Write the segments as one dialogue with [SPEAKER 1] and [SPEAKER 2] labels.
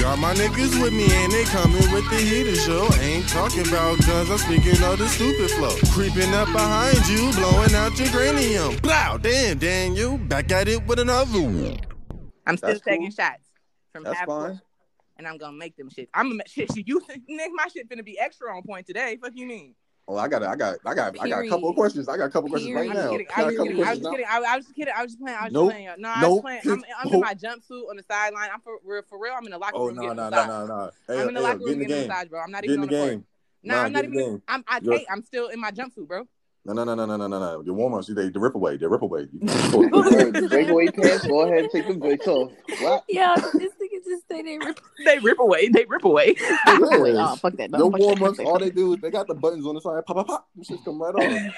[SPEAKER 1] Got my niggas with me and they coming with the heater show. Ain't talking about guns, I'm speaking of the stupid flow. Creeping up behind you, blowing out your cranium. Blow, damn, damn, you back at it with another one.
[SPEAKER 2] I'm still
[SPEAKER 3] That's
[SPEAKER 2] taking
[SPEAKER 3] cool.
[SPEAKER 2] shots from
[SPEAKER 3] That's
[SPEAKER 2] half court,
[SPEAKER 3] fine.
[SPEAKER 2] and I'm gonna make them shit. I'm gonna shit. shit, You think Nick, my shit finna be extra on point today? Fuck you mean?
[SPEAKER 3] Oh, I got, I got, I got, I got a couple of questions. I got a couple of questions right now. I
[SPEAKER 2] I was just kidding. I was just kidding. I, I was just kidding. I was just playing. I was
[SPEAKER 3] Nope.
[SPEAKER 2] just playing. No, I
[SPEAKER 3] Nope.
[SPEAKER 2] was playing. I'm, I'm in my jumpsuit on the sideline. I'm for real. For real. I'm in the locker
[SPEAKER 3] Oh
[SPEAKER 2] room Oh
[SPEAKER 3] no, no, no, no, no.
[SPEAKER 2] I'm in the
[SPEAKER 3] hey,
[SPEAKER 2] locker room
[SPEAKER 3] in
[SPEAKER 2] getting a massage, bro. I'm not
[SPEAKER 3] Get
[SPEAKER 2] even
[SPEAKER 3] in
[SPEAKER 2] on
[SPEAKER 3] the
[SPEAKER 2] the court.
[SPEAKER 3] game.
[SPEAKER 2] Nah,
[SPEAKER 3] Nah,
[SPEAKER 2] I'm not
[SPEAKER 3] get in the
[SPEAKER 2] even. I'm. I
[SPEAKER 3] You're-
[SPEAKER 2] can't. I'm still in my jumpsuit, bro.
[SPEAKER 3] No, no, no, no, no, no, no, no. Your warm ups, they the rip away. They rip away. You-
[SPEAKER 4] Word, the breakaway pants. Go ahead take them breaks off. What?
[SPEAKER 5] Yo, this nigga just say they rip.
[SPEAKER 2] they rip away. They rip away.
[SPEAKER 3] They
[SPEAKER 5] rip
[SPEAKER 3] away.
[SPEAKER 5] Oh, fuck that. No, no
[SPEAKER 3] warm. All they do is they got the buttons on the side. Pop, pop, pop. This shit come right
[SPEAKER 5] off.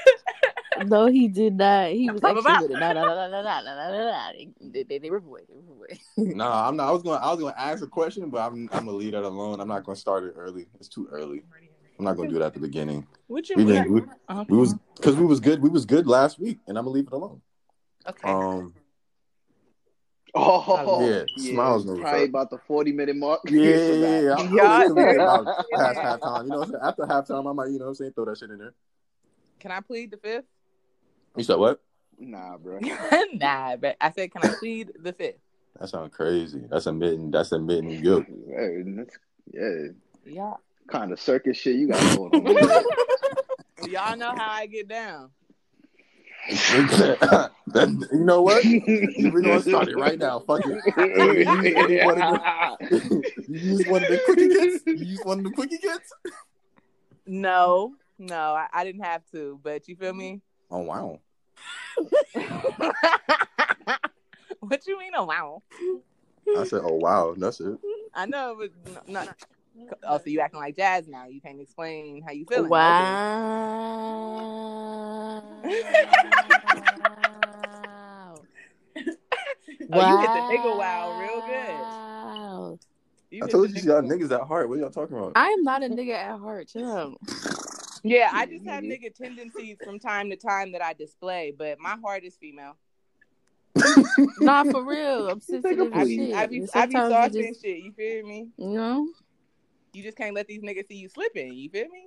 [SPEAKER 5] No, he did not. He was like, with They, rip away. They rip away.
[SPEAKER 3] nah, I'm not. I was going. I was going to ask a question, but I'm. I'm gonna leave that alone. I'm not going to start it early. It's too early. I'm not going to do it at the beginning.
[SPEAKER 2] Would you?
[SPEAKER 3] We, we,
[SPEAKER 2] uh-huh.
[SPEAKER 3] we was because we was good. We was good last week, and I'm gonna leave it alone.
[SPEAKER 2] Okay.
[SPEAKER 3] Um,
[SPEAKER 4] Oh,
[SPEAKER 3] Yeah, Smiles knows
[SPEAKER 4] Probably
[SPEAKER 3] that.
[SPEAKER 4] about the forty minute mark.
[SPEAKER 3] yeah, yeah, yeah. yeah. I'm
[SPEAKER 2] Yeah.
[SPEAKER 3] really thinking about past halftime. You know, what I'm saying? after halftime, I might, you know, what I'm saying, throw that shit in there.
[SPEAKER 2] Can I plead the fifth?
[SPEAKER 3] You said what?
[SPEAKER 4] Nah, bro.
[SPEAKER 2] nah, but I said, can I plead the fifth?
[SPEAKER 3] That sounds crazy. That's admitting. That's admitting guilt.
[SPEAKER 4] Hey, that's- Yeah,
[SPEAKER 2] Yeah.
[SPEAKER 4] kind of circus shit you got going on.
[SPEAKER 2] Y'all know how I get down.
[SPEAKER 3] That- you know what? We're gonna start it right now. Fuck it. You use one of the quickie kits. You use one of the quickie kits.
[SPEAKER 2] No, no, I, I didn't have to, but you feel me?
[SPEAKER 3] Oh wow.
[SPEAKER 2] what you mean? Oh wow!
[SPEAKER 3] I said, oh wow. That's it.
[SPEAKER 2] I know, but no, no. Oh, so you acting like jazz now? You can't explain how you feeling?
[SPEAKER 5] Wow.
[SPEAKER 2] Oh, you hit the nigga wow real good.
[SPEAKER 5] Wow.
[SPEAKER 2] You
[SPEAKER 3] I told you, y'all niggas at heart. What y'all talking about?
[SPEAKER 5] I am not a nigga at heart. Chill.
[SPEAKER 2] Yeah, I just have nigga tendencies from time to time that I display, but my heart is female.
[SPEAKER 5] Nah, for real. I'm sensitive
[SPEAKER 4] I
[SPEAKER 5] as
[SPEAKER 2] be,
[SPEAKER 5] shit.
[SPEAKER 2] I be, I be
[SPEAKER 5] sometimes
[SPEAKER 2] soft
[SPEAKER 5] you
[SPEAKER 2] and shit. You feel me?
[SPEAKER 5] you know.
[SPEAKER 2] You just can't let these niggas see you slipping. You feel me?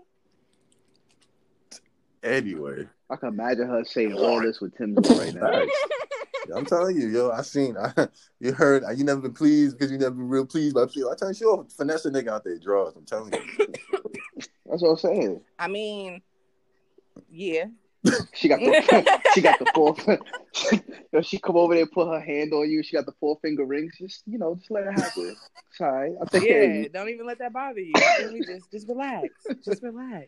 [SPEAKER 3] Anyway,
[SPEAKER 4] I can imagine her saying all this with Tim right now.
[SPEAKER 3] I'm telling you, yo. I seen. I, you heard. You never been pleased because you never been real pleased by people. I tell you, she'll finesse a nigga out there draws. I'm telling you.
[SPEAKER 4] That's what I'm saying.
[SPEAKER 2] I mean, yeah.
[SPEAKER 4] She got the she got the four. Yo, she come over there, put her hand on you. She got the four finger rings. Just you know, just let it happen. It's all right. I'll take care of
[SPEAKER 2] Yeah,
[SPEAKER 4] you.
[SPEAKER 2] don't even let that bother you. You feel me? Just, just relax. Just relax.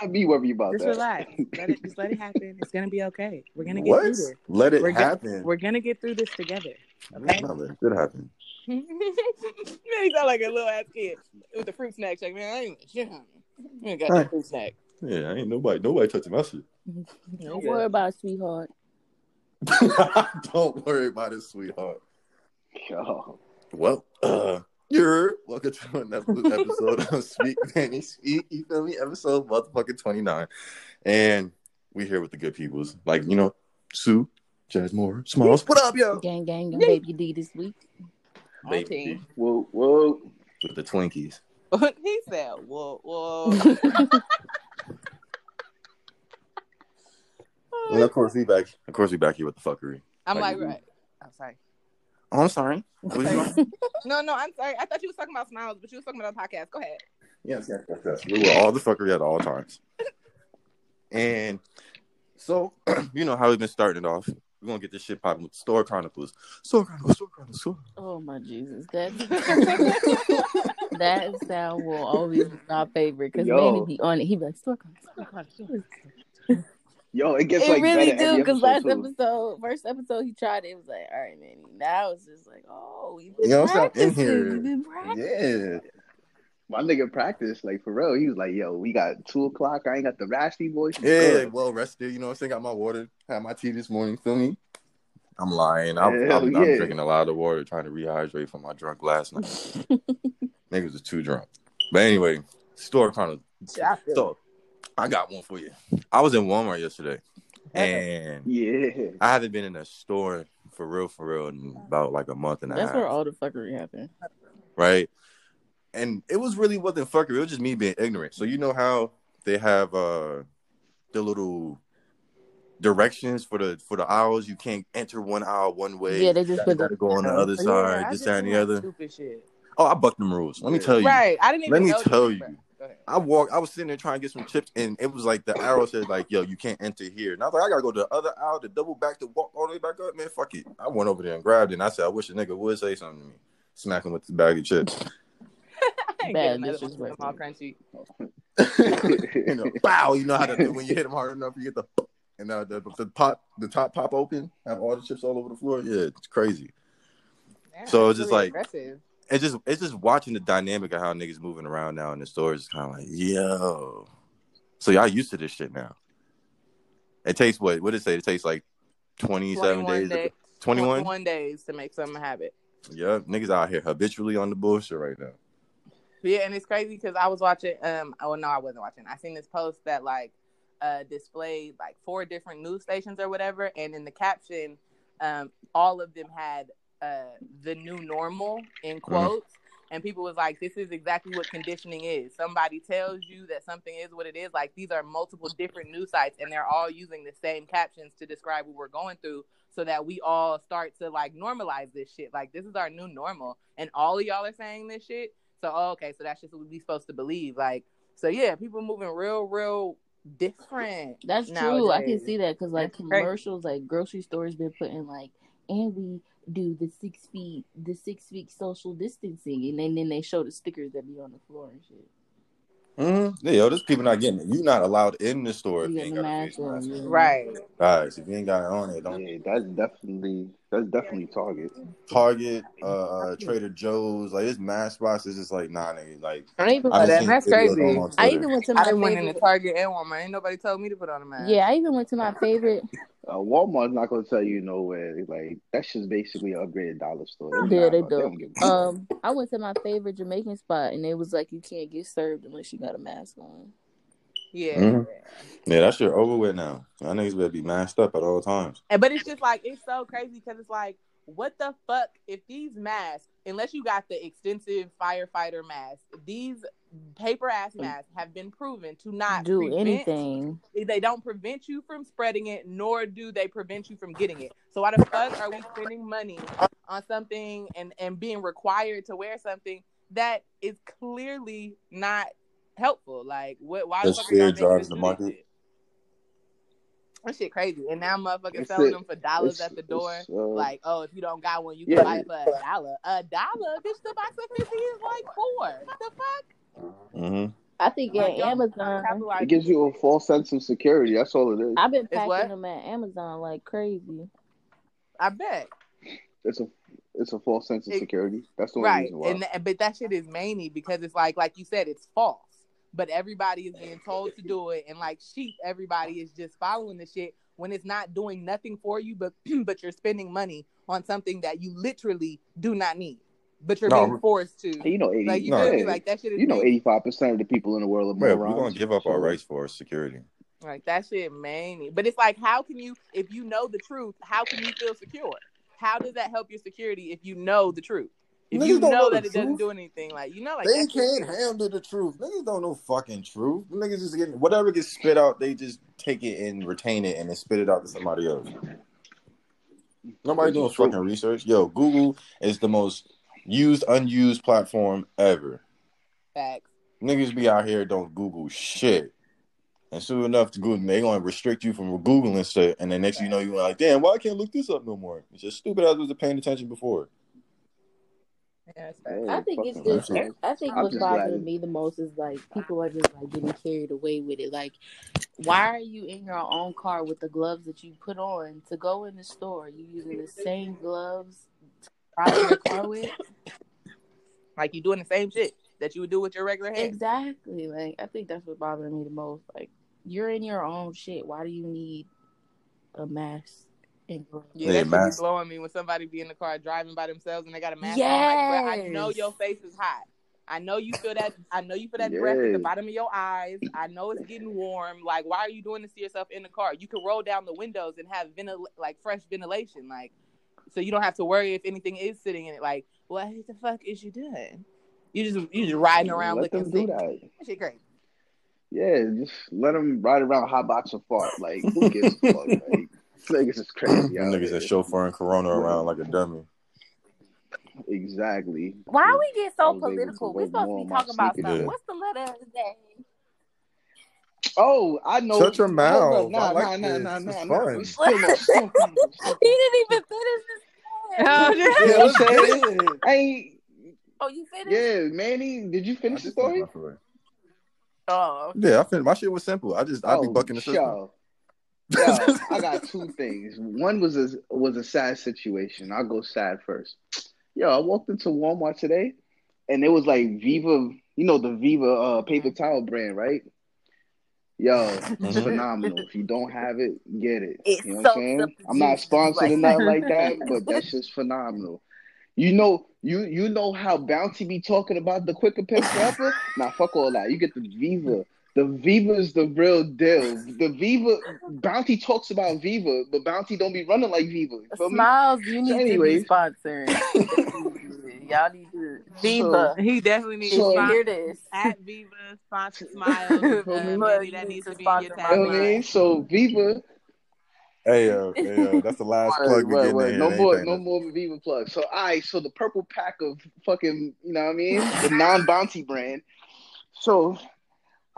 [SPEAKER 4] I'll be worried about
[SPEAKER 2] Just
[SPEAKER 4] that.
[SPEAKER 2] relax. Let it, just let it happen. It's gonna be okay. We're gonna get
[SPEAKER 3] What?
[SPEAKER 2] through this.
[SPEAKER 3] Let it
[SPEAKER 2] We're go-
[SPEAKER 3] happen.
[SPEAKER 2] We're gonna get through this together. Okay.
[SPEAKER 3] No, man, it happen.
[SPEAKER 2] man, you sound like a little ass kid with the fruit snack. Like, man, I ain't shit on me. You got that fruit snack.
[SPEAKER 3] Yeah, ain't nobody. Nobody touching my shit.
[SPEAKER 5] Don't worry about it, sweetheart.
[SPEAKER 3] Don't worry about it, sweetheart.
[SPEAKER 4] Yo,
[SPEAKER 3] Well, uh, you're welcome to another episode of Speak Penny Speak. You feel me? Episode motherfucking 29. And we here with the good peoples. Like, you know, Sue, Jazz Moore, Smalls. What up, yo?
[SPEAKER 5] Gang, gang, and baby D this week.
[SPEAKER 3] Baby
[SPEAKER 2] team.
[SPEAKER 4] whoa, whoa.
[SPEAKER 3] with the Twinkies.
[SPEAKER 2] he said, "Whoa, whoa."
[SPEAKER 3] And of course, we back. Of course, we back here with the fuckery.
[SPEAKER 2] I'm
[SPEAKER 3] Like
[SPEAKER 2] like, right. I'm sorry.
[SPEAKER 3] Oh, I'm sorry. What you doing?
[SPEAKER 2] No, no, I'm sorry. I thought you was talking about smiles, but you was talking about a podcast. Go ahead.
[SPEAKER 3] Yes, yes, yes, yes. We were all the fuckery at all times. And so, you know how we've been starting it off. We're gonna get this shit popping with Store Chronicles. Store Chronicles, Store Chronicles, Store.
[SPEAKER 5] Oh my Jesus, that that sound will always be my favorite because
[SPEAKER 4] Yo.
[SPEAKER 5] Manny be on it. He be like, "Store Chronicles, store card, store card."
[SPEAKER 4] Yo, it gets
[SPEAKER 5] It
[SPEAKER 4] like
[SPEAKER 5] really
[SPEAKER 4] better
[SPEAKER 5] do because last
[SPEAKER 4] episode, too.
[SPEAKER 5] episode, first episode, he tried it. It was like, "All right, man. Now it's just like, "Oh, we've been
[SPEAKER 3] You know what I'm saying? In
[SPEAKER 5] practicing.
[SPEAKER 3] here.
[SPEAKER 5] We've been practicing."
[SPEAKER 3] Yeah.
[SPEAKER 4] My nigga practiced like for real. He was like, "Yo, we got two o'clock. I ain't got the raspy voice." It's
[SPEAKER 3] Yeah,
[SPEAKER 4] good.
[SPEAKER 3] well rested. You know what I'm saying? Got my water, had my tea this morning. Feel me? I'm lying. I'm,
[SPEAKER 4] Hell
[SPEAKER 3] I'm, I'm drinking a lot of water, trying to rehydrate from my drunk last night. Niggas was too drunk. But anyway, Store Chronicles. So I got one for you. I was in Walmart yesterday, and
[SPEAKER 4] Yeah.
[SPEAKER 3] I haven't been in a store for real, for real, in about like a month and a
[SPEAKER 5] That's
[SPEAKER 3] half, That's
[SPEAKER 5] where all the fuckery happened.
[SPEAKER 3] right? And it was really wasn't fuckery. It was just me being ignorant. So you know how they have uh the little directions for the for the aisles. You can't enter one aisle one way.
[SPEAKER 5] Yeah, they just
[SPEAKER 3] You
[SPEAKER 5] put
[SPEAKER 3] gotta
[SPEAKER 5] the
[SPEAKER 3] go on the other side,
[SPEAKER 2] I
[SPEAKER 3] this
[SPEAKER 2] just
[SPEAKER 3] that, and the other.
[SPEAKER 2] Stupid shit.
[SPEAKER 3] Oh, I bucked them rules. Let me tell you.
[SPEAKER 2] Right. I didn't even
[SPEAKER 3] Let me tell you. I walked. I was sitting there trying to get some chips, and it was like the arrow said, "Like, yo, you can't enter here." And I was like, "I gotta go to the other aisle to double back to walk all the way back up." Man, fuck it. I went over there and grabbed it. and I said, "I wish a nigga would say something to me." Smack him with the bag of chips.
[SPEAKER 2] I ain't
[SPEAKER 5] Bad
[SPEAKER 2] getting another one.
[SPEAKER 5] disrespect.
[SPEAKER 2] All crunchy.
[SPEAKER 3] you know, bow. You know how to do when you hit them hard enough, you get the and uh, the the pop, the top pop open, have all the chips all over the floor. Yeah, it's crazy.
[SPEAKER 2] Damn,
[SPEAKER 3] So
[SPEAKER 2] that's
[SPEAKER 3] it's just
[SPEAKER 2] really
[SPEAKER 3] like-
[SPEAKER 2] aggressive.
[SPEAKER 3] It's just it's just watching the dynamic of how niggas moving around now in the stores. It's kind of like, yo. So y'all used to this shit now. It takes what? What did it say? It takes like twenty seven days.
[SPEAKER 2] days.
[SPEAKER 3] Twenty one.
[SPEAKER 2] 21 days to make something happen.
[SPEAKER 3] Yeah, niggas out here habitually on the bullshit right now.
[SPEAKER 2] Yeah, and it's crazy because I was watching. Um, oh no, I wasn't watching. I seen this post that like uh displayed like four different news stations or whatever, and in the caption, um, all of them had uh the new normal in quotes. And people was like, "This is exactly what conditioning is. Somebody tells you that something is what it is. Like these are multiple different news sites, and they're all using the same captions to describe what we're going through, so that we all start to like normalize this shit. Like this is our new normal, and all of y'all are saying this shit. So oh, okay, so that's just what we're supposed to believe. Like so, yeah, people moving real, real different.
[SPEAKER 5] That's true. I can see that because like
[SPEAKER 2] That's crazy.
[SPEAKER 5] commercials, like grocery stores, been putting like, and we do the six feet, the six feet social distancing, and then then they show the stickers that be on the floor and shit.
[SPEAKER 3] Mm-hmm. Yeah, yo, there's people not getting it. You not allowed in the store if
[SPEAKER 5] You
[SPEAKER 3] you ain't
[SPEAKER 5] got
[SPEAKER 3] got a face mask.
[SPEAKER 5] yeah.
[SPEAKER 2] Right.
[SPEAKER 3] Guys, if you ain't got it on it, don't
[SPEAKER 4] Yeah, that's definitely that's definitely Target.
[SPEAKER 3] Target, uh, uh, Trader Joe's, like this mass spots. It's just like nah, nigga. Like
[SPEAKER 2] I ain't even
[SPEAKER 3] I
[SPEAKER 2] that. That's crazy.
[SPEAKER 5] I even went to
[SPEAKER 2] I
[SPEAKER 5] my
[SPEAKER 2] went into
[SPEAKER 5] favorite.
[SPEAKER 2] Target and Walmart. Ain't nobody told me to put on a mask.
[SPEAKER 5] Yeah, I even went to my favorite.
[SPEAKER 4] Uh, Walmart's not gonna tell you nowhere. Like that's just basically an upgraded dollar store.
[SPEAKER 5] Yeah,
[SPEAKER 4] not
[SPEAKER 5] they do.
[SPEAKER 4] don't
[SPEAKER 5] Um, I went to my favorite Jamaican spot, and it was like you can't get served unless you got a mask on.
[SPEAKER 2] Yeah.
[SPEAKER 3] Mhm. Yeah, that shit over with now. Y'all niggas better be masked up at all times.
[SPEAKER 2] And but it's just like it's so crazy because it's like, what the fuck if these masks, unless you got the extensive firefighter mask, these paper ass masks have been proven to not
[SPEAKER 5] Do
[SPEAKER 2] prevent,
[SPEAKER 5] anything?
[SPEAKER 2] They don't prevent you from spreading it, nor do they prevent you from getting it. So why the fuck are we spending money on something and and being required to wear something that is clearly not helpful? Like, what? Why the
[SPEAKER 3] Because
[SPEAKER 2] fuck are y'all
[SPEAKER 3] fear
[SPEAKER 2] making
[SPEAKER 3] drives the
[SPEAKER 2] this
[SPEAKER 3] market.
[SPEAKER 2] shit? That shit crazy. And now motherfuckers
[SPEAKER 4] It's
[SPEAKER 2] selling
[SPEAKER 4] it.
[SPEAKER 2] them for dollars
[SPEAKER 4] It's-
[SPEAKER 2] at the door.
[SPEAKER 4] uh,
[SPEAKER 2] like, oh, if you don't got one, you
[SPEAKER 4] Yeah.
[SPEAKER 2] can buy it for a dollar. A dollar? Bitch, the box of 50 is like four. What the fuck?
[SPEAKER 3] Mm-hmm.
[SPEAKER 5] I think at
[SPEAKER 2] y'all
[SPEAKER 5] Amazon,
[SPEAKER 4] it gives you a false sense of security. That's all it is.
[SPEAKER 5] I've been
[SPEAKER 2] It's
[SPEAKER 5] packing
[SPEAKER 2] what?
[SPEAKER 5] them at Amazon like crazy.
[SPEAKER 2] I bet.
[SPEAKER 4] It's a it's a false sense of
[SPEAKER 2] It-
[SPEAKER 4] security. That's the only
[SPEAKER 2] Right.
[SPEAKER 4] reason why.
[SPEAKER 2] And th- but that shit is mainly because it's like like you said, it's false. But everybody is being told to do it, and like sheep, everybody is just following the shit when it's not doing nothing for you, but but you're spending money on something that you literally do not need, but you're
[SPEAKER 3] No,
[SPEAKER 2] being forced to.
[SPEAKER 4] You know, eighty.
[SPEAKER 2] Like you
[SPEAKER 3] No.
[SPEAKER 2] feel me? Like that shit is
[SPEAKER 4] you know, eighty five percent of the people in the world are
[SPEAKER 3] Bro,
[SPEAKER 4] morons.
[SPEAKER 3] we're gonna give up our rights for security.
[SPEAKER 2] Like that shit man. But it's like how can you if you know the truth, how can you feel secure? How does that help your security if you know the truth? If
[SPEAKER 3] Niggas
[SPEAKER 2] you know,
[SPEAKER 3] know
[SPEAKER 2] that
[SPEAKER 3] the
[SPEAKER 2] it doesn't do anything, like you know, like
[SPEAKER 3] they can't handle the truth. Niggas don't know fucking truth. Niggas just getting whatever gets spit out, they just take it and retain it and then spit it out to somebody else. Nobody doing fucking research. Yo, Google is the most used, unused platform ever.
[SPEAKER 2] Facts.
[SPEAKER 3] Niggas be out here don't Google shit. And soon enough to Google, they gonna restrict you from Googling shit. And then next thing you know, you're like, damn, why I can't look this up no more? It's just stupid as was paying attention before.
[SPEAKER 2] Yeah, it's facts.
[SPEAKER 4] Hey,
[SPEAKER 5] I think it's just.
[SPEAKER 4] right.
[SPEAKER 5] I think
[SPEAKER 4] I'm
[SPEAKER 5] what's bothering me the most is like people are just like getting carried away with it. Like, why are you in your own car with the gloves that you put on to go in the store? You using the same gloves to drive your car with?
[SPEAKER 2] Like you doing the same shit that you would do with your regular hair.
[SPEAKER 5] Exactly. Like, I think that's what bothering me the most. Like, you're in your own shit. Why do you need a mask? And gloves?
[SPEAKER 2] Yeah,
[SPEAKER 3] Yeah,
[SPEAKER 2] that should
[SPEAKER 3] mask.
[SPEAKER 2] blowing me when somebody be in the car driving by themselves and they got a mask on. Like, I know your face is hot. I know you feel that. I know you feel that breath at the bottom of your eyes. I know it's getting warm. Like, why are you doing this to yourself in the car? You can roll down the windows and have ventil- like fresh ventilation. Like, so you don't have to worry if anything is sitting in it. Like, what the fuck is you doing? You just you just riding around
[SPEAKER 4] Let
[SPEAKER 2] looking
[SPEAKER 4] them do
[SPEAKER 2] sick.
[SPEAKER 4] that.
[SPEAKER 2] That shit great.
[SPEAKER 4] Yeah, just let them ride around hot box and fart. Like, who gives a fuck? Like, niggas is crazy.
[SPEAKER 3] Them
[SPEAKER 4] out
[SPEAKER 3] niggas
[SPEAKER 4] here.
[SPEAKER 3] that chauffeuring Corona around like a dummy.
[SPEAKER 4] Exactly.
[SPEAKER 5] Why we get so
[SPEAKER 4] was able to
[SPEAKER 5] political? We're supposed to be talking about something.
[SPEAKER 3] day.
[SPEAKER 5] What's the letter of the day?
[SPEAKER 4] Oh, I know.
[SPEAKER 3] Shut your mouth.
[SPEAKER 4] Hold up.
[SPEAKER 3] I
[SPEAKER 4] Nah,
[SPEAKER 3] like
[SPEAKER 4] nah,
[SPEAKER 3] this.
[SPEAKER 4] nah,
[SPEAKER 3] This
[SPEAKER 4] nah,
[SPEAKER 3] is
[SPEAKER 4] nah, nah.
[SPEAKER 3] fun.
[SPEAKER 4] We still not- still not-
[SPEAKER 5] he didn't even finish his
[SPEAKER 2] Oh,
[SPEAKER 5] sentence.
[SPEAKER 2] shit.
[SPEAKER 4] You know what I'm saying? I ain't.
[SPEAKER 5] Oh, you finished?
[SPEAKER 4] Yeah, Manny, did you finish the story?
[SPEAKER 5] Oh,
[SPEAKER 3] Yeah, I finished. My shit was simple. I just I'd be oh, bucking the system.
[SPEAKER 4] yo. Yo, I got two things. One was a was a sad situation. I'll go sad first. Yo, I walked into Walmart today, and it was like Viva, you know the Viva uh, paper towel brand, right? Yo, it's
[SPEAKER 3] Mhm.
[SPEAKER 4] phenomenal. If you don't have it, get it.
[SPEAKER 5] It
[SPEAKER 4] you know what I'm saying? I'm not
[SPEAKER 5] juice,
[SPEAKER 4] sponsored or nothing like that, but that's just phenomenal. You know, you you know how Bounty be talking about the quicker pimp rapper? Nah, fuck all that. You get the Viva. The Viva is the real deal. The Viva Bounty talks about Viva, but Bounty don't be running like Viva. You feel me?
[SPEAKER 5] Smiles, you need
[SPEAKER 4] anyways.
[SPEAKER 5] to be sponsoring. Y'all need to Viva.
[SPEAKER 2] He definitely needs
[SPEAKER 4] So-
[SPEAKER 2] to
[SPEAKER 5] you
[SPEAKER 2] sponsor
[SPEAKER 5] hear this,
[SPEAKER 2] at Viva sponsor Smiles.
[SPEAKER 4] Feel me?
[SPEAKER 2] Manny, that needs to be in your
[SPEAKER 4] You know what I mean?
[SPEAKER 2] tagline.
[SPEAKER 4] So Viva,
[SPEAKER 3] Hey, uh, hey, uh, that's the last
[SPEAKER 4] Right,
[SPEAKER 3] plug we
[SPEAKER 4] right,
[SPEAKER 3] getting
[SPEAKER 4] right. No more, no
[SPEAKER 3] us.
[SPEAKER 4] more Viva plugs. So, all right. So the purple pack of fucking, you know what I mean, the non-bounty brand. So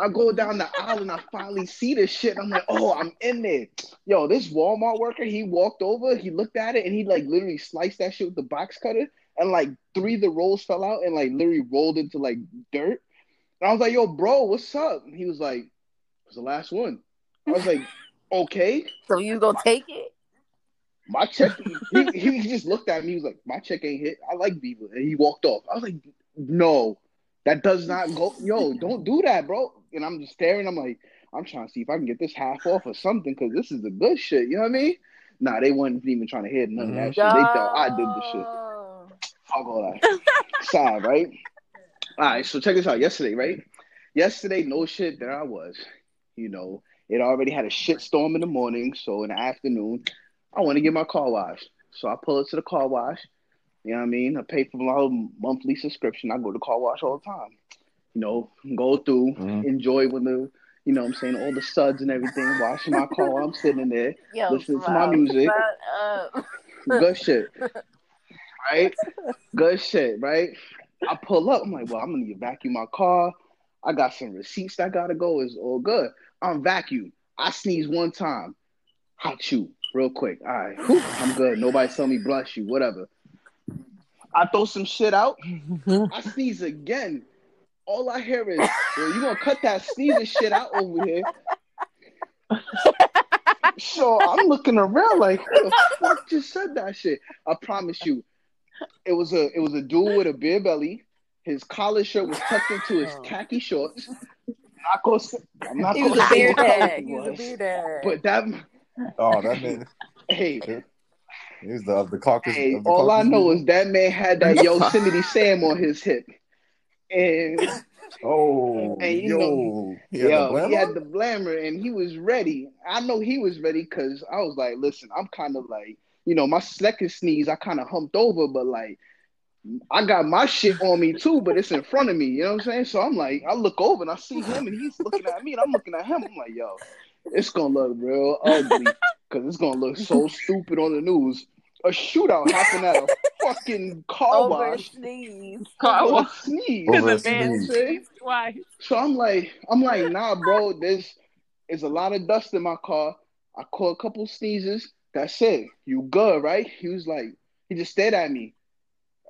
[SPEAKER 4] I go down the aisle and I finally see this shit. I'm like, oh, I'm in there. Yo, this Walmart worker, he walked over, he looked at it, and he like literally sliced that shit with the box cutter, and like three of the rolls fell out and like literally rolled into like dirt. And I was like, yo, bro, what's up? And he was like, it's the last one. I was like, okay.
[SPEAKER 5] so you gonna take it?
[SPEAKER 4] My check, he, he just looked at me. He was like, "My check ain't hit. I like Viva," and he walked off. I was like, "No, that does not go. Yo, don't do that, bro." And I'm just staring. I'm like, I'm trying to see if I can get this half off or something because this is the good shit. You know what I mean? Nah, they wasn't even trying to hit none of that mm-hmm. shit. They thought I did the shit.
[SPEAKER 5] Yo.
[SPEAKER 4] Fuck all that. Sad, right? All right, so check this out. Yesterday, right? Yesterday, no shit, there I was. You know, it already had a shit storm in the morning, so in the afternoon, I want to get my car washed. So I pull it to the car wash. You know what I mean? I pay for my whole monthly subscription. I go to car wash all the time. You know, go through,
[SPEAKER 3] Mhm.
[SPEAKER 4] enjoy when the, you know what I'm saying, all the suds and everything, washing my car I'm sitting there.
[SPEAKER 5] Yo,
[SPEAKER 4] Listen to my music. Good shit. Right? Good shit, right? I pull up. I'm like, well, I'm gonna need to vacuum my car. I got some receipts that gotta go. It's all good. I'm vacuum. I sneeze one time. Hot you real quick. All right. Whew, I'm good. Nobody tell me bless you. Whatever. I throw some shit out. I sneeze again. All I hear is, "Yo, you gonna cut that sneezing shit out over here. So I'm looking around like, who the fuck just said that shit? I promise you, it was a it was a dude with a beer belly. His collar shirt was tucked into his oh. khaki shorts. Not gonna say, I'm not
[SPEAKER 5] He was
[SPEAKER 4] gonna
[SPEAKER 5] a beer dad.
[SPEAKER 4] he
[SPEAKER 5] He was a beer dad.
[SPEAKER 4] but that
[SPEAKER 3] Oh, that man.
[SPEAKER 4] hey
[SPEAKER 3] He's the of the caucus.
[SPEAKER 4] hey,
[SPEAKER 3] of the
[SPEAKER 4] all I know
[SPEAKER 3] people.
[SPEAKER 4] is that man had that Yosemite Sam on his hip, and
[SPEAKER 3] Oh,
[SPEAKER 4] And you
[SPEAKER 3] yo, he had
[SPEAKER 4] Yo,
[SPEAKER 3] the
[SPEAKER 4] he had the blammer and he was ready. I know he was ready because I was like, listen, I'm kind of like, you know, my second sneeze, I kind of humped over, but like, I got my shit on me too, but it's in front of me. You know what I'm saying? So I'm like, I look over and I see him and he's looking at me and I'm looking at him. I'm like, yo, it's to look real ugly because it's to look so stupid on the news. A shootout happened at a fucking car
[SPEAKER 5] Over
[SPEAKER 4] wash.
[SPEAKER 5] sneeze.
[SPEAKER 2] Car
[SPEAKER 4] Over
[SPEAKER 2] wash.
[SPEAKER 4] sneeze.
[SPEAKER 3] Over a
[SPEAKER 4] You know what I'm
[SPEAKER 3] sneeze.
[SPEAKER 4] saying?
[SPEAKER 2] Twice.
[SPEAKER 4] So I'm like, I'm like, nah, bro. There's, there's a lot of dust in my car. I caught a couple sneezes. That's it. You good, right? He was like, he just stared at me.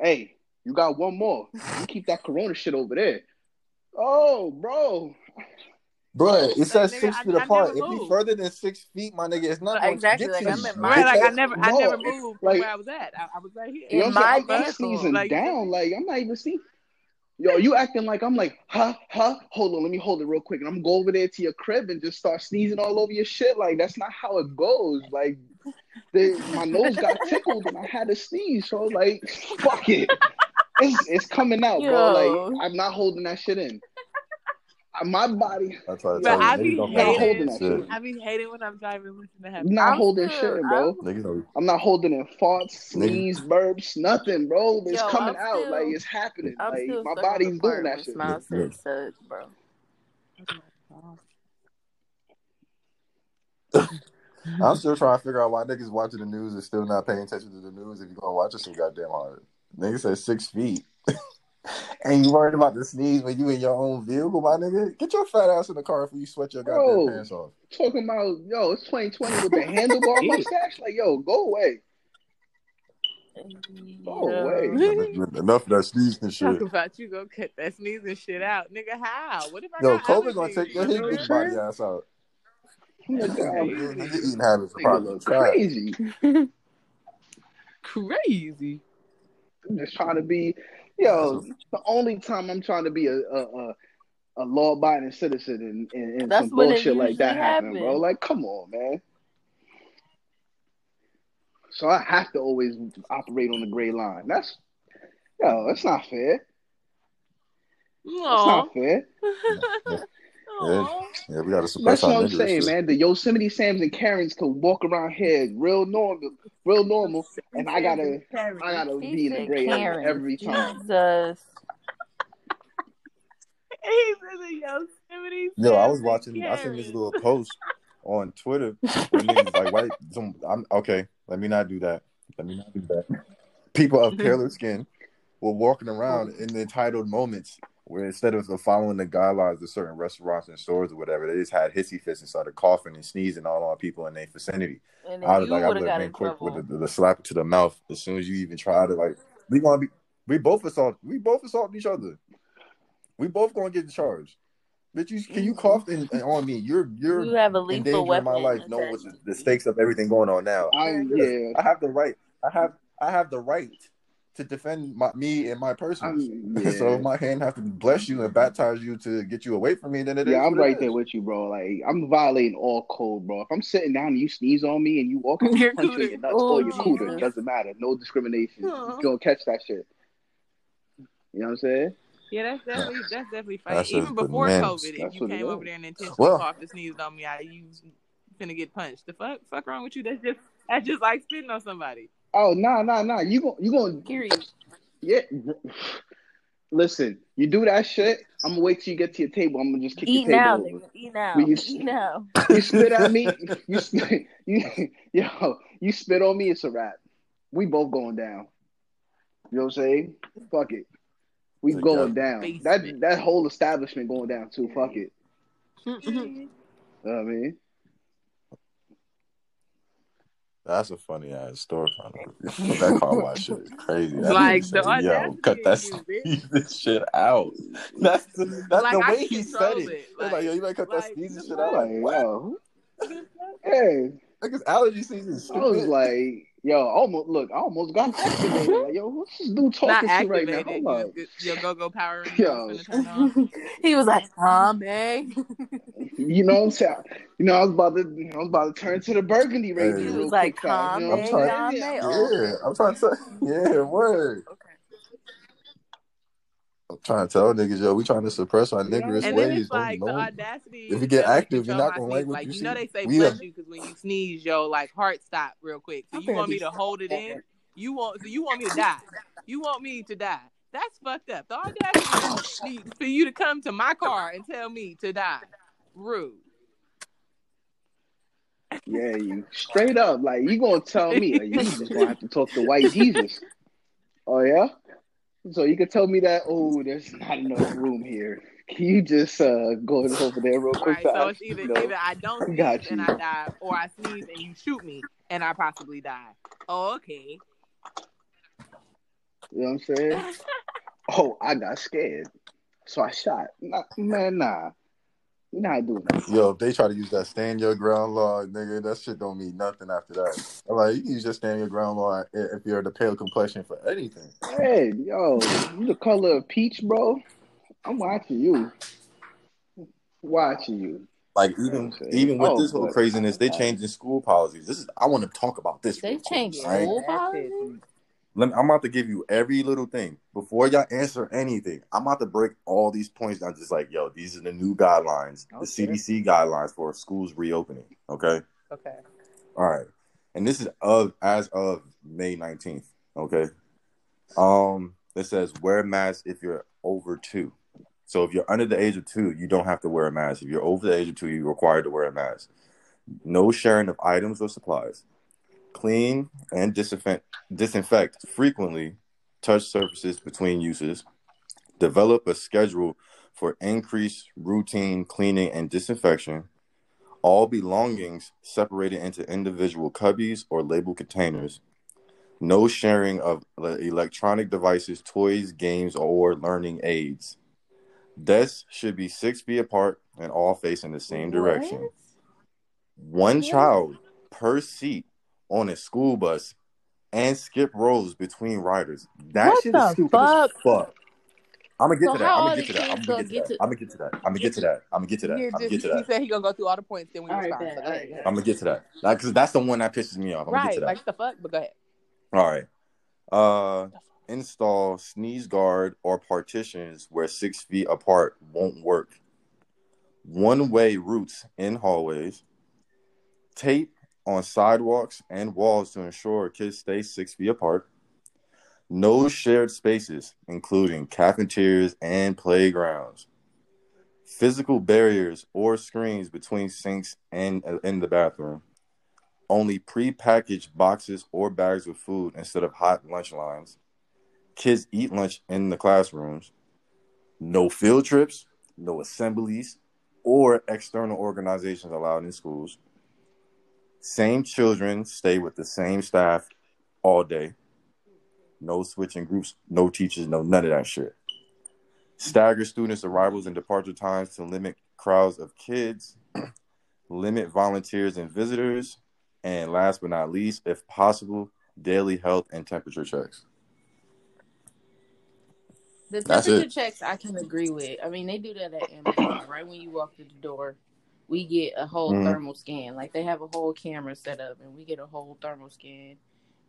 [SPEAKER 4] Hey, you got one more. You keep that Corona shit over there. Oh, bro.
[SPEAKER 3] Bro, it says
[SPEAKER 2] Nigga,
[SPEAKER 3] six feet
[SPEAKER 2] I
[SPEAKER 3] apart. If you further than six feet, my nigga, it's not going
[SPEAKER 5] exactly, like, I'm at my-
[SPEAKER 2] like I never, I never moved from
[SPEAKER 4] like-
[SPEAKER 2] where I was at. I, I was right here.
[SPEAKER 5] In
[SPEAKER 4] I'm
[SPEAKER 5] my
[SPEAKER 4] I'm, sneezing
[SPEAKER 2] Like,
[SPEAKER 4] down. Like, I'm not even see. Yo, you acting like I'm like, huh, huh? Hold on, let me hold it real quick. And I'm gonna go over there to your crib and just start sneezing all over your shit. Like, that's not how it goes. Like, the, my nose got tickled and I had to sneeze. So, like, fuck it. It's, it's coming out, bro. Like, I'm not holding that shit in. My body.
[SPEAKER 3] I try to
[SPEAKER 2] But
[SPEAKER 3] tell you,
[SPEAKER 2] I
[SPEAKER 3] niggas
[SPEAKER 2] be
[SPEAKER 3] don't
[SPEAKER 4] not
[SPEAKER 3] pay
[SPEAKER 4] holding
[SPEAKER 3] attention
[SPEAKER 4] that
[SPEAKER 3] to
[SPEAKER 4] shit.
[SPEAKER 2] I be hating when I'm driving listening to
[SPEAKER 4] I'm
[SPEAKER 2] heavy.
[SPEAKER 4] not
[SPEAKER 5] I'm
[SPEAKER 4] holding
[SPEAKER 5] still-
[SPEAKER 4] shit, bro.
[SPEAKER 3] Niggas don't.
[SPEAKER 4] I'm not holding in farts, sneeze, burps, nothing, bro. It's
[SPEAKER 5] Yo,
[SPEAKER 4] coming
[SPEAKER 5] I'm
[SPEAKER 4] out
[SPEAKER 5] still-
[SPEAKER 4] like it's happening.
[SPEAKER 5] I'm
[SPEAKER 4] like
[SPEAKER 5] still
[SPEAKER 4] my body's doing that shit.
[SPEAKER 5] Smile
[SPEAKER 3] Yeah.
[SPEAKER 5] said bro.
[SPEAKER 3] I'm still trying to figure out why niggas watching the news and still not paying attention to the news if you're gonna watch it so goddamn hard. niggas said six feet. and you worried about the sneeze when you in your own vehicle, my nigga? Get your fat ass in the car before you sweat your goddamn
[SPEAKER 4] Bro.
[SPEAKER 3] pants off.
[SPEAKER 4] Talking about yo, it's 2020 with the handlebar
[SPEAKER 2] Yeah.
[SPEAKER 4] mustache. Like yo, go away. Oh, wait.
[SPEAKER 3] Enough of that sneezing and
[SPEAKER 2] Talk
[SPEAKER 3] shit.
[SPEAKER 2] about you go cut that sneezing shit out, nigga. How? What if I
[SPEAKER 3] Yo,
[SPEAKER 2] got
[SPEAKER 3] COVID gonna take your
[SPEAKER 2] You
[SPEAKER 3] his
[SPEAKER 2] know
[SPEAKER 3] big
[SPEAKER 2] what
[SPEAKER 3] body
[SPEAKER 2] I'm
[SPEAKER 3] ass out.
[SPEAKER 4] My
[SPEAKER 3] Your
[SPEAKER 4] god,
[SPEAKER 2] Crazy.
[SPEAKER 3] eating habits are probably
[SPEAKER 4] crazy.
[SPEAKER 2] Crazy.
[SPEAKER 4] I'm just trying to be, yo. The only time I'm trying to be a a, a, a law-abiding citizen and, and, and some bullshit like that
[SPEAKER 5] usually
[SPEAKER 4] happen, bro. Like, come on, man. So I have to always operate on the gray line. That's yo, that's not fair. That's not fair.
[SPEAKER 2] Aw.
[SPEAKER 3] Yeah, we gotta suppress
[SPEAKER 4] That's what I'm saying, man. The Yosemite Sams and Karens could walk around here real normal, real normal, and I gotta, I gotta
[SPEAKER 5] He
[SPEAKER 4] be in the
[SPEAKER 5] said
[SPEAKER 4] gray every time.
[SPEAKER 5] Jesus.
[SPEAKER 2] He's in the Yosemite.
[SPEAKER 3] Yo, I was watching.
[SPEAKER 2] and
[SPEAKER 3] I seen this little post on Twitter niggas like white. Some, I'm okay. Let me not do that. Let me not do that. People of paler skin were walking around in the entitled moments where instead of following the guidelines of certain restaurants and stores or whatever, they just had hissy fits and started coughing and sneezing all on people in their vicinity.
[SPEAKER 5] And
[SPEAKER 3] I
[SPEAKER 5] then
[SPEAKER 3] was like, I
[SPEAKER 5] would
[SPEAKER 3] would
[SPEAKER 5] have
[SPEAKER 3] have been
[SPEAKER 5] in
[SPEAKER 3] quick with the, the slap to the mouth as soon as you even try to like. We gonna be. We both assault. We both assault each other. We both gonna get charged. Bitch, you can you cough in, in- on me? You're you're
[SPEAKER 5] You have a lethal
[SPEAKER 3] endangering
[SPEAKER 5] weapon.
[SPEAKER 3] my life, knowing what the, the stakes of everything going on now.
[SPEAKER 4] I yeah,
[SPEAKER 3] I have the right. I have I have the right to defend my, me and my person.
[SPEAKER 4] I'm yeah.
[SPEAKER 3] So if my hand have to bless you and baptize you to get you away from me, then it is
[SPEAKER 4] Yeah, I'm right
[SPEAKER 3] is.
[SPEAKER 4] there with you, bro. Like I'm violating all code, bro. If I'm sitting down and you sneeze on me and you walk, I'm
[SPEAKER 2] Your
[SPEAKER 4] punch you in
[SPEAKER 2] cooter.
[SPEAKER 4] your nuts
[SPEAKER 5] Oh,
[SPEAKER 4] or your cooter.
[SPEAKER 5] Jesus.
[SPEAKER 4] Doesn't matter. No discrimination.
[SPEAKER 2] Aw.
[SPEAKER 4] You gonna catch that shit. You know what I'm saying?
[SPEAKER 2] Yeah, that's definitely that's definitely
[SPEAKER 3] That
[SPEAKER 2] funny.
[SPEAKER 3] shit's
[SPEAKER 2] Even before
[SPEAKER 3] bananas.
[SPEAKER 2] COVID, if
[SPEAKER 4] That's
[SPEAKER 2] you came over there and intentionally
[SPEAKER 3] Well-
[SPEAKER 2] coughed and sneezed on me, I you finna get punched. The fuck, fuck wrong with you? That's just that's just like spitting on somebody.
[SPEAKER 4] Oh nah nah nah. You gon' you gonna
[SPEAKER 5] Period.
[SPEAKER 4] yeah. Listen, you do that shit. I'm gonna wait till you get to your table. I'm gonna just kick
[SPEAKER 5] Eat
[SPEAKER 4] your
[SPEAKER 5] now,
[SPEAKER 4] table over.
[SPEAKER 5] nigga. Eat now.
[SPEAKER 4] Will you-
[SPEAKER 5] Eat now.
[SPEAKER 4] You spit at me. You spit. You yo. You spit on me. It's a wrap. We both going down. You know what I'm saying? Fuck it. We
[SPEAKER 3] Together.
[SPEAKER 4] going down.
[SPEAKER 2] Basement.
[SPEAKER 4] That that whole establishment going down too. Fuck it. Mm-hmm. You know what I mean?
[SPEAKER 3] That's a funny ass story. that car wash shit is crazy. That
[SPEAKER 2] Like,
[SPEAKER 3] nigga
[SPEAKER 2] the
[SPEAKER 3] said, Yo,
[SPEAKER 2] audacity
[SPEAKER 3] cut that
[SPEAKER 2] in
[SPEAKER 3] sneezing shit out. That's the, that's
[SPEAKER 2] Like,
[SPEAKER 3] the way he
[SPEAKER 2] control
[SPEAKER 3] said it.
[SPEAKER 2] it.
[SPEAKER 3] They're like,
[SPEAKER 2] Like-
[SPEAKER 3] yo, you better cut that
[SPEAKER 2] like,
[SPEAKER 3] sneezing shit out.
[SPEAKER 4] Like,
[SPEAKER 3] What?
[SPEAKER 4] yo, hey,
[SPEAKER 3] Niggas allergy season is
[SPEAKER 4] I was
[SPEAKER 3] stupid.
[SPEAKER 4] like, yo, almost look, I almost got activated. Like, yo, what's this dude
[SPEAKER 2] Not
[SPEAKER 4] talking to right now?
[SPEAKER 2] activated.
[SPEAKER 4] Hold up.
[SPEAKER 2] Your, your go-go power
[SPEAKER 4] Yo.
[SPEAKER 2] finna turn on.
[SPEAKER 5] he was like, Tommy.
[SPEAKER 4] You know what I'm saying? You know, I was about to, I was about to turn to the Burgundy Ranger.
[SPEAKER 3] He
[SPEAKER 5] He was like,
[SPEAKER 4] quick fast, you know
[SPEAKER 5] Tommy,
[SPEAKER 4] I'm
[SPEAKER 3] I'm?
[SPEAKER 5] Tommy.
[SPEAKER 4] Yeah.
[SPEAKER 3] Yeah, I'm trying to. Yeah, word.
[SPEAKER 5] Okay.
[SPEAKER 3] I'm trying to tell niggas, yo, we trying to suppress our
[SPEAKER 4] Yeah.
[SPEAKER 3] niggerish
[SPEAKER 2] And
[SPEAKER 3] ways.
[SPEAKER 2] it's like
[SPEAKER 3] don't,
[SPEAKER 2] the audacity.
[SPEAKER 3] if you get active, you're not gonna like what
[SPEAKER 2] Like
[SPEAKER 3] you
[SPEAKER 2] you know
[SPEAKER 3] see.
[SPEAKER 2] they say
[SPEAKER 3] We
[SPEAKER 2] bless
[SPEAKER 3] have-
[SPEAKER 2] you because when you sneeze, yo, like heart stop real quick. So
[SPEAKER 5] I'm
[SPEAKER 2] you want me to hold it in? You want so you want me to die? You want me to die? That's fucked up. The audacity for you to come to my car and tell me to die. Rude.
[SPEAKER 4] Yeah, you straight up. Like, you gonna tell me, like, you just gonna have to talk to white Jesus. Oh, yeah? So you could tell me that, oh, there's not enough room here. Can you just uh, go over there real quick?
[SPEAKER 2] Right. So it's either
[SPEAKER 4] You know?
[SPEAKER 2] either I don't sneeze
[SPEAKER 4] got
[SPEAKER 2] and. I die, or I sneeze and you shoot me and I possibly die. Oh, okay.
[SPEAKER 4] You know what I'm saying? Oh, I got scared. So I shot. Nah, man, nah. You're not doing that.
[SPEAKER 3] Yo, if they try to use that stand your ground law, nigga, that shit don't mean nothing after that. I'm like, you can use your stand your ground law if you're the pale complexion for anything.
[SPEAKER 4] Hey, yo, you the color of peach, bro. I'm watching you. Watching you.
[SPEAKER 3] Like even
[SPEAKER 4] Okay.
[SPEAKER 3] even with
[SPEAKER 4] Oh,
[SPEAKER 3] this whole craziness, they uh, changing school policies. This is I want to talk about this.
[SPEAKER 5] They
[SPEAKER 3] real
[SPEAKER 5] changing
[SPEAKER 3] right?
[SPEAKER 5] school
[SPEAKER 2] That
[SPEAKER 5] policies?
[SPEAKER 3] Let me, I'm about to give you every little thing before y'all answer anything. I'm about to break all these points down. Just like, yo, these are the new guidelines, the CDC guidelines for schools reopening. Okay.
[SPEAKER 2] Okay.
[SPEAKER 3] All right. And this is of as of May 19th. Okay. Um, it says wear a mask if you're over two. So if you're under the age of two, you don't have to wear a mask. If you're over the age of two, you're required to wear a mask. No sharing of items or supplies. Clean and disinfect disinfect frequently. Touch surfaces between uses. Develop a schedule for increased routine cleaning and disinfection all belongings separated into individual cubbies or labeled containers. No sharing of electronic devices, toys, games, or learning aids. Desks should be six feet apart and all facing the same direction.
[SPEAKER 2] What?
[SPEAKER 3] One
[SPEAKER 2] Yeah.
[SPEAKER 3] child per seat on a school bus and skip rows between riders. That
[SPEAKER 2] What
[SPEAKER 3] shit
[SPEAKER 2] the
[SPEAKER 3] is stupid
[SPEAKER 2] fuck?
[SPEAKER 3] as fuck. I'm gonna get
[SPEAKER 5] So
[SPEAKER 3] to that. I'm gonna get to that. I'm gonna
[SPEAKER 5] gonna
[SPEAKER 3] get to that. I'm gonna get to that. I'm gonna get to that. I'm gonna get to that. I'm gonna get to
[SPEAKER 2] he said he gonna go through all the points, then we respond.
[SPEAKER 5] bet,
[SPEAKER 2] So go
[SPEAKER 5] right,
[SPEAKER 3] I'm gonna get to that. Like, Because that's the one that pisses me off. I'm gonna get
[SPEAKER 2] Right,
[SPEAKER 3] to that.
[SPEAKER 2] like the fuck, but go ahead.
[SPEAKER 3] All right. Uh, install sneeze guard or partitions where six feet apart won't work. One way routes in hallways. Tape on sidewalks and walls to ensure kids stay six feet apart. No shared spaces, including cafeterias and playgrounds. Physical barriers or screens between sinks and uh, in the bathroom only pre-packaged boxes or bags of food instead of hot lunch lines. Kids eat lunch in the classrooms. No field trips, no assemblies, or external organizations allowed in schools. Same children stay with the same staff all day. No switching groups, no teachers, no none of that shit. Stagger students' arrivals and departure times to limit crowds of kids. limit volunteers and visitors. And last but not least, if possible, daily health and temperature checks.
[SPEAKER 5] The temperature checks I can agree with. I mean, they do that at Amazon. right when you walk through the door, we get a whole
[SPEAKER 3] Mhm.
[SPEAKER 5] thermal scan. Like they have a whole camera set up, and we get a whole thermal scan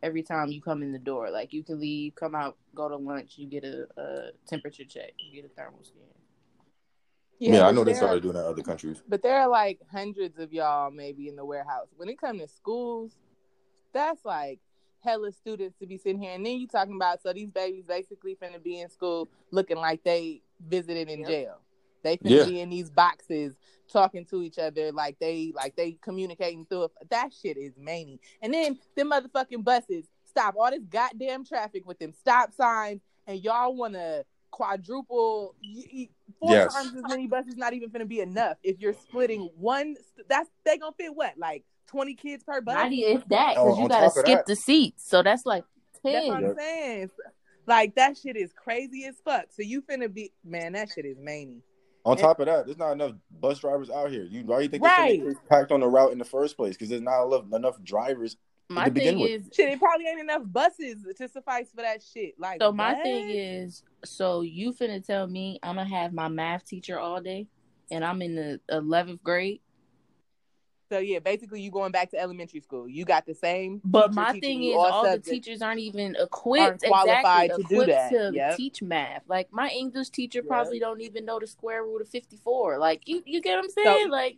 [SPEAKER 5] every time you come in the door. Like you can leave, come out, go to lunch, you get a, a temperature check, you get a thermal scan.
[SPEAKER 3] Yeah, I know they
[SPEAKER 2] there-
[SPEAKER 3] started doing that in other countries.
[SPEAKER 2] But there are like hundreds of y'all maybe in the warehouse. When it comes to schools, that's like hella students to be sitting here. And then you talking about so these babies basically finna be in school looking like they visited in
[SPEAKER 5] Yep.
[SPEAKER 2] jail. They finna
[SPEAKER 3] Yeah.
[SPEAKER 2] be in these boxes talking to each other like they like they communicating through it. That shit is many. And then them motherfucking buses stop all this goddamn traffic with them stop signs and y'all wanna quadruple y- y- four
[SPEAKER 3] Yes.
[SPEAKER 2] times as many buses not even gonna be enough if you're splitting one that's they gonna fit what like 20 kids per bus
[SPEAKER 5] Not if that,
[SPEAKER 3] Oh,
[SPEAKER 5] because you gotta skip
[SPEAKER 3] that-
[SPEAKER 5] the seats. So that's like
[SPEAKER 2] that's
[SPEAKER 5] ten.
[SPEAKER 2] what i'm saying like that shit is crazy as fuck so you finna be man that shit is many
[SPEAKER 3] On top of that, there's not enough bus drivers out here. You why do you think
[SPEAKER 2] Right.
[SPEAKER 3] this packed on the route in the first place? Because there's not enough, enough drivers.
[SPEAKER 5] My
[SPEAKER 3] to begin
[SPEAKER 5] thing
[SPEAKER 3] with.
[SPEAKER 5] is,
[SPEAKER 2] shit it probably ain't enough buses to suffice for that shit like
[SPEAKER 5] So my
[SPEAKER 2] what?
[SPEAKER 5] thing is, so you finna tell me I'm gonna have my math teacher all day, and I'm in the eleventh grade.
[SPEAKER 2] So yeah basically you going back to elementary school you got the same
[SPEAKER 5] But my thing is, all the teachers aren't even equipped,
[SPEAKER 2] Aren't qualified
[SPEAKER 5] exactly,
[SPEAKER 2] to do that.
[SPEAKER 5] to
[SPEAKER 2] Yep.
[SPEAKER 5] teach math. Like my English teacher
[SPEAKER 2] Yep.
[SPEAKER 5] probably don't even know the square root of fifty four. Like you, you get what I'm
[SPEAKER 2] So-
[SPEAKER 5] saying? like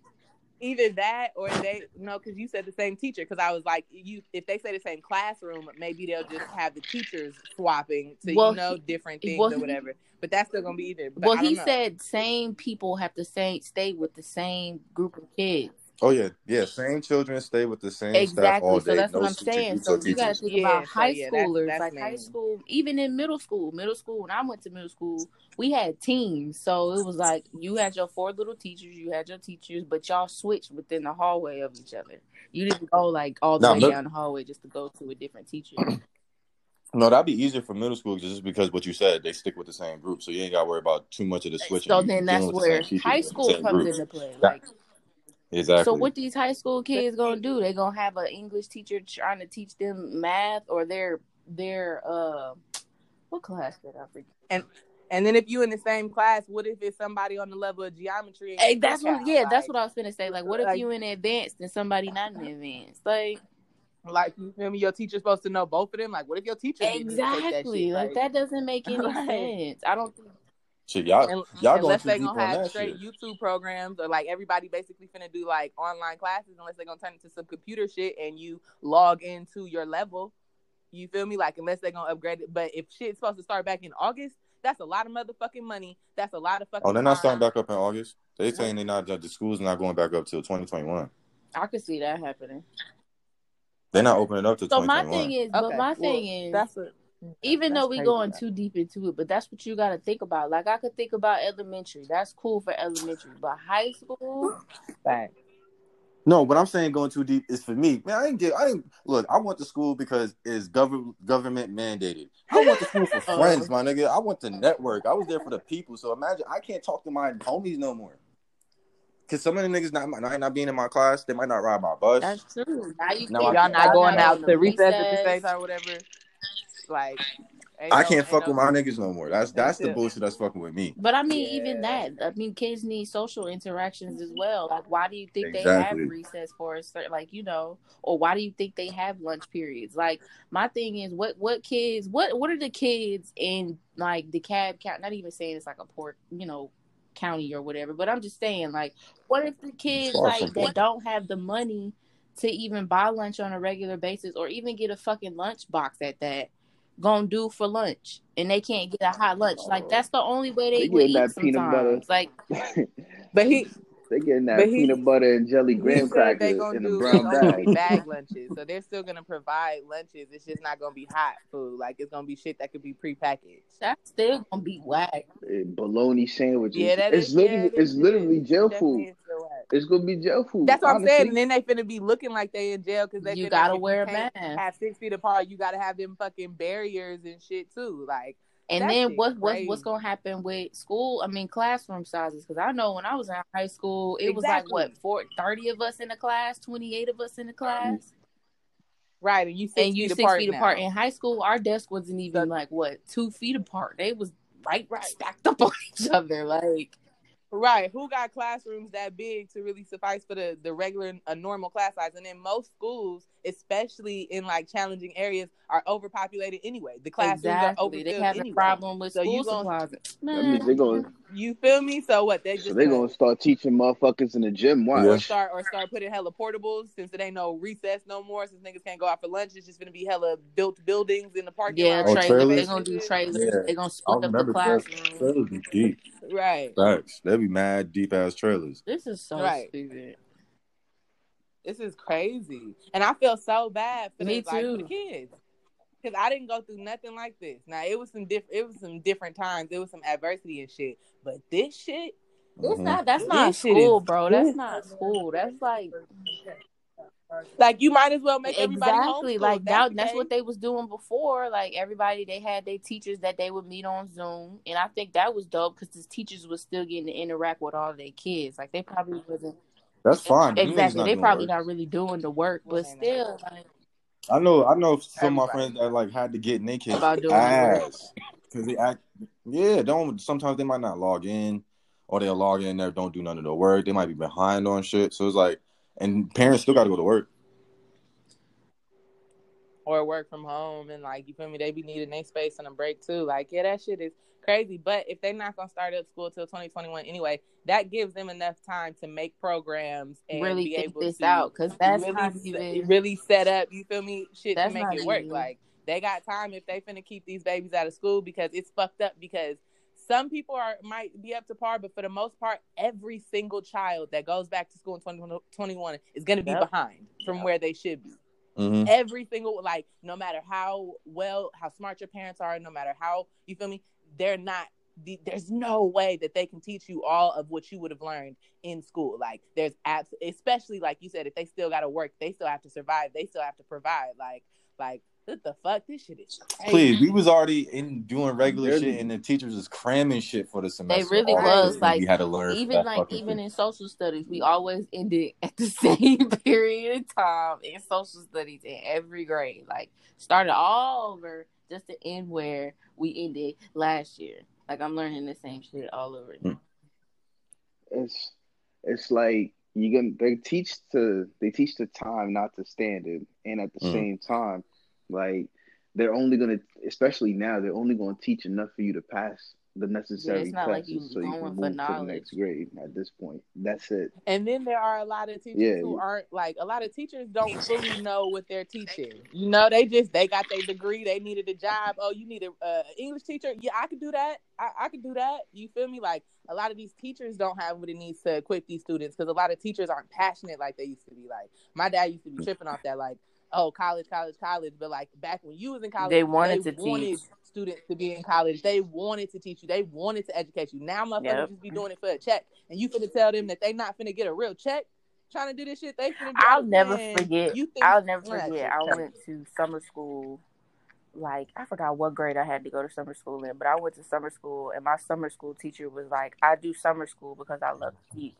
[SPEAKER 2] either that or they no because you said the same teacher because i was like you if they say the same classroom maybe they'll just have the teachers swapping to
[SPEAKER 5] Well,
[SPEAKER 2] you know different things
[SPEAKER 5] well,
[SPEAKER 2] or whatever but that's still gonna be either but
[SPEAKER 5] well, he
[SPEAKER 2] know.
[SPEAKER 5] said same people have to same stay with the same group of kids.
[SPEAKER 3] Oh yeah, yeah. Same children stay with the same staff all
[SPEAKER 5] Exactly.
[SPEAKER 3] day.
[SPEAKER 5] So that's
[SPEAKER 3] no
[SPEAKER 5] what I'm saying. So you got to
[SPEAKER 3] teachers.
[SPEAKER 5] think
[SPEAKER 2] Yeah,
[SPEAKER 5] about
[SPEAKER 2] so
[SPEAKER 5] high
[SPEAKER 2] yeah,
[SPEAKER 5] schoolers,
[SPEAKER 2] that's
[SPEAKER 5] like high school, even in middle school. Middle school, when I went to middle school, we had teams. So it was like you had your four little teachers, you had your teachers, but y'all switched within the hallway of each other. You didn't go like all the
[SPEAKER 3] Now,
[SPEAKER 5] way
[SPEAKER 3] mid-
[SPEAKER 5] down the hallway just to go to a different teacher.
[SPEAKER 3] No, that'd be easier for middle school just because what you said, they stick with the same group, so you ain't got to worry about too much of the switching.
[SPEAKER 5] so then that's
[SPEAKER 3] with the
[SPEAKER 5] where high school comes
[SPEAKER 3] group.
[SPEAKER 5] into play.
[SPEAKER 3] Yeah.
[SPEAKER 5] Like
[SPEAKER 3] Exactly.
[SPEAKER 5] So what these high school kids gonna do? They gonna have an English teacher trying to teach them math or their their uh what class did I forget?
[SPEAKER 2] and and then if you in the same class what if it's somebody on the level of geometry and
[SPEAKER 5] Hey, that's what
[SPEAKER 2] out?
[SPEAKER 5] yeah, that's what I was gonna say. Like what if
[SPEAKER 2] like-
[SPEAKER 5] you in advanced and somebody not in advanced? Like
[SPEAKER 2] Like you feel me? Your teacher's supposed to know both of them. Like, what if your teacher didn't that
[SPEAKER 5] Exactly.
[SPEAKER 2] shit?
[SPEAKER 5] Like that doesn't make any
[SPEAKER 2] Right.
[SPEAKER 5] sense. I don't think
[SPEAKER 3] Shit, y'all,
[SPEAKER 2] Un-
[SPEAKER 3] y'all going
[SPEAKER 2] unless they
[SPEAKER 3] deep
[SPEAKER 2] gonna have straight
[SPEAKER 3] shit.
[SPEAKER 2] YouTube programs or like everybody basically finna do like online classes unless they're gonna turn into some computer shit and you log into your level. You feel me? Like unless they're gonna upgrade it. But if shit's supposed to start back in August, that's a lot of motherfucking money. That's a lot of fucking
[SPEAKER 3] Oh, they're not starting back up in August. They saying they're not the school's not going back up till 2021.
[SPEAKER 5] I could see that happening.
[SPEAKER 3] They're not opening up to
[SPEAKER 5] So my thing is,
[SPEAKER 2] Okay,
[SPEAKER 5] but my
[SPEAKER 2] well,
[SPEAKER 5] thing is,
[SPEAKER 2] that's a
[SPEAKER 5] even
[SPEAKER 2] that's
[SPEAKER 5] though we going too deep into it, but that's what you got to think about. Like I could think about elementary. That's cool for elementary, but high school,
[SPEAKER 2] fact.
[SPEAKER 3] No, what I'm saying going too deep is for me. Man, I didn't get. I didn't look. I went to school because it's government government mandated. I went to school for
[SPEAKER 5] Uh.
[SPEAKER 3] friends, my nigga. I went to network. I was there for the people. So imagine I can't talk to my homies no more. Cause some of the niggas not might not being in my class. They might not ride my bus.
[SPEAKER 5] that's true. Now you
[SPEAKER 3] Now
[SPEAKER 5] think
[SPEAKER 3] I-
[SPEAKER 2] Y'all not going out to
[SPEAKER 5] the
[SPEAKER 2] recess at the same time, whatever. Like,
[SPEAKER 3] I
[SPEAKER 2] no-
[SPEAKER 3] can't
[SPEAKER 2] ain't
[SPEAKER 3] fuck
[SPEAKER 2] no-
[SPEAKER 3] with my niggas no more. That's that's the bullshit that's fucking with me.
[SPEAKER 5] But I mean,
[SPEAKER 2] Yeah,
[SPEAKER 5] even that. I mean, kids need social interactions as well. Like, why do you think
[SPEAKER 3] Exactly.
[SPEAKER 5] they have recess for a certain, like, you know, or why do you think they have lunch periods? Like, my thing is, what what kids, what what are the kids in like the cab count? Not even saying it's like a port, you know, county or whatever. But I'm just saying, like, what if the kids like they
[SPEAKER 3] that.
[SPEAKER 5] don't have the money to even buy lunch on a regular basis or even get a fucking lunch box at that? Gonna do for lunch, and they can't get a hot lunch. Like that's the only way they,
[SPEAKER 4] They
[SPEAKER 5] would eat
[SPEAKER 4] that peanut butter.
[SPEAKER 5] sometimes. Like
[SPEAKER 2] But he
[SPEAKER 4] they getting that
[SPEAKER 2] he-
[SPEAKER 4] peanut butter and jelly
[SPEAKER 2] he
[SPEAKER 4] graham crackers in
[SPEAKER 2] the
[SPEAKER 4] brown
[SPEAKER 2] it's gonna be
[SPEAKER 4] bag.
[SPEAKER 2] bag lunches, so they're still gonna provide lunches. It's just not gonna be hot food. Like it's gonna be shit that could be prepackaged.
[SPEAKER 5] that's still gonna be whack.
[SPEAKER 4] Eh, Bologna sandwiches.
[SPEAKER 2] Yeah, that
[SPEAKER 4] it's
[SPEAKER 2] is.
[SPEAKER 4] literally
[SPEAKER 2] yeah, it
[SPEAKER 4] it's literally jail food.
[SPEAKER 2] is still whack.
[SPEAKER 4] It's gonna be jail food.
[SPEAKER 2] That's what I'm saying. And then they finna be looking like they in jail because they
[SPEAKER 5] You gotta wear a
[SPEAKER 2] can't
[SPEAKER 5] mask.
[SPEAKER 2] Have six feet apart. You gotta have them fucking barriers and shit too. Like
[SPEAKER 5] And
[SPEAKER 2] That
[SPEAKER 5] then
[SPEAKER 2] shit
[SPEAKER 5] what what's what's gonna happen with school? I mean, classroom sizes. Because I know when I was in high school, it was like what
[SPEAKER 2] Exactly.
[SPEAKER 5] four, 30 of us in the class, twenty eight of us in the class,
[SPEAKER 2] right, and you six
[SPEAKER 5] and you
[SPEAKER 2] feet
[SPEAKER 5] six
[SPEAKER 2] apart
[SPEAKER 5] feet
[SPEAKER 2] now.
[SPEAKER 5] apart. In high school, our desk wasn't even like what two feet apart. They was right, right, stacked up on each other. Like
[SPEAKER 2] Right. Who got classrooms that big to really suffice for the, the regular, a normal class size? And then most schools, especially in like challenging areas, are overpopulated anyway. The classrooms are
[SPEAKER 5] exactly,
[SPEAKER 2] overfilled
[SPEAKER 5] they have
[SPEAKER 2] anyway.
[SPEAKER 5] a problem with
[SPEAKER 2] So
[SPEAKER 5] school
[SPEAKER 2] gonna-
[SPEAKER 5] supplies.
[SPEAKER 4] That
[SPEAKER 5] Man,
[SPEAKER 4] means they mm-hmm. gonna
[SPEAKER 2] You feel me? So what? They just
[SPEAKER 4] so they
[SPEAKER 2] gonna-
[SPEAKER 4] gonna start teaching motherfuckers in the gym. Why?
[SPEAKER 3] Yeah.
[SPEAKER 2] or start or start putting hella portables since it ain't no recess no more. Since niggas can't go out for lunch, it's just gonna be hella built buildings in the parking
[SPEAKER 5] yeah,
[SPEAKER 2] lot.
[SPEAKER 3] Oh,
[SPEAKER 5] trailers. They're gonna do trailers.
[SPEAKER 3] Yeah.
[SPEAKER 5] They're gonna
[SPEAKER 3] I
[SPEAKER 5] split up the
[SPEAKER 3] remember trailers.
[SPEAKER 5] classroom.
[SPEAKER 3] Trailers be deep.
[SPEAKER 2] Right.
[SPEAKER 3] Facts. They be mad deep ass trailers.
[SPEAKER 5] This is so
[SPEAKER 2] Right.
[SPEAKER 5] stupid.
[SPEAKER 2] This is crazy, and I feel so bad for
[SPEAKER 5] Me
[SPEAKER 2] the, like, for the kids because I didn't go through nothing like this. Now it was some different, it was some different times. It was some adversity and shit, but this shit,
[SPEAKER 5] It's
[SPEAKER 3] Mhm.
[SPEAKER 5] not. That's not
[SPEAKER 2] shit
[SPEAKER 5] school, bro. That's not school. That's like
[SPEAKER 2] like you might as well make everybody
[SPEAKER 5] exactly
[SPEAKER 2] homeschool,
[SPEAKER 5] like that. That's what they was doing before. Like everybody, they had their teachers that they would meet on Zoom, and I think that was dope because the teachers was still getting to interact with all their kids. Like they probably wasn't
[SPEAKER 3] That's fine.
[SPEAKER 5] Exactly. They probably
[SPEAKER 3] work.
[SPEAKER 5] not really doing the work, but still, like,
[SPEAKER 3] I know. I know some of my friends that like had to get in their kids
[SPEAKER 5] About doing
[SPEAKER 3] ass because they act. Yeah, don't. Sometimes they might not log in, or they'll log in there, don't do none of the work. They might be behind on shit. So it's like, and parents still got to go to work.
[SPEAKER 2] or work from home and like you feel me, they be needing their space and a break too. Like yeah, that shit is crazy. But if they're not gonna start up school till 2021 anyway, that gives them enough time to make programs and
[SPEAKER 5] really
[SPEAKER 2] be
[SPEAKER 5] think
[SPEAKER 2] able
[SPEAKER 5] this
[SPEAKER 2] to
[SPEAKER 5] out because that's
[SPEAKER 2] really,
[SPEAKER 5] not even.
[SPEAKER 2] really set up. You feel me? Shit
[SPEAKER 5] That's
[SPEAKER 2] to make it work.
[SPEAKER 5] even-
[SPEAKER 2] Like they got time if they finna keep these babies out of school because it's fucked up. Because some people are might be up to par, but for the most part, every single child that goes back to school in 2021 is gonna be
[SPEAKER 5] Yep.
[SPEAKER 2] behind from where they should be.
[SPEAKER 3] Mm-hmm.
[SPEAKER 2] Every single like, no matter how well, how smart your parents are, no matter how you feel me, they're not. the- There's no way that they can teach you all of what you would have learned in school. Like, there's abs, especially like you said, if they still got to work, they still have to survive, they still have to provide. Like, like what the fuck? This shit is crazy.
[SPEAKER 3] Please, we was already in doing regular
[SPEAKER 4] Really?
[SPEAKER 3] shit, and the teachers was cramming shit for the semester.
[SPEAKER 5] They
[SPEAKER 3] really
[SPEAKER 2] was,
[SPEAKER 5] like,
[SPEAKER 3] we had to learn.
[SPEAKER 5] even like even
[SPEAKER 3] thing.
[SPEAKER 5] in social studies, we always ended at the same period of time in social studies in every grade. Like started all over just to end where we ended last year. Like I'm learning the same shit all over. again.
[SPEAKER 4] It's it's like you can they teach to they teach the time, not the standard, and at the
[SPEAKER 3] Mm.
[SPEAKER 4] same time, like they're only gonna, especially now, they're only gonna teach enough for you to pass the necessary
[SPEAKER 5] not like
[SPEAKER 4] tests
[SPEAKER 5] you
[SPEAKER 4] so you
[SPEAKER 5] going
[SPEAKER 4] can
[SPEAKER 5] for
[SPEAKER 4] move to the next grade. At this point, that's it.
[SPEAKER 2] And then there are a lot of teachers
[SPEAKER 4] Yeah.
[SPEAKER 2] who aren't like a lot of teachers don't fully know what they're teaching. You know, they just they got their degree, they needed a job. Oh, you need a uh, English teacher? Yeah, I could do that. I, I could do that. You feel me? Like a lot of these teachers don't have what it needs to equip these students because a lot of teachers aren't passionate like they used to be. Like my dad used to be tripping off that, like oh college, college, college. But like back when you was in college,
[SPEAKER 5] They wanted to
[SPEAKER 2] wanted
[SPEAKER 5] teach.
[SPEAKER 2] students to be in college. They wanted to teach you. They wanted to educate you. Now motherfuckers
[SPEAKER 5] Yep.
[SPEAKER 2] just be doing it for a check, and you finna tell them that they not finna get a real check trying to do this shit. They finna.
[SPEAKER 5] I'll never
[SPEAKER 2] "Man,
[SPEAKER 5] forget.
[SPEAKER 2] You think
[SPEAKER 5] I'll never forget. I went to summer school. Like I forgot what grade I had to go to summer school in, but I went to summer school, and my summer school teacher was like, "I do summer school because I love to teach."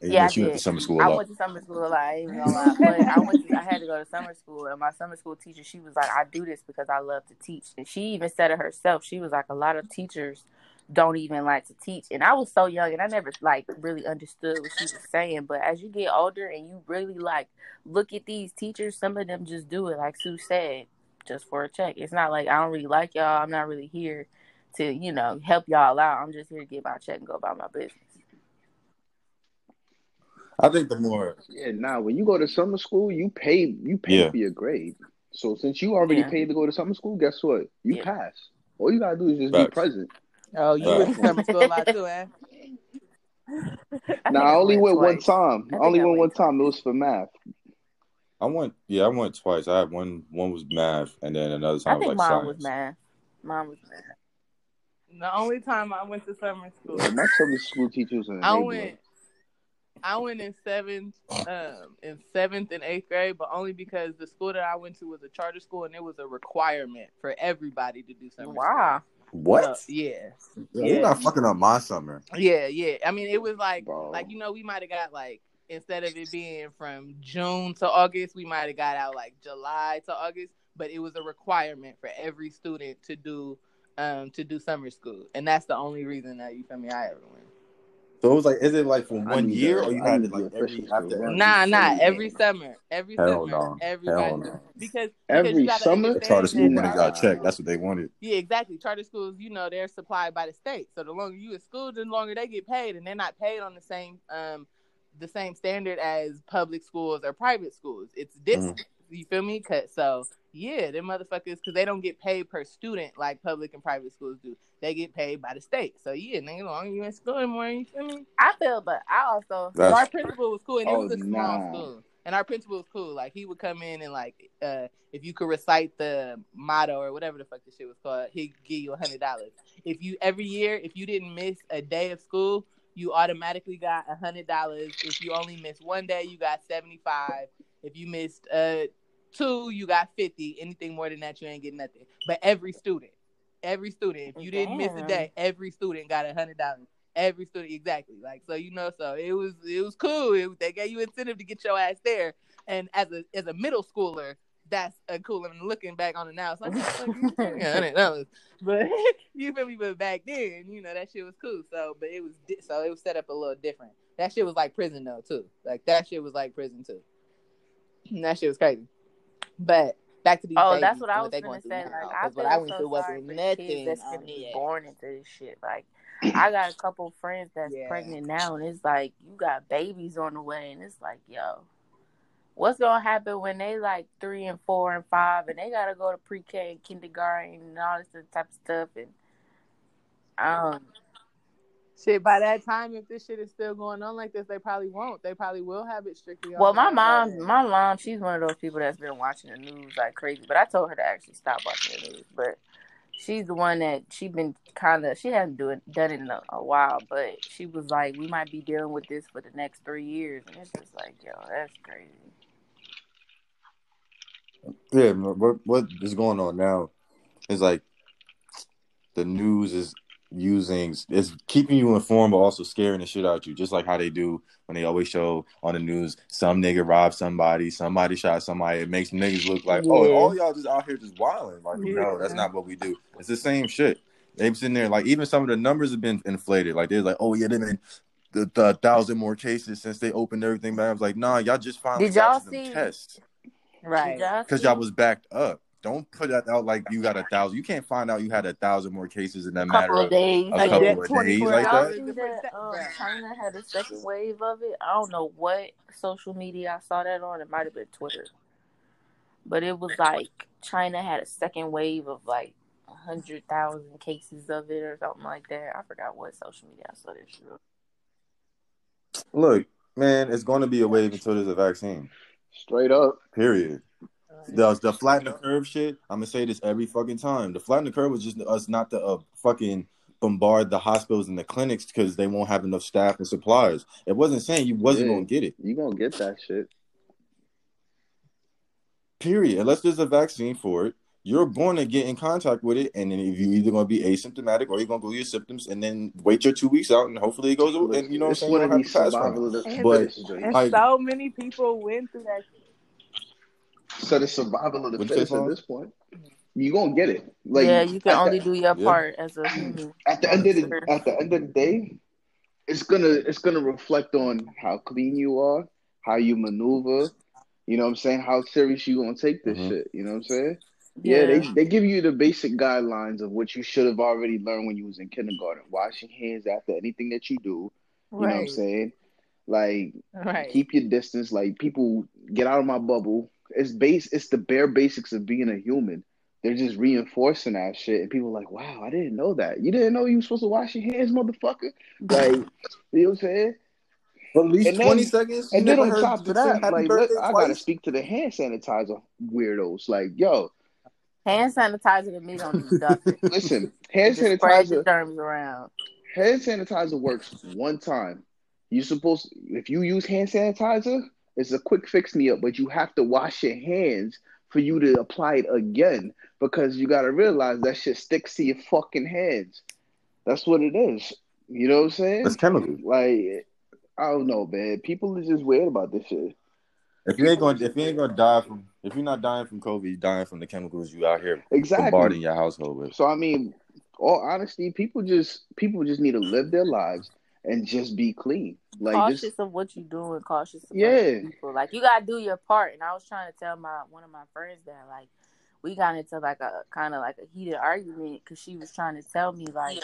[SPEAKER 5] Yeah,
[SPEAKER 3] you
[SPEAKER 5] I
[SPEAKER 3] went to summer school.
[SPEAKER 5] I
[SPEAKER 3] a lot.
[SPEAKER 5] went to summer school a lot. I ain't even gonna but I went. To, I had to go to summer school, and my summer school teacher, she was like, "I do this because I love to teach," and she even said it herself. She was like, "A lot of teachers don't even like to teach," and I was so young, and I never like really understood what she was saying. But as you get older, and you really like look at these teachers, some of them just do it, like Sue said, just for a check. It's not like I don't really like y'all. I'm not really here to you know help y'all out. I'm just here to get my check and go about my business.
[SPEAKER 3] I think the more
[SPEAKER 4] Yeah, now when you go to summer school, you pay you pay
[SPEAKER 3] Yeah.
[SPEAKER 4] for your grade. So since you already
[SPEAKER 5] Yeah.
[SPEAKER 4] paid to go to summer school, guess what? You
[SPEAKER 5] Yeah.
[SPEAKER 4] pass. All you gotta do is just be present.
[SPEAKER 2] Oh, you
[SPEAKER 3] Right.
[SPEAKER 2] went to summer school a lot too, eh?
[SPEAKER 5] I
[SPEAKER 4] Now I only went one time.
[SPEAKER 5] I
[SPEAKER 4] I only
[SPEAKER 5] I
[SPEAKER 4] went one time. It was for math.
[SPEAKER 3] I went, yeah, I went twice. I had one. One was math, and then another
[SPEAKER 5] I
[SPEAKER 3] time was
[SPEAKER 5] think
[SPEAKER 3] like
[SPEAKER 5] mine
[SPEAKER 3] science.
[SPEAKER 5] was math. Mine was math.
[SPEAKER 2] The only time I went to summer school,
[SPEAKER 4] Yeah, my summer school teachers and
[SPEAKER 2] I went. I went in seventh, um, in seventh and eighth grade, but only because the school that I went to was a charter school, and it was a requirement for everybody to do summer.
[SPEAKER 5] Wow.
[SPEAKER 3] What?
[SPEAKER 2] school. So, yeah,
[SPEAKER 3] Yeah,
[SPEAKER 2] Yeah.
[SPEAKER 3] You're not fucking up my summer.
[SPEAKER 2] yeah, yeah. I mean, it was like,
[SPEAKER 4] Bro.
[SPEAKER 2] like you know, we might have got like instead of it being from June to August, we might have got out like July to August, but it was a requirement for every student to do, um, to do summer school, and that's the only reason that you feel me. I ever went.
[SPEAKER 3] So it was like, is it like for one year,
[SPEAKER 4] the-
[SPEAKER 3] or you
[SPEAKER 4] I
[SPEAKER 3] had
[SPEAKER 4] need
[SPEAKER 3] to like
[SPEAKER 4] the
[SPEAKER 3] every after
[SPEAKER 4] to
[SPEAKER 3] every?
[SPEAKER 4] run.
[SPEAKER 2] Nah, nah. Every summer, every
[SPEAKER 3] Hell
[SPEAKER 2] summer,
[SPEAKER 3] no.
[SPEAKER 2] everybody
[SPEAKER 3] Hell no.
[SPEAKER 2] because
[SPEAKER 4] Every
[SPEAKER 2] because
[SPEAKER 4] summer?
[SPEAKER 3] The charter school
[SPEAKER 2] that-
[SPEAKER 3] money got checked. That's what they wanted.
[SPEAKER 2] Yeah, exactly. Charter schools, you know, they're supplied by the state. So the longer you in school, the longer they get paid, and they're not paid on the same um the same standard as public schools or private schools. It's different. You feel me? 'Cause- so yeah, them motherfuckers because they don't get paid per student like public and private schools do. They get paid by the state. So yeah, nigga, the longer you in school, the more you feel me.
[SPEAKER 5] I feel, but I also
[SPEAKER 2] So our principal was cool, and it
[SPEAKER 4] Oh,
[SPEAKER 2] was a small
[SPEAKER 4] nah.
[SPEAKER 2] school. And our principal was cool. Like he would come in and like, uh, if you could recite the motto or whatever the fuck the shit was called, he'd give you a hundred dollars. If you every year, if you didn't miss a day of school, you automatically got a hundred dollars. If you only missed one day, you got seventy five. If you missed uh two, you got fifty. Anything more than that, you ain't getting nothing. But every student, every student, if you didn't miss a day, every student got a hundred dollars. Every student exactly. Like so you know so it was it was cool. It, they gave you incentive to get your ass there. And as a as a middle schooler that's a cool and looking back on it now it's like what the fuck you doing? That was but you feel me? But back then you know that shit was cool. So but it was so it was set up a little different. That shit was like prison though too. Like that shit was like prison too. And that shit was crazy but back to these
[SPEAKER 5] Oh,
[SPEAKER 2] babies
[SPEAKER 5] that's what I was gonna say.
[SPEAKER 2] now,
[SPEAKER 5] Like, I feel
[SPEAKER 2] what I went
[SPEAKER 5] so
[SPEAKER 2] through wasn't nothing
[SPEAKER 5] kids that's
[SPEAKER 2] on
[SPEAKER 5] gonna be born into this shit. Like, I got a couple friends that's
[SPEAKER 2] Yeah.
[SPEAKER 5] pregnant now, and it's like you got babies on the way, and it's like, yo, what's gonna happen when they like three and four and five, and they gotta go to pre-K and kindergarten and all this type of stuff, and um,
[SPEAKER 2] Shit, by that time, if this shit is still going on like this, they probably won't. They probably will have it strictly.
[SPEAKER 5] Well, my
[SPEAKER 2] online
[SPEAKER 5] mom,
[SPEAKER 2] then.
[SPEAKER 5] my mom, she's one of those people that's been watching the news like crazy. But I told her to actually stop watching the news. But she's the one that she been kind of she hasn't do it, done it in a, a while. But she was like, we might be dealing with this for the next three years, and it's just like, yo, that's crazy.
[SPEAKER 3] Yeah, what what is going on now is like the news is using it's keeping you informed but also scaring the shit out of you, just like how they do when they always show on the news some nigga robbed somebody, somebody shot somebody. It makes niggas look like, oh, all y'all just out here just wilding. Like, no, that's not what we do. It's the same shit. They've sitting there like even some of the numbers have been inflated. Like they're like, oh yeah, they've been the, the thousand more cases since they opened everything back. I was like, nah, y'all just finally
[SPEAKER 5] Did y'all
[SPEAKER 3] to
[SPEAKER 5] see-
[SPEAKER 3] tests
[SPEAKER 2] Right.
[SPEAKER 3] because y'all was backed up. Don't put that out like you got a thousand. You can't find out you had a thousand more cases in that
[SPEAKER 5] a
[SPEAKER 3] matter
[SPEAKER 5] couple
[SPEAKER 3] of
[SPEAKER 5] of days.
[SPEAKER 3] a
[SPEAKER 2] Like
[SPEAKER 3] couple
[SPEAKER 2] that
[SPEAKER 3] of days like that.
[SPEAKER 5] that
[SPEAKER 2] set-
[SPEAKER 5] um. China had a second wave of it? I don't know what social media I saw that on. It might have been Twitter. But it was like China had a second wave of like a hundred thousand cases of it or something like that. I forgot what social media I saw this shit. on.
[SPEAKER 3] Look, man, it's going to be a wave until there's a vaccine.
[SPEAKER 4] Straight up.
[SPEAKER 3] Period. The the flatten the curve shit. I'm gonna say this every fucking time. The flatten the curve was just us not to uh, fucking bombard the hospitals and the clinics because they won't have enough staff and supplies. It wasn't saying you wasn't
[SPEAKER 4] Yeah.
[SPEAKER 3] gonna get it.
[SPEAKER 4] You gonna get that shit.
[SPEAKER 3] Period. Unless there's a vaccine for it, you're going to get in contact with it, and then if you're either going to be asymptomatic or you're going to go your symptoms, and then wait your two weeks out, and hopefully it goes. Away. And you know what I'm
[SPEAKER 4] it's
[SPEAKER 3] saying?
[SPEAKER 4] one
[SPEAKER 3] You
[SPEAKER 4] of
[SPEAKER 3] don't
[SPEAKER 4] these
[SPEAKER 3] have to pass from it.
[SPEAKER 4] of the
[SPEAKER 2] And-
[SPEAKER 3] But.
[SPEAKER 2] And
[SPEAKER 3] I-
[SPEAKER 2] so many people went through that.
[SPEAKER 4] So the survival of the
[SPEAKER 3] What'd you say,
[SPEAKER 4] fittest at this point. You gonna get it. Like
[SPEAKER 5] yeah, you can only
[SPEAKER 4] the,
[SPEAKER 5] do your
[SPEAKER 3] Yeah.
[SPEAKER 5] part as a human.
[SPEAKER 4] at the end of the at the end of the day, it's gonna it's gonna reflect on how clean you are, how you maneuver. You know what I'm saying? How serious you gonna take this
[SPEAKER 3] Mhm.
[SPEAKER 4] shit? You know what I'm saying? Yeah, they, they give you the basic guidelines of what you should have already learned when you was in kindergarten. Wash your hands after anything that you do. You know what I'm saying? Like
[SPEAKER 2] Right.
[SPEAKER 4] keep your distance. Like people get out of my bubble. It's base. It's the bare basics of being a human. They're just reinforcing that shit, and people are like, "Wow, I didn't know that. You didn't know you were supposed to wash your hands, motherfucker." Like, you know what I'm saying?
[SPEAKER 3] For at least
[SPEAKER 4] And then-
[SPEAKER 3] 20 seconds.
[SPEAKER 4] And then on top of that, like,
[SPEAKER 3] birthday
[SPEAKER 4] let, I gotta speak to the hand sanitizer weirdos. Like, yo,
[SPEAKER 5] Hand sanitizer to me don't do nothing.
[SPEAKER 4] listen, hand
[SPEAKER 5] Just
[SPEAKER 4] sanitizer.
[SPEAKER 5] germs around.
[SPEAKER 4] Hand sanitizer works one time. You supposed if you use hand sanitizer, it's a quick fix me up, but you have to wash your hands for you to apply it again because you gotta realize that shit sticks to your fucking hands. That's what it is. You know what I'm saying?
[SPEAKER 3] That's chemical.
[SPEAKER 4] Like I don't know, man. People are just weird about this shit.
[SPEAKER 3] If you ain't gonna, if you ain't to die from, if you're not dying from COVID, you're dying from the chemicals you out here
[SPEAKER 4] Exactly.
[SPEAKER 3] bombarding your household with.
[SPEAKER 4] So I mean, all honesty, people just people just need to live their lives and just be clean. Like
[SPEAKER 5] cautious
[SPEAKER 4] just
[SPEAKER 5] of what you're doing, cautious of
[SPEAKER 4] Yeah.
[SPEAKER 5] people. Like you gotta do your part. And I was trying to tell my one of my friends that like we got into like a kind of like a heated argument because she was trying to tell me like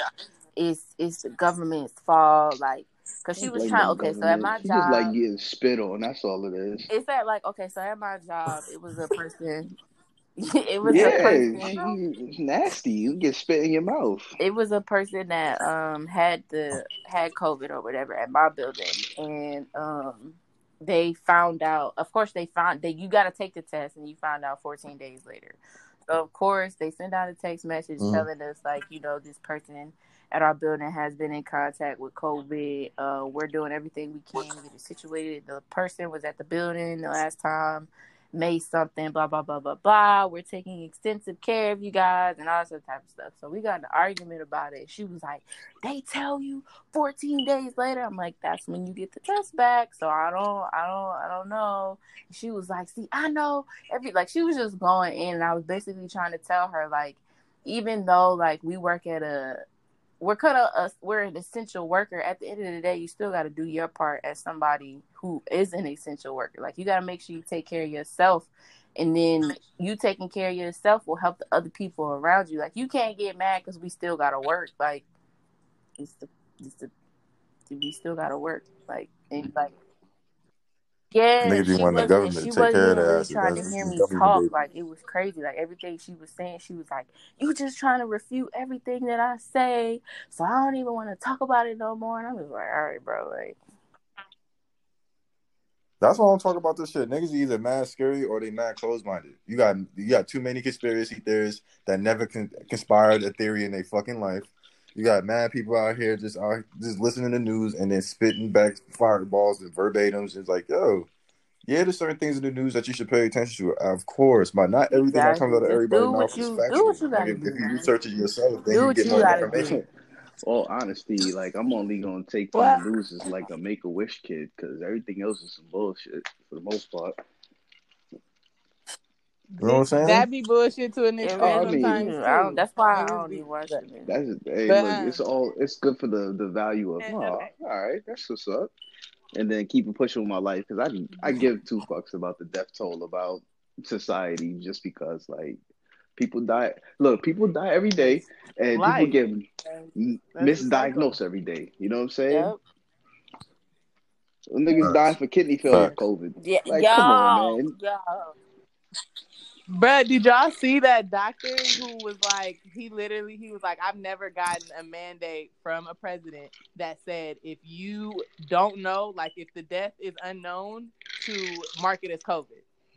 [SPEAKER 5] it's it's the government's fault. Like because she was
[SPEAKER 4] blame
[SPEAKER 5] trying.
[SPEAKER 4] the
[SPEAKER 5] Okay, so at my
[SPEAKER 4] she
[SPEAKER 5] job,
[SPEAKER 4] just like getting spit on. That's all it is.
[SPEAKER 5] it's at like okay, so at my job, it was a person. it was a
[SPEAKER 4] Yeah,
[SPEAKER 5] person.
[SPEAKER 4] nasty. You get spit in your mouth.
[SPEAKER 5] it was a person that um had the had COVID or whatever at my building, and um they found out. Of course, they found that you got to take the test, and you found out 14 days later. So of course, they sent out a text message
[SPEAKER 3] Mhm.
[SPEAKER 5] telling us like, you know, this person at our building has been in contact with COVID. Uh, we're doing everything we can to get it situated. The person was at the building the last time made something, blah blah blah blah blah. We're taking extensive care of you guys and all that type of stuff. So we got an argument about it. She was like, "They tell you 14 days later." I'm like, "That's when you get the test back." So I don't, I don't, I don't know. She was like, "See, I know every like." She was just going in, and I was basically trying to tell her like, even though like we work at a we're kind of a, we're an essential worker. At the end of the day, you still got to do your part as somebody who is an essential worker. Like you got to make sure you take care of yourself, and then you taking care of yourself will help the other people around you. Like you can't get mad because we still got to work. Like it's the, it's the we still got to work. Like and like. Yeah,
[SPEAKER 3] Niggas be
[SPEAKER 5] she
[SPEAKER 3] wanting the government to take care of
[SPEAKER 5] wasn't
[SPEAKER 3] their
[SPEAKER 5] really
[SPEAKER 3] asses.
[SPEAKER 5] trying to hear me talk. Like it was crazy. Like everything she was saying, she was like, "You just trying to refute everything that I say, so I don't even want to talk about it no more." And I'm just like, "All right, bro." Like,
[SPEAKER 3] That's why I'm talking about this shit. Niggas either mad scary or they mad closed minded. You got you got too many conspiracy theorists that never con- conspired a theory in their fucking life. You got mad people out here just out just listening to news and then spitting back fireballs and verbatims. It's like, yo, yeah, there's certain things in the news that you should pay attention to, of course, but not everything that comes out of
[SPEAKER 5] Exactly.
[SPEAKER 3] Everybody's mouth is
[SPEAKER 5] you- do
[SPEAKER 3] factual.
[SPEAKER 5] what you
[SPEAKER 3] Like, if,
[SPEAKER 5] do,
[SPEAKER 3] if you
[SPEAKER 5] man.
[SPEAKER 3] research it yourself, then
[SPEAKER 5] Do
[SPEAKER 3] you get
[SPEAKER 5] you
[SPEAKER 3] more
[SPEAKER 5] gotta
[SPEAKER 3] information.
[SPEAKER 4] Oh, All honesty, like I'm only gonna take
[SPEAKER 2] Well-
[SPEAKER 4] the news as like a make a wish kid because everything else is some bullshit for the most part.
[SPEAKER 3] You know what I'm saying?
[SPEAKER 2] That be bullshit to an
[SPEAKER 5] It
[SPEAKER 2] extent
[SPEAKER 4] Oh, I mean-
[SPEAKER 2] sometimes
[SPEAKER 5] do.
[SPEAKER 2] too.
[SPEAKER 5] I don't, that's why I don't
[SPEAKER 2] be-
[SPEAKER 5] even watch it. man.
[SPEAKER 4] That's hey,
[SPEAKER 2] But,
[SPEAKER 4] look, it's all it's good for the the value of
[SPEAKER 2] And,
[SPEAKER 4] oh, all right, that's what's up. And then keep it pushing with my life because I I give two fucks about the death toll about society just because like people die. Look, people die every day, and
[SPEAKER 2] Life.
[SPEAKER 4] people get
[SPEAKER 2] That's the cycle.
[SPEAKER 4] misdiagnosed every day. You know what I'm saying?
[SPEAKER 5] Yep.
[SPEAKER 4] Niggas
[SPEAKER 3] Facts.
[SPEAKER 4] dying for kidney failure,
[SPEAKER 3] Facts.
[SPEAKER 4] COVID.
[SPEAKER 5] Yeah,
[SPEAKER 4] Like,
[SPEAKER 5] yo,
[SPEAKER 4] come on, man.
[SPEAKER 5] yo.
[SPEAKER 2] Bruh, did y'all see that doctor who was like, he literally, he was like, I've never gotten a mandate from a president that said if you don't know, like if the death is unknown, to mark it as COVID.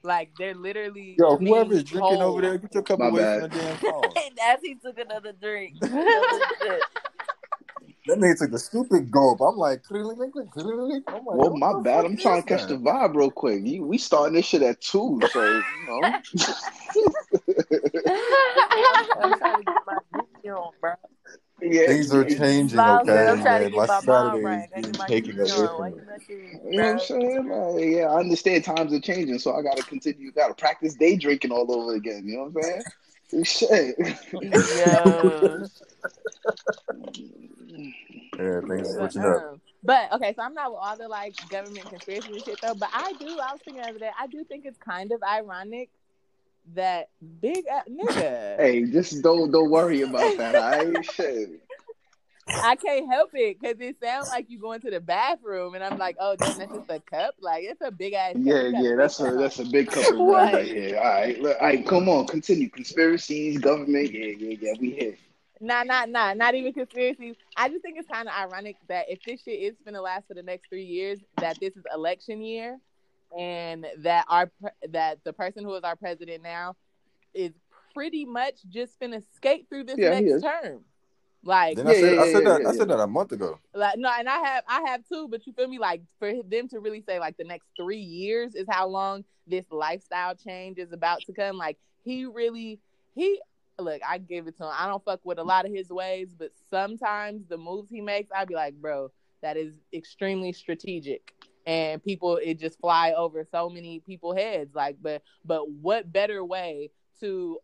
[SPEAKER 2] Like they're literally.
[SPEAKER 3] Yo,
[SPEAKER 2] being
[SPEAKER 3] whoever's drinking
[SPEAKER 2] told-
[SPEAKER 3] over there, get your cup
[SPEAKER 4] My
[SPEAKER 3] away
[SPEAKER 4] bad.
[SPEAKER 3] from the damn phone.
[SPEAKER 5] As he took another drink. Another sip.
[SPEAKER 3] That nigga took the stupid gulp. I'm like. I'm like,
[SPEAKER 4] Well, my bad. I'm trying to catch the vibe real quick. You, we starting this shit at two, so you know.
[SPEAKER 5] I'm trying to get my drink bro.
[SPEAKER 4] yeah,
[SPEAKER 3] Things are changing,
[SPEAKER 5] Miles,
[SPEAKER 3] okay?
[SPEAKER 5] I'm trying to get
[SPEAKER 3] My
[SPEAKER 5] my
[SPEAKER 3] Saturday
[SPEAKER 5] right.
[SPEAKER 3] Is
[SPEAKER 5] get
[SPEAKER 3] taking
[SPEAKER 5] drink
[SPEAKER 3] away
[SPEAKER 5] on. Why
[SPEAKER 3] from
[SPEAKER 5] you
[SPEAKER 3] it.
[SPEAKER 5] not doing
[SPEAKER 4] know what I'm saying? Like, yeah, I understand times are changing, so I gotta continue. Gotta practice day drinking all over again. You know what I'm saying? Shit.
[SPEAKER 5] Yo.
[SPEAKER 3] Yeah, things are
[SPEAKER 2] But,
[SPEAKER 3] switching up.
[SPEAKER 2] um, but okay, so I'm not with all the like government conspiracy and shit though. But I do. I was thinking the other day. I do think it's kind of ironic that big uh, nigga.
[SPEAKER 4] hey, just don't don't worry about that. I shit.
[SPEAKER 2] I can't help it because it sounds like you going to the bathroom, and I'm like, oh, damn, that's just a cup. Like it's a big ass.
[SPEAKER 4] Yeah,
[SPEAKER 2] You
[SPEAKER 4] yeah, that's a that's a big cup of red
[SPEAKER 2] What?
[SPEAKER 4] right here. All right, look, all right, come on, continue. Conspiracies, government, yeah, yeah, yeah, we here.
[SPEAKER 2] Nah, nah, nah, not even conspiracies. I just think it's kind of ironic that if this shit is gonna last for the next three years, that this is election year, and that our that the person who is our president now is pretty much just gonna skate through this
[SPEAKER 4] Yeah,
[SPEAKER 2] next term. Like,
[SPEAKER 3] Then I
[SPEAKER 4] Yeah,
[SPEAKER 3] said,
[SPEAKER 4] yeah,
[SPEAKER 3] I said
[SPEAKER 4] yeah,
[SPEAKER 3] that,
[SPEAKER 4] yeah,
[SPEAKER 3] I said that a month ago.
[SPEAKER 2] like no, and I have I have too, but you feel me? Like for them to really say like the next three years is how long this lifestyle change is about to come. Like he really he look, I give it to him. I don't fuck with a lot of his ways, but sometimes the moves he makes, I'd be like, bro, that is extremely strategic. And people it just fly over so many people heads. Like, but but what better way to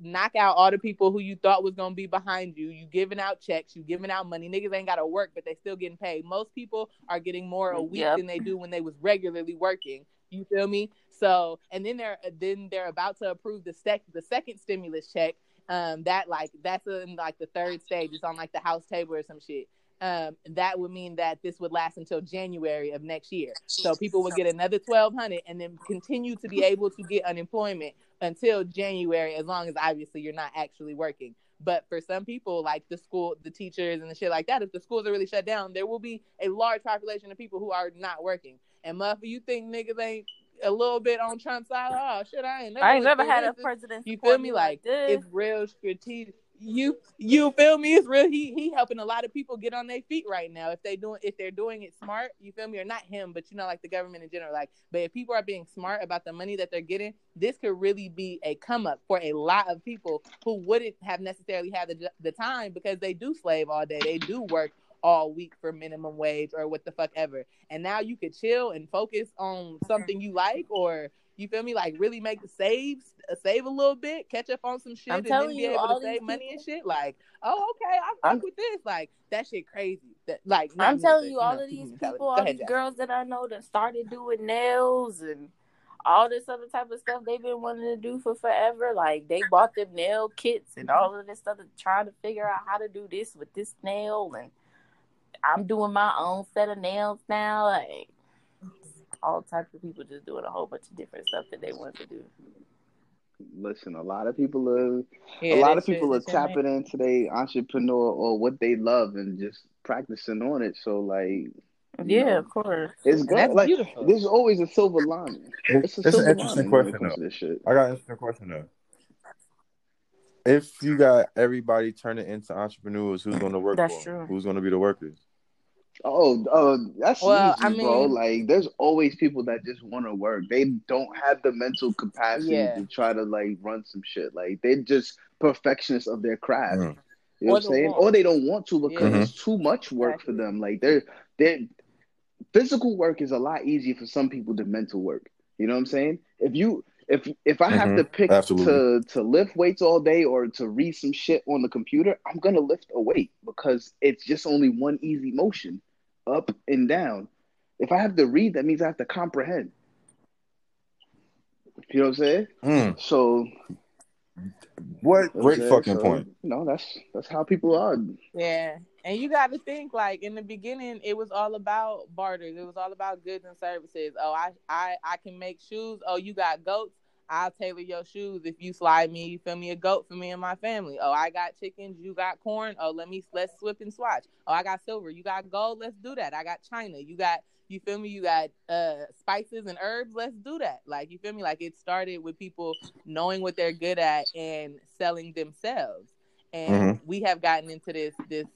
[SPEAKER 2] knock out all the people who you thought was gonna be behind you. You giving out checks, you giving out money. Niggas ain't gotta work, but they still getting paid. Most people are getting more a week
[SPEAKER 5] Yep.
[SPEAKER 2] than they do when they was regularly working. You feel me? So and then they're then they're about to approve the sec the second stimulus check. Um that like that's in like the third stage. It's on like the house table or some shit. Um that would mean that this would last until January of next year. So people would get another twelve hundred and then continue to be able to get unemployment until January, as long as obviously you're not actually working. But for some people, like the school, the teachers, and the shit like that, if the schools are really shut down, there will be a large population of people who are not working. And motherfucker, you think niggas ain't a little bit on Trump's side? Oh shit, I ain't never.
[SPEAKER 5] I ain't never had a president.
[SPEAKER 2] You feel me? Like
[SPEAKER 5] this.
[SPEAKER 2] it's real strategic. You you feel me? It's real. He he helping a lot of people get on their feet right now. If they doing if they're doing it smart, you feel me? Or not him, but you know, like the government in general. Like, but if people are being smart about the money that they're getting, this could really be a come up for a lot of people who wouldn't have necessarily had the the time because they do slave all day. They do work all week for minimum wage or what the fuck ever. And now you could chill and focus on something you like or you feel me? Like really make the saves, uh, save a little bit, catch up on some shit,
[SPEAKER 5] I'm
[SPEAKER 2] and then be able to save money and shit. Like, oh, okay, I fuck
[SPEAKER 4] I'm-
[SPEAKER 2] with this. Like that shit crazy. That like
[SPEAKER 5] I'm telling you, all
[SPEAKER 2] know,
[SPEAKER 5] of these people, all
[SPEAKER 2] ahead,
[SPEAKER 5] these
[SPEAKER 2] Jack.
[SPEAKER 5] girls that I know that started doing nails and all this other type of stuff they've been wanting to do for forever. Like they bought them nail kits and all of this stuff, trying to figure out how to do this with this nail. And I'm doing my own set of nails now. Like all types of people just doing a whole bunch of different stuff that they want to do.
[SPEAKER 4] Listen, a lot of people are
[SPEAKER 2] Yeah,
[SPEAKER 4] a lot of people are
[SPEAKER 2] that shit
[SPEAKER 4] tapping into their entrepreneur or what they love and just practicing on it. So like,
[SPEAKER 5] Yeah,
[SPEAKER 4] know,
[SPEAKER 5] of course.
[SPEAKER 4] it's good.
[SPEAKER 2] that's
[SPEAKER 4] Like,
[SPEAKER 2] beautiful.
[SPEAKER 4] there's always a silver lining. It's a
[SPEAKER 3] It's an interesting
[SPEAKER 4] lining when it
[SPEAKER 3] question, though.
[SPEAKER 4] this shit.
[SPEAKER 3] I got an interesting question though. If you got everybody turning into entrepreneurs, who's going to work
[SPEAKER 5] That's
[SPEAKER 3] for 'em?
[SPEAKER 5] true.
[SPEAKER 3] Who's going to be the workers?
[SPEAKER 4] Oh, oh, that's
[SPEAKER 2] Well,
[SPEAKER 4] easy,
[SPEAKER 2] I
[SPEAKER 4] bro. Like, there's always people that just want to work. They don't have the mental capacity
[SPEAKER 2] Yeah.
[SPEAKER 4] to try to like run some shit. Like, they're just perfectionists of their craft.
[SPEAKER 3] Mm.
[SPEAKER 4] You know
[SPEAKER 2] Or
[SPEAKER 4] what I'm saying?
[SPEAKER 2] want.
[SPEAKER 4] Or they don't want to because
[SPEAKER 2] Yeah.
[SPEAKER 4] it's too much work for them. Like, they're they're physical work is a lot easier for some people than mental work. You know what I'm saying? If you if if I have
[SPEAKER 3] Mhm,
[SPEAKER 4] to pick
[SPEAKER 3] absolutely.
[SPEAKER 4] to to lift weights all day or to read some shit on the computer, I'm gonna lift a weight because it's just only one easy motion, up and down. If I have to read, that means I have to comprehend. You know what I'm saying?
[SPEAKER 3] Mm,
[SPEAKER 4] So
[SPEAKER 3] what
[SPEAKER 4] you know what I'm
[SPEAKER 3] great
[SPEAKER 4] saying?
[SPEAKER 3] fucking
[SPEAKER 4] So,
[SPEAKER 3] point.
[SPEAKER 4] You know, that's that's how people are.
[SPEAKER 2] Yeah. And you got to think like in the beginning, it was all about barters. It was all about goods and services. Oh, I, I, I can make shoes. Oh, you got goats. I'll tailor your shoes if you slide me. You feel me? A goat for me and my family. Oh, I got chickens. You got corn. Oh, let me let's swip and swatch. Oh, I got silver. You got gold. Let's do that. I got China. You got you feel me? You got uh spices and herbs. Let's do that. Like you feel me? Like it started with people knowing what they're good at and selling themselves. And we have gotten into this this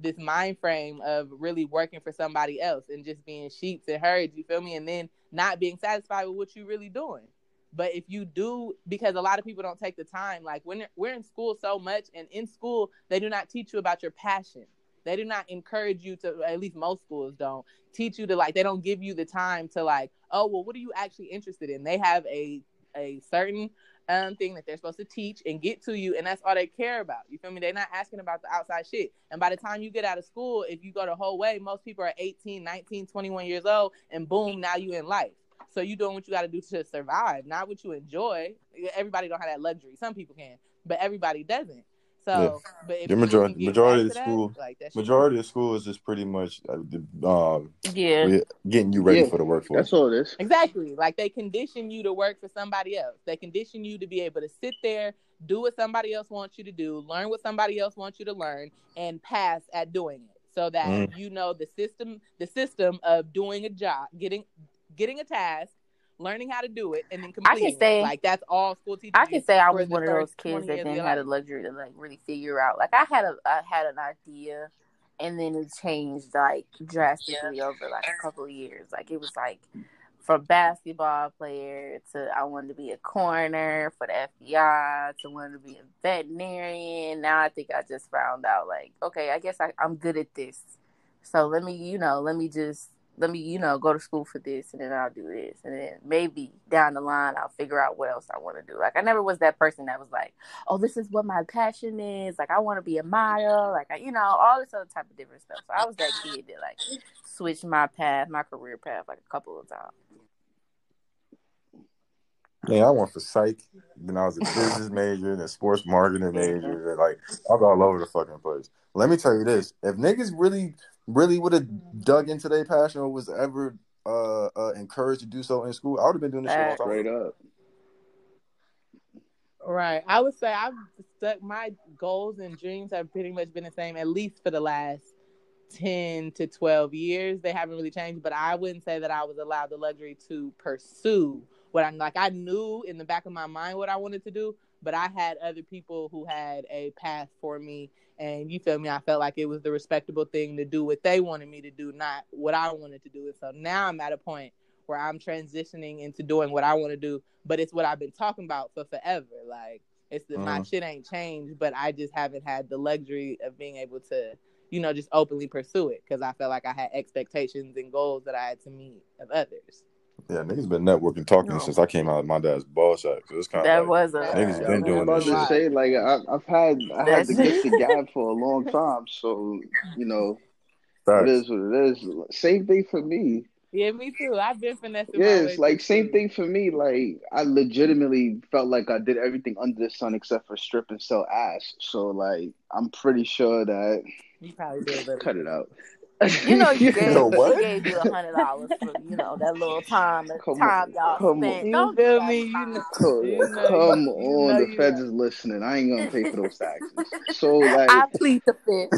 [SPEAKER 2] this mind frame of really working for somebody else and just being sheeps and herds, you feel me? And then not being satisfied with what you're really doing. But if you do, because a lot of people don't take the time, like when we're in school so much, and in school, they do not teach you about your passion. They do not encourage you to, at least most schools don't, teach you to like, they don't give you the time to like, oh, well, what are you actually interested in? They have a, a certain um, thing that they're supposed to teach and get to you, and that's all they care about. You feel me? They're not asking about the outside shit. And by the time you get out of school, if you go the whole way, most people are 18, 19, 21 years old, and boom, now you in life. So you doing what you got to do to survive, not what you enjoy. Everybody don't have that luxury. Some people can, but everybody doesn't. So, but if
[SPEAKER 3] The majority-
[SPEAKER 2] can
[SPEAKER 3] majority of
[SPEAKER 2] to that,
[SPEAKER 3] school-
[SPEAKER 2] like that
[SPEAKER 3] Majority of school is just pretty much uh, um,
[SPEAKER 5] Yeah.
[SPEAKER 3] getting you ready
[SPEAKER 4] Yeah,
[SPEAKER 3] for the workforce.
[SPEAKER 4] That's all it is.
[SPEAKER 2] Exactly. Like they condition you to work for somebody else. They condition you to be able to sit there, do what somebody else wants you to do, learn what somebody else wants you to learn, and pass at doing it. So that
[SPEAKER 3] Mm.
[SPEAKER 2] you know the system, the system of doing a job, getting getting a task, learning how to do it, and then completing.
[SPEAKER 5] I can
[SPEAKER 2] it.
[SPEAKER 5] say-
[SPEAKER 2] like that's all school teaches.
[SPEAKER 5] I can say I was one of those kids that didn't have the luxury to like really figure out. Like I had a I had an idea, and then it changed like drastically over like a couple of years. Like it was like from basketball player to I wanted to be a coroner for the FBI to wanting to be a veterinarian. Now I think I just found out like okay, I guess I, I'm good at this. So let me you know let me just let me, you know, go to school for this and then I'll do this. And then maybe down the line, I'll figure out what else I want to do. Like, I never was that person that was like, oh, this is what my passion is. Like, I want to be a model. Like, I, you know, all this other type of different stuff. So I was that kid that, like, switched my path, my career path, like a couple of times.
[SPEAKER 3] Man, I went for psych. Then I was a business major and a sports marketing major. And like I was all over the fucking place. Let me tell you this: if niggas really, really would have dug into their passion or was ever uh, uh, encouraged to do so in school, I would have been doing this shit all the time.
[SPEAKER 4] Straight up.
[SPEAKER 2] Right. I would say I've stuck my goals and dreams have pretty much been the same at least for the last 10 to 12 years. They haven't really changed, but I wouldn't say that I was allowed the luxury to pursue what I'm like. I knew in the back of my mind what I wanted to do, but I had other people who had a path for me. And you feel me? I felt like it was the respectable thing to do what they wanted me to do, not what I wanted to do. And so now I'm at a point where I'm transitioning into doing what I want to do, but it's what I've been talking about for forever. Like it's the, my
[SPEAKER 3] Mhm.
[SPEAKER 2] shit ain't changed, but I just haven't had the luxury of being able to, you know, just openly pursue it because I felt like I had expectations and goals that I had to meet of others.
[SPEAKER 3] Yeah, niggas been networking talking
[SPEAKER 5] No.
[SPEAKER 3] since I came out of my dad's ball sack. So it's kind
[SPEAKER 5] That
[SPEAKER 3] of like,
[SPEAKER 5] was a
[SPEAKER 3] Niggas
[SPEAKER 4] Yeah,
[SPEAKER 3] been
[SPEAKER 4] I was
[SPEAKER 3] doing
[SPEAKER 4] about
[SPEAKER 3] this
[SPEAKER 4] to
[SPEAKER 3] shit.
[SPEAKER 4] say like I, I've had I had the
[SPEAKER 5] That's-
[SPEAKER 4] gift of gab for a long time, so you know it
[SPEAKER 3] facts.
[SPEAKER 4] is what it is. Same thing for me.
[SPEAKER 2] Yeah, me too. I've been finessing. my
[SPEAKER 4] Yeah, like same
[SPEAKER 2] too.
[SPEAKER 4] thing for me. Like I legitimately felt like I did everything under the sun except for strip and sell ass. So like I'm pretty sure that
[SPEAKER 2] You probably did a little.
[SPEAKER 4] cut it out.
[SPEAKER 5] You know, you gave,
[SPEAKER 3] know what?
[SPEAKER 5] gave you a hundred dollars for you know that little time, the
[SPEAKER 4] Come
[SPEAKER 5] time
[SPEAKER 4] on,
[SPEAKER 5] y'all
[SPEAKER 4] come
[SPEAKER 5] spent.
[SPEAKER 2] You
[SPEAKER 5] Don't
[SPEAKER 2] feel me? You
[SPEAKER 5] time.
[SPEAKER 2] know-
[SPEAKER 4] Come,
[SPEAKER 2] You know,
[SPEAKER 4] come
[SPEAKER 2] you
[SPEAKER 4] on,
[SPEAKER 2] know
[SPEAKER 4] the feds is listening. I ain't gonna pay for those taxes. So like,
[SPEAKER 5] I plead the fifth.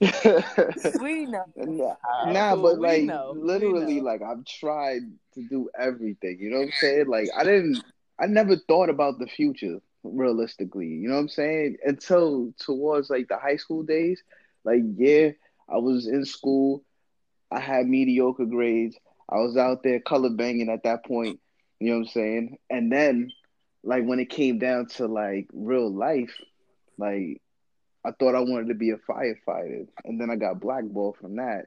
[SPEAKER 5] We know.
[SPEAKER 4] nah, nah, but
[SPEAKER 2] We
[SPEAKER 4] like
[SPEAKER 2] know.
[SPEAKER 4] Literally, like I've tried to do everything. You know what I'm saying? Like I didn't, I never thought about the future realistically. You know what I'm saying? Until towards like the high school days. Like yeah, I was in school. I had mediocre grades. I was out there color banging at that point. You know what I'm saying? And then, like when it came down to like real life, like I thought I wanted to be a firefighter, and then I got blackballed from that.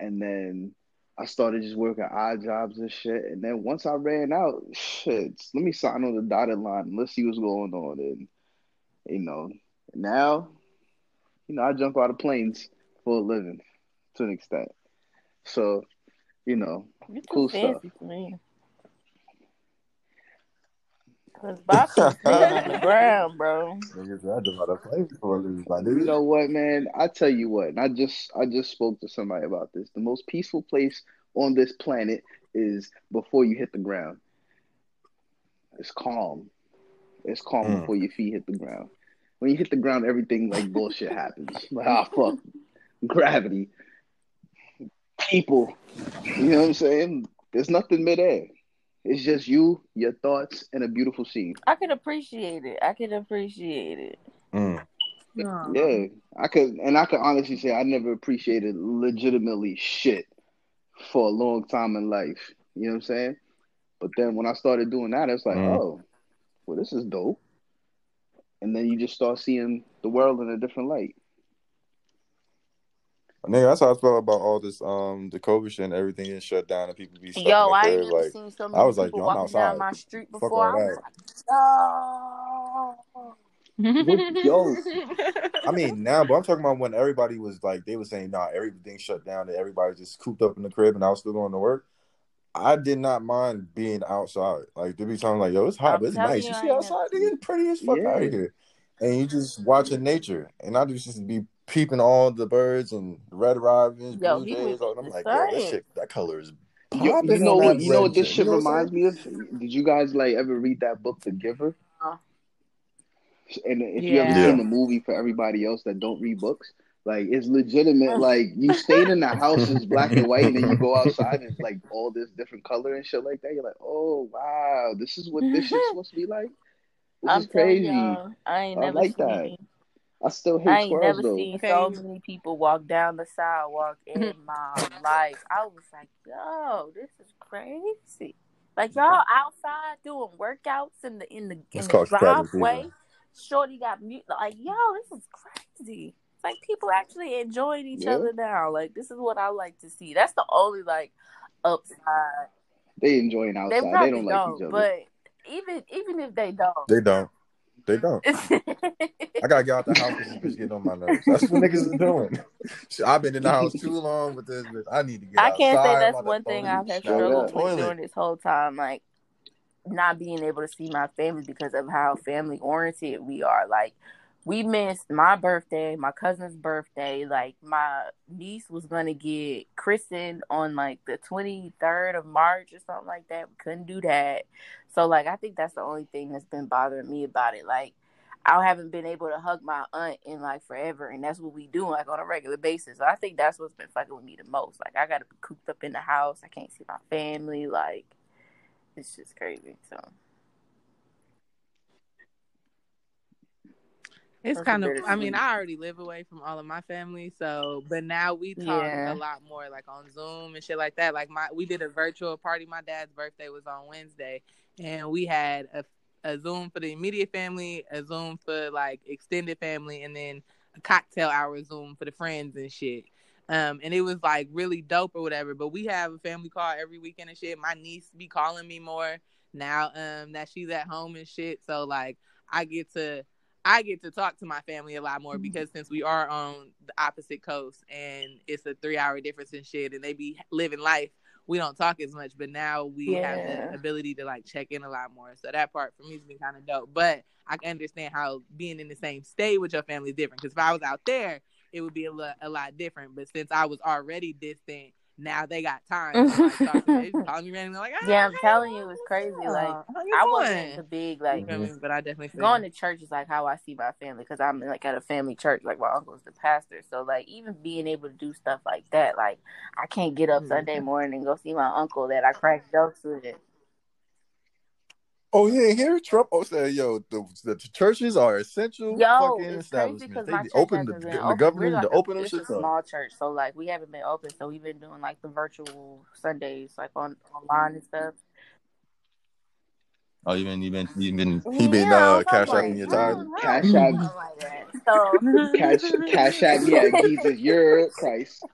[SPEAKER 4] And then I started just working odd jobs and shit. And then once I ran out, shit, let me sign on the dotted line. Let's see what's going on. And you know, now, you know, I jump out of planes for a living to an extent. So, you know,
[SPEAKER 5] You too
[SPEAKER 4] Cool stuff.
[SPEAKER 5] fancy for me. Cause Bob's on the ground, bro.
[SPEAKER 3] Niggas, I just about to play for a living, my
[SPEAKER 4] You know what, man? I tell you what, and I just I just spoke to somebody about this. The most peaceful place on this planet is before you hit the ground. It's calm. It's calm
[SPEAKER 3] Mm.
[SPEAKER 4] before your feet hit the ground. When you hit the ground, everything like bullshit happens. Like ah fuck, gravity, people. You know what I'm saying? There's nothing midair. It's just you, your thoughts, and a beautiful scene.
[SPEAKER 5] I can appreciate it. I can appreciate it.
[SPEAKER 3] Mm.
[SPEAKER 4] Yeah, I could, and I could honestly say I never appreciated legitimately shit for a long time in life. You know what I'm saying? But then when I started doing that, it's like,
[SPEAKER 3] Mm.
[SPEAKER 4] oh, well, this is dope. And then you just start seeing the world in a different light.
[SPEAKER 3] Nigga, that's how I felt about all this, um, the COVID shit and everything getting shut down and people be stuck
[SPEAKER 5] Yo, I
[SPEAKER 3] crib.
[SPEAKER 5] ain't never
[SPEAKER 3] Like,
[SPEAKER 5] seen so
[SPEAKER 3] I was like,
[SPEAKER 5] people
[SPEAKER 3] yo, I'm
[SPEAKER 5] walking down
[SPEAKER 3] outside.
[SPEAKER 5] my street
[SPEAKER 3] Fuck
[SPEAKER 5] before.
[SPEAKER 3] all
[SPEAKER 5] I was like.
[SPEAKER 4] Yo,
[SPEAKER 3] I mean, now, but I'm talking about when everybody was like, they were saying, nah, everything shut down and everybody just cooped up in the crib and I was still going to work. I did not mind being outside. Like, there be times like, yo, it's hot,
[SPEAKER 5] I'm
[SPEAKER 3] but it's nice.
[SPEAKER 5] you,
[SPEAKER 3] You see
[SPEAKER 5] ain't
[SPEAKER 3] outside, nigga, it's pretty as fuck
[SPEAKER 4] Yeah.
[SPEAKER 3] out here. And you just watching nature. And I just, just be peeping all the birds and red robins,
[SPEAKER 5] Yo,
[SPEAKER 3] blue
[SPEAKER 5] he
[SPEAKER 3] jays.
[SPEAKER 5] was
[SPEAKER 3] I'm like, yo, this
[SPEAKER 5] same.
[SPEAKER 3] shit, that color is
[SPEAKER 4] you,
[SPEAKER 3] popping
[SPEAKER 4] you know what? You know what this
[SPEAKER 3] shit.
[SPEAKER 4] shit
[SPEAKER 3] You know
[SPEAKER 4] reminds me of? Did you guys like ever read that book, The Giver?
[SPEAKER 5] Uh.
[SPEAKER 4] And if you ever
[SPEAKER 2] Yeah.
[SPEAKER 4] seen the movie for everybody else that don't read books, like it's legitimate. Like you stayed in the house, it's black and white, and then you go outside and it's like all this different color and shit like that. You're like, oh wow, this is what this shit's supposed to be like. This
[SPEAKER 5] I'm
[SPEAKER 4] is crazy.
[SPEAKER 5] y'all, I ain't
[SPEAKER 4] I
[SPEAKER 5] never
[SPEAKER 4] like
[SPEAKER 5] seen.
[SPEAKER 4] that. I still hate
[SPEAKER 5] I ain't
[SPEAKER 4] squirrels
[SPEAKER 5] never
[SPEAKER 4] though.
[SPEAKER 5] seen
[SPEAKER 2] Okay.
[SPEAKER 5] so many people walk down the sidewalk in my life. I was like, yo, this is crazy. Like y'all outside doing workouts in the in the in
[SPEAKER 3] It's
[SPEAKER 5] the
[SPEAKER 3] called Chicago
[SPEAKER 5] driveway. Shorty got mute. Like yo, this is crazy. It's like people actually enjoying each
[SPEAKER 4] Yeah.
[SPEAKER 5] other now. Like this is what I like to see. That's the only like upside.
[SPEAKER 4] They enjoying
[SPEAKER 5] They
[SPEAKER 4] outside. They,
[SPEAKER 5] probably
[SPEAKER 4] don't like each other.
[SPEAKER 5] but even even if they don't,
[SPEAKER 3] They don't. They don't. I gotta get out the house because this bitch getting on my nerves. That's what niggas is doing. I've been in the house too long with this bitch. I need to get
[SPEAKER 5] I can't say that's
[SPEAKER 3] I'm
[SPEAKER 5] one thing I've had
[SPEAKER 3] asleep,
[SPEAKER 5] struggled with
[SPEAKER 3] toilet.
[SPEAKER 5] during this whole time, like not being able to see my family because of how family oriented we are. Like we missed my birthday, my cousin's birthday. Like my niece was gonna get christened on like the twenty third of March or something like that. We couldn't do that. So like I think that's the only thing that's been bothering me about it. Like I haven't been able to hug my aunt in like forever, and that's what we do like on a regular basis. So I think that's what's been fucking with me the most. Like I gotta be cooped up in the house. I can't see my family. Like it's just crazy. So
[SPEAKER 2] It's kind of. I mean, I already live away from all of my family, so but now we talk
[SPEAKER 5] Yeah.
[SPEAKER 2] a lot more, like on Zoom and shit like that. Like my, we did a virtual party. My dad's birthday was on Wednesday, and we had a a Zoom for the immediate family, a Zoom for like extended family, and then a cocktail hour Zoom for the friends and shit. Um, and it was like really dope or whatever. But we have a family call every weekend and shit. My niece be calling me more now um that she's at home and shit. So like I get to I get to talk to my family a lot more mm-hmm. because since we are on the opposite coast and it's a three hour difference and shit and they be living life, we don't talk as much. But now we have the ability to like check in a lot more. So that part for me has been kind of dope. But I can understand how being in the same state with your family is different. Because if I was out there, it would be a lot, a lot different. But since I was already distant, now they got time. to, like, talk to me. They just calling me randomly like, ah,
[SPEAKER 5] yeah, I'm
[SPEAKER 2] hey,
[SPEAKER 5] telling you, it's crazy. Like
[SPEAKER 2] up?
[SPEAKER 5] I wasn't the big like?
[SPEAKER 2] But I definitely
[SPEAKER 5] going to church is like how I see my family because I'm like at a family church. Like my uncle's the pastor, so like even being able to do stuff like that, like I can't get up
[SPEAKER 2] Mhm.
[SPEAKER 5] Sunday morning and go see my uncle that I crack jokes with.
[SPEAKER 3] Oh yeah, here Trump oh, said, "Yo, the, the churches are essential
[SPEAKER 5] Yo,
[SPEAKER 3] fucking
[SPEAKER 5] it's crazy because
[SPEAKER 3] They
[SPEAKER 5] my church
[SPEAKER 3] open the,
[SPEAKER 5] hasn't been
[SPEAKER 3] the
[SPEAKER 5] open.
[SPEAKER 3] governor
[SPEAKER 5] We're like
[SPEAKER 3] to open them
[SPEAKER 5] it's a
[SPEAKER 3] shit up.
[SPEAKER 5] small church, so like we haven't been open. So we've been doing like the virtual Sundays, like on online and stuff.
[SPEAKER 3] Oh, you been you been you been he been
[SPEAKER 5] Yeah,
[SPEAKER 3] uh
[SPEAKER 5] I'm
[SPEAKER 3] cash
[SPEAKER 5] like,
[SPEAKER 3] apping your tithe.
[SPEAKER 5] I
[SPEAKER 4] Cash
[SPEAKER 5] don't do
[SPEAKER 4] app.
[SPEAKER 5] nothing like that. So
[SPEAKER 4] Cash, cash at me at Jesus, your Christ.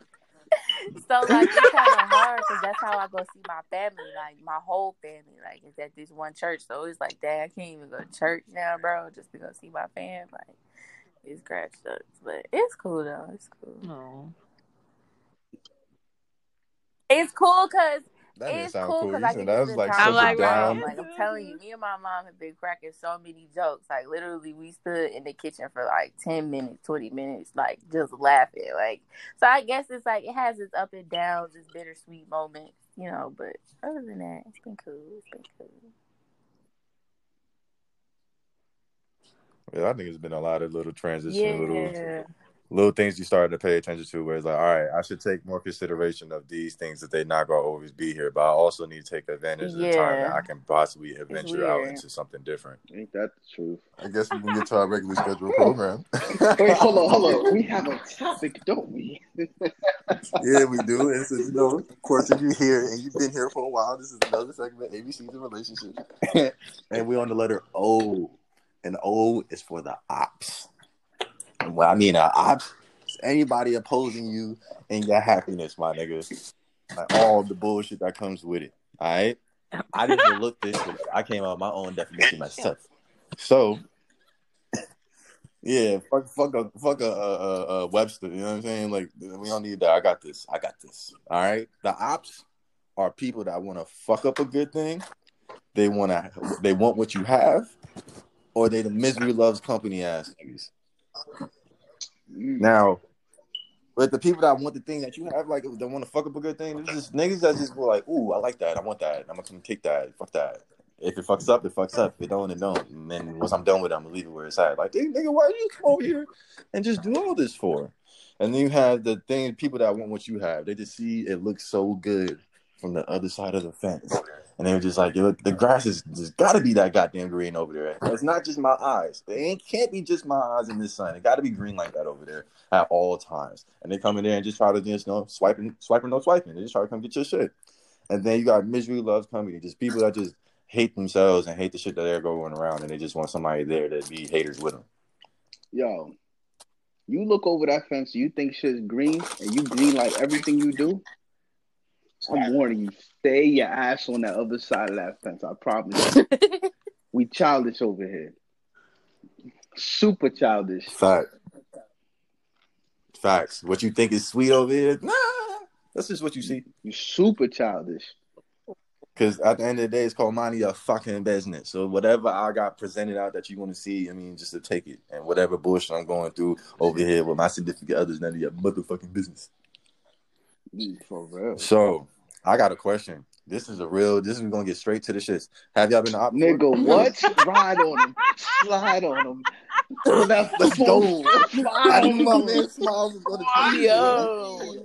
[SPEAKER 5] so like it's kind of hard because that's how I go see my family, like my whole family, like it's at this one church. So it's like, dang, I can't even go to church now, bro, just to go see my fam. Like it's scratch sucks, but it's cool though. It's cool.
[SPEAKER 2] No.
[SPEAKER 5] It's cool because
[SPEAKER 3] That didn't
[SPEAKER 5] it's
[SPEAKER 3] sound
[SPEAKER 5] cool
[SPEAKER 3] cool.
[SPEAKER 5] because
[SPEAKER 3] You
[SPEAKER 5] I
[SPEAKER 3] said
[SPEAKER 5] can
[SPEAKER 3] that
[SPEAKER 5] get
[SPEAKER 3] was
[SPEAKER 5] the
[SPEAKER 3] like
[SPEAKER 5] time
[SPEAKER 3] such
[SPEAKER 2] I'm like,
[SPEAKER 3] down.
[SPEAKER 5] Like I'm telling you, mm-hmm. me and my mom have been cracking so many jokes. Like literally, we stood in the kitchen for like ten minutes, twenty minutes, like just laughing. Like so, I guess it's like it has its up and downs, its bittersweet moments, you know. But other than that, it's been cool. It's been cool.
[SPEAKER 3] Yeah, I think it's been a lot of little transition,
[SPEAKER 5] Yeah,
[SPEAKER 3] little things you started to pay attention to where it's like, all right, I should take more consideration of these things that they're not gonna always be here, but I also need to take advantage of the time that I can possibly adventure out into something different.
[SPEAKER 4] Ain't that the truth?
[SPEAKER 3] I guess we can get to our regularly scheduled program.
[SPEAKER 4] Wait, hold on, hold on. We have a topic, don't we?
[SPEAKER 3] yeah, we do. And since you know, of course, if you're here and you've been here for a while, this is another segment, ABC's in relationship. and we're on the letter O. And O is for the ops. And what I mean, uh, is anybody opposing you in your happiness, my nigga. Like all the bullshit that comes with it. All right. I didn't look this. shit. I came up with my own definition myself. So, yeah, fuck, fuck a, fuck a, a, a Webster. You know what I'm saying? Like, we don't need that. I got this. I got this. All right. The ops are people that want to fuck up a good thing. They want to. They want what you have, or they the misery loves company ass niggas.
[SPEAKER 4] Mm.
[SPEAKER 3] Now, but the people that want the thing that you have, like, that want to fuck up a good thing, there's just niggas that just go like, "Ooh, I like that. I want that. I'm gonna come take that. Fuck that." If it fucks up, it fucks up. If it don't, it don't. And then once I'm done with it, I'm gonna leave it where it's at. Like, "Hey, nigga, why you come over here and just do all this for? And then you have the thing, people that want what you have. They just see it looks so good from the other side of the fence, and they were just like, Yo, the grass is just got to be that goddamn green over there. It's not just my eyes. It ain't, can't be just my eyes in this sun. It got to be green like that over there at all times. And they come in there and just try to just you know swiping, swiping, no swiping. They just try to come get your shit. And then you got misery loves company, just people that just hate themselves and hate the shit that they're going around, and they just want somebody there to be haters with them.
[SPEAKER 4] Yo, you look over that fence, you think shit's green, and you green like everything you do. I'm warning you, stay your ass on the other side of that fence. I promise you. we childish over here. Super childish.
[SPEAKER 3] Fact. Facts. What you think is sweet over here? Nah, that's just what you see.
[SPEAKER 4] You super childish.
[SPEAKER 3] Because at the end of the day, it's called money your fucking business. So whatever I got presented out that you want to see, I mean, just to take it. And whatever bullshit I'm going through over here with my significant others, none of your motherfucking business.
[SPEAKER 4] For real.
[SPEAKER 3] So I got a question. This is a real. This is gonna get straight to the shits. Have y'all been to op?
[SPEAKER 4] Nigga, what? Ride on him. Slide on him.
[SPEAKER 3] Let's go.
[SPEAKER 4] Slide on
[SPEAKER 3] my
[SPEAKER 4] him.
[SPEAKER 3] man Smiles was gonna tell.
[SPEAKER 2] Yo.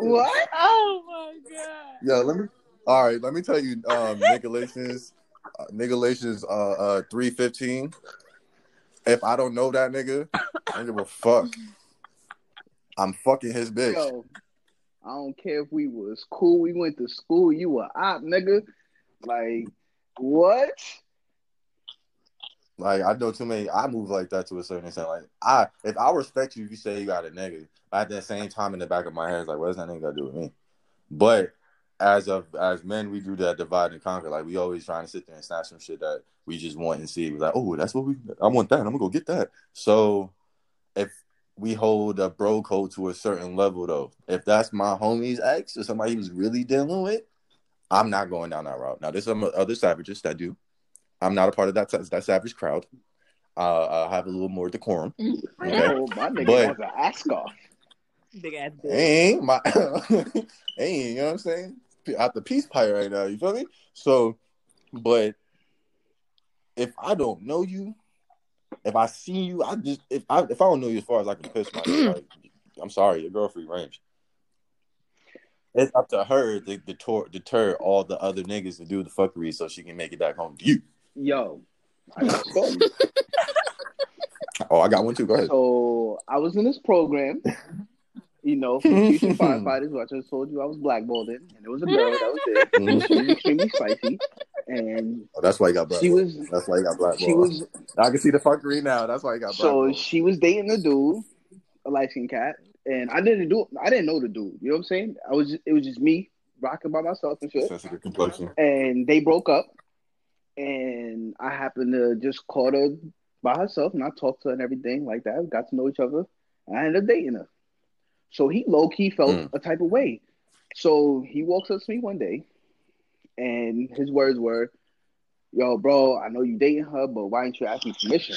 [SPEAKER 4] What?
[SPEAKER 2] Oh my god.
[SPEAKER 3] Yeah. let me. All right, let me tell you, um, Nicolations, uh, Nicolations, uh, uh, three fifteen. If I don't know that nigga, I don't give a fuck. I'm fucking his bitch.
[SPEAKER 4] Yo, I don't care if we was cool, we went to school, you were op, nigga. Like, what?
[SPEAKER 3] Like I know too many. I move like that to a certain extent. Like I, if I respect you, you say you got a nigga, at the same time, in the back of my head, it's like, what does that nigga got to do with me? But as of as men, we do that divide and conquer. Like we always trying to sit there and snatch some shit that we just want and see. We're like, oh, that's what we. I want that. I'm gonna go get that. So we hold a bro code to a certain level, though, if that's my homie's ex or somebody who's really dealing with, I'm not going down that route. Now, there's some other savages that do. I'm not a part of that that savage crowd. Uh, I have a little more decorum. Okay.
[SPEAKER 4] Oh, my nigga
[SPEAKER 3] But-
[SPEAKER 4] has an ask off.
[SPEAKER 2] Big ass bitch.
[SPEAKER 3] ain't my ain't you know what I'm saying? Out the peace pie right now, you feel me? So, but if I don't know you, if I see you, I just if I if I don't know you as far as I can piss my like, I'm sorry, your girl free range. It's up to her to deter, deter all the other niggas to do the fuckery so she can make it back home to you.
[SPEAKER 4] Yo, I got.
[SPEAKER 3] Oh, I got one too. Go ahead.
[SPEAKER 4] So I was in this program, you know, for future firefighters, which I just told you I was blackballed in, and there was a girl that was there.
[SPEAKER 3] Mhm.
[SPEAKER 4] She was extremely spicy, and
[SPEAKER 3] Oh, that's why you got black.
[SPEAKER 4] she was
[SPEAKER 3] That's why you got black.
[SPEAKER 4] she was
[SPEAKER 3] I can see the fuckery now. That's why you got black.
[SPEAKER 4] so she was dating a dude, a light skinned cat, and I didn't do. I didn't know the dude. You know what I'm saying? I was. Just, it was just me rocking by myself and shit.
[SPEAKER 3] Sensitive complexion.
[SPEAKER 4] And they broke up, and I happened to just caught her by herself, and I talked to her and everything like that. We got to know each other, and I ended up dating her. So he low key felt
[SPEAKER 3] Mm.
[SPEAKER 4] a type of way. So he walks up to me one day, and his words were, "Yo, bro, I know you dating her, but why didn't you ask me permission?"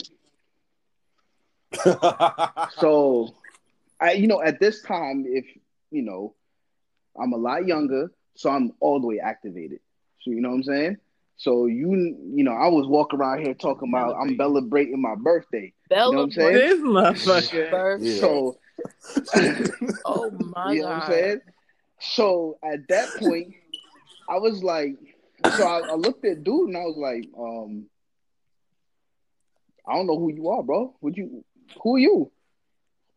[SPEAKER 4] So, I you know at this time, if you know, I'm a lot younger, so I'm all the way activated. So you know what I'm saying. So you you know I was walking around here talking about I'm celebrating my birthday.
[SPEAKER 5] Bella
[SPEAKER 4] You know what I'm saying?
[SPEAKER 2] This motherfucker.
[SPEAKER 5] birth-
[SPEAKER 3] Yeah.
[SPEAKER 4] So
[SPEAKER 5] Oh my
[SPEAKER 4] you know
[SPEAKER 5] god.
[SPEAKER 4] what I'm saying. So at that point, I was like, so I, I looked at dude and I was like, um, I don't know who you are, bro. Would you? Who are you?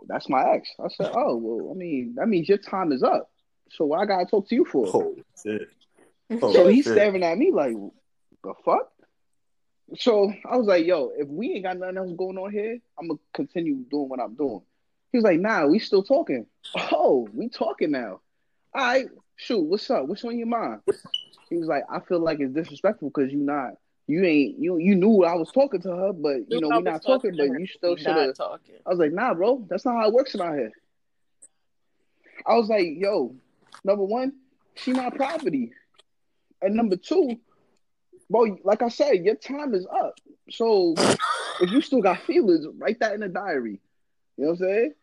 [SPEAKER 4] That's my ex. I said, oh well, I mean that means your time is up. So why I gotta talk to you for?
[SPEAKER 3] oh shit. Oh,
[SPEAKER 4] so he's
[SPEAKER 3] shit.
[SPEAKER 4] staring at me like, the fuck? So I was like, yo, if we ain't got nothing else going on here, I'm gonna continue doing what I'm doing. He was like, nah, we still talking. Oh, we talking now. All right, shoot, what's up? What's on your mind? He was like, I feel like it's disrespectful because you not, you ain't, you you knew I was talking to her, but you know we're not talking,
[SPEAKER 5] to
[SPEAKER 4] but you still should have.
[SPEAKER 5] talking.
[SPEAKER 4] I was like, nah, bro, that's not how it works around here. I was like, yo, number one, she my property. And number two, bro, like I said, your time is up. So if you still got feelings, write that in a diary. You know what I'm saying?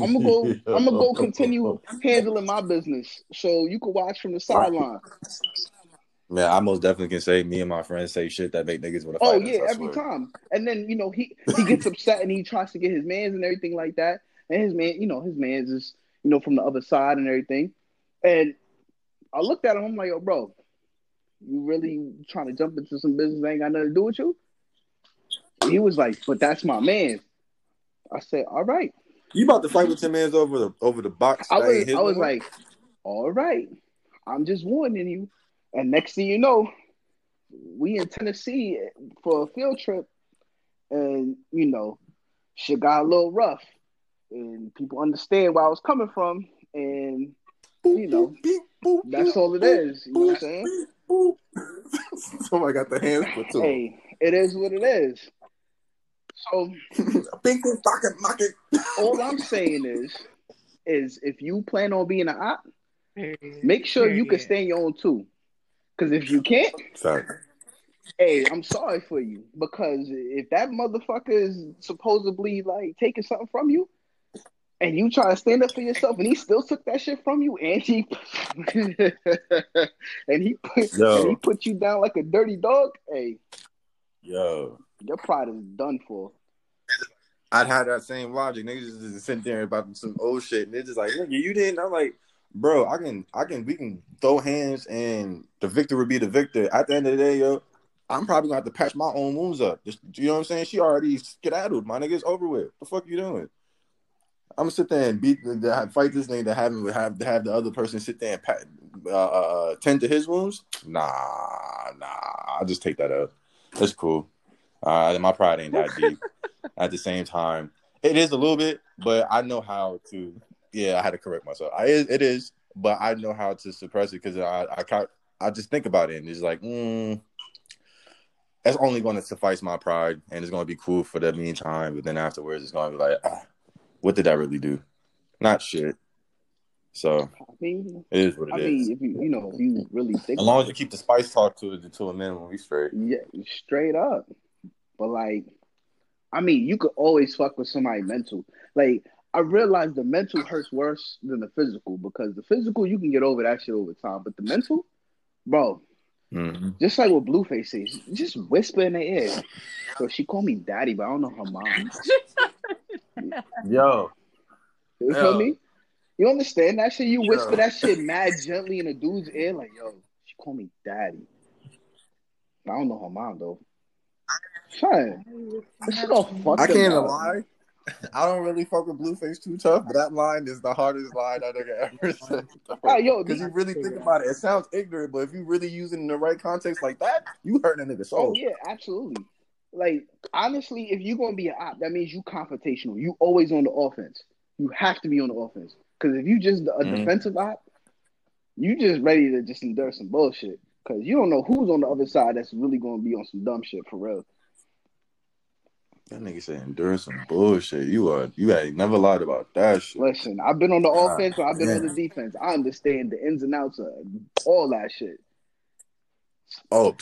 [SPEAKER 4] I'm gonna go. I'm gonna go continue handling my business, so you can watch from the sideline.
[SPEAKER 3] Man, I most definitely can say me and my friends say shit that make niggas want to
[SPEAKER 4] Oh
[SPEAKER 3] us,
[SPEAKER 4] yeah,
[SPEAKER 3] I
[SPEAKER 4] every time. And then you know he he gets upset and he tries to get his man's and everything like that. And his man, you know, his man's is you know from the other side and everything. And I looked at him. I'm like, yo, bro, you really trying to jump into some business that ain't got nothing to do with you? And he was like, but that's my man. I said, all right.
[SPEAKER 3] You about to fight with your man's over the over the box?
[SPEAKER 4] I was I was like, all right. I'm just warning you. And next thing you know, we in Tennessee for a field trip, and you know, shit got a little rough, and people understand where I was coming from, and you know, that's all it is. You know what I'm saying?
[SPEAKER 3] Somebody got the hands put to.
[SPEAKER 4] Hey, it is what it is. So
[SPEAKER 3] Bing, boom, pocket, pocket.
[SPEAKER 4] all I'm saying is, is if you plan on being an op, make sure you can
[SPEAKER 2] Period.
[SPEAKER 4] stand your own too. Because if you can't,
[SPEAKER 3] Fact.
[SPEAKER 4] hey, I'm sorry for you. Because if that motherfucker is supposedly like taking something from you, and you try to stand up for yourself, and he still took that shit from you, and he and he put
[SPEAKER 3] Yo.
[SPEAKER 4] and he put you down like a dirty dog, hey,
[SPEAKER 3] Yo,
[SPEAKER 4] your pride is done for.
[SPEAKER 3] I'd had that same logic. Niggas just sitting there about some old shit, and they're just like, "Nigga, you didn't." I'm like, "Bro, I can, I can, we can throw hands, and the victor would be the victor." At the end of the day, yo, I'm probably gonna have to patch my own wounds up. Just, you know what I'm saying? She already skedaddled. My nigga's over with. The fuck you doing? I'm gonna sit there and beat, the, fight this nigga to have him have to have the other person sit there and pat, uh, uh, tend to his wounds. Nah, nah. I'll just take that up. That's cool. Uh, my pride ain't that deep. At the same time, it is a little bit, but I know how to. Yeah, I had to correct myself. I it is, but I know how to suppress it because I I can't, I just think about it and it's like, mm, that's only going to suffice my pride and it's going to be cool for the meantime. But then afterwards, it's going to be like, ah, what did I really do? Not shit. So
[SPEAKER 4] I mean,
[SPEAKER 3] it is what it
[SPEAKER 4] I
[SPEAKER 3] is.
[SPEAKER 4] mean, if you you know, if you really think
[SPEAKER 3] as long as you keep the spice talk to it to a minimum, we straight.
[SPEAKER 4] Yeah, straight up. But like, I mean, you could always fuck with somebody mental. Like, I realize the mental hurts worse than the physical because the physical you can get over that shit over time, but the mental, bro,
[SPEAKER 3] Mhm.
[SPEAKER 4] just like what Blueface says, just whisper in their ear. So she called me daddy, but I don't know her mom.
[SPEAKER 3] Yo,
[SPEAKER 4] You feel me? You understand that shit? You whisper
[SPEAKER 3] Yeah.
[SPEAKER 4] that shit mad gently in a dude's ear, like, yo, she called me daddy. I don't know her mom though. Son, this shit all fucked
[SPEAKER 3] I can't
[SPEAKER 4] now.
[SPEAKER 3] lie. I don't really fuck with Blueface too tough, but that line is the hardest line I nigga ever said.
[SPEAKER 4] Ah, yo,
[SPEAKER 3] Because you really think about it, it sounds ignorant, but if you really use it in the right context like that, you hurting a nigga
[SPEAKER 4] Oh
[SPEAKER 3] soul.
[SPEAKER 4] yeah, absolutely. Like honestly, if you're gonna be an op, that means you confrontational. You always on the offense. You have to be on the offense because if you just a
[SPEAKER 3] Mhm.
[SPEAKER 4] defensive op, you just ready to just endure some bullshit because you don't know who's on the other side that's really going to be on some dumb shit for real.
[SPEAKER 3] That nigga said endure some bullshit. You are you ain't never lied about that shit.
[SPEAKER 4] Listen, I've been on the
[SPEAKER 3] Ah,
[SPEAKER 4] offense or I've been on the defense. I understand the ins and outs of all that shit.
[SPEAKER 3] Oh.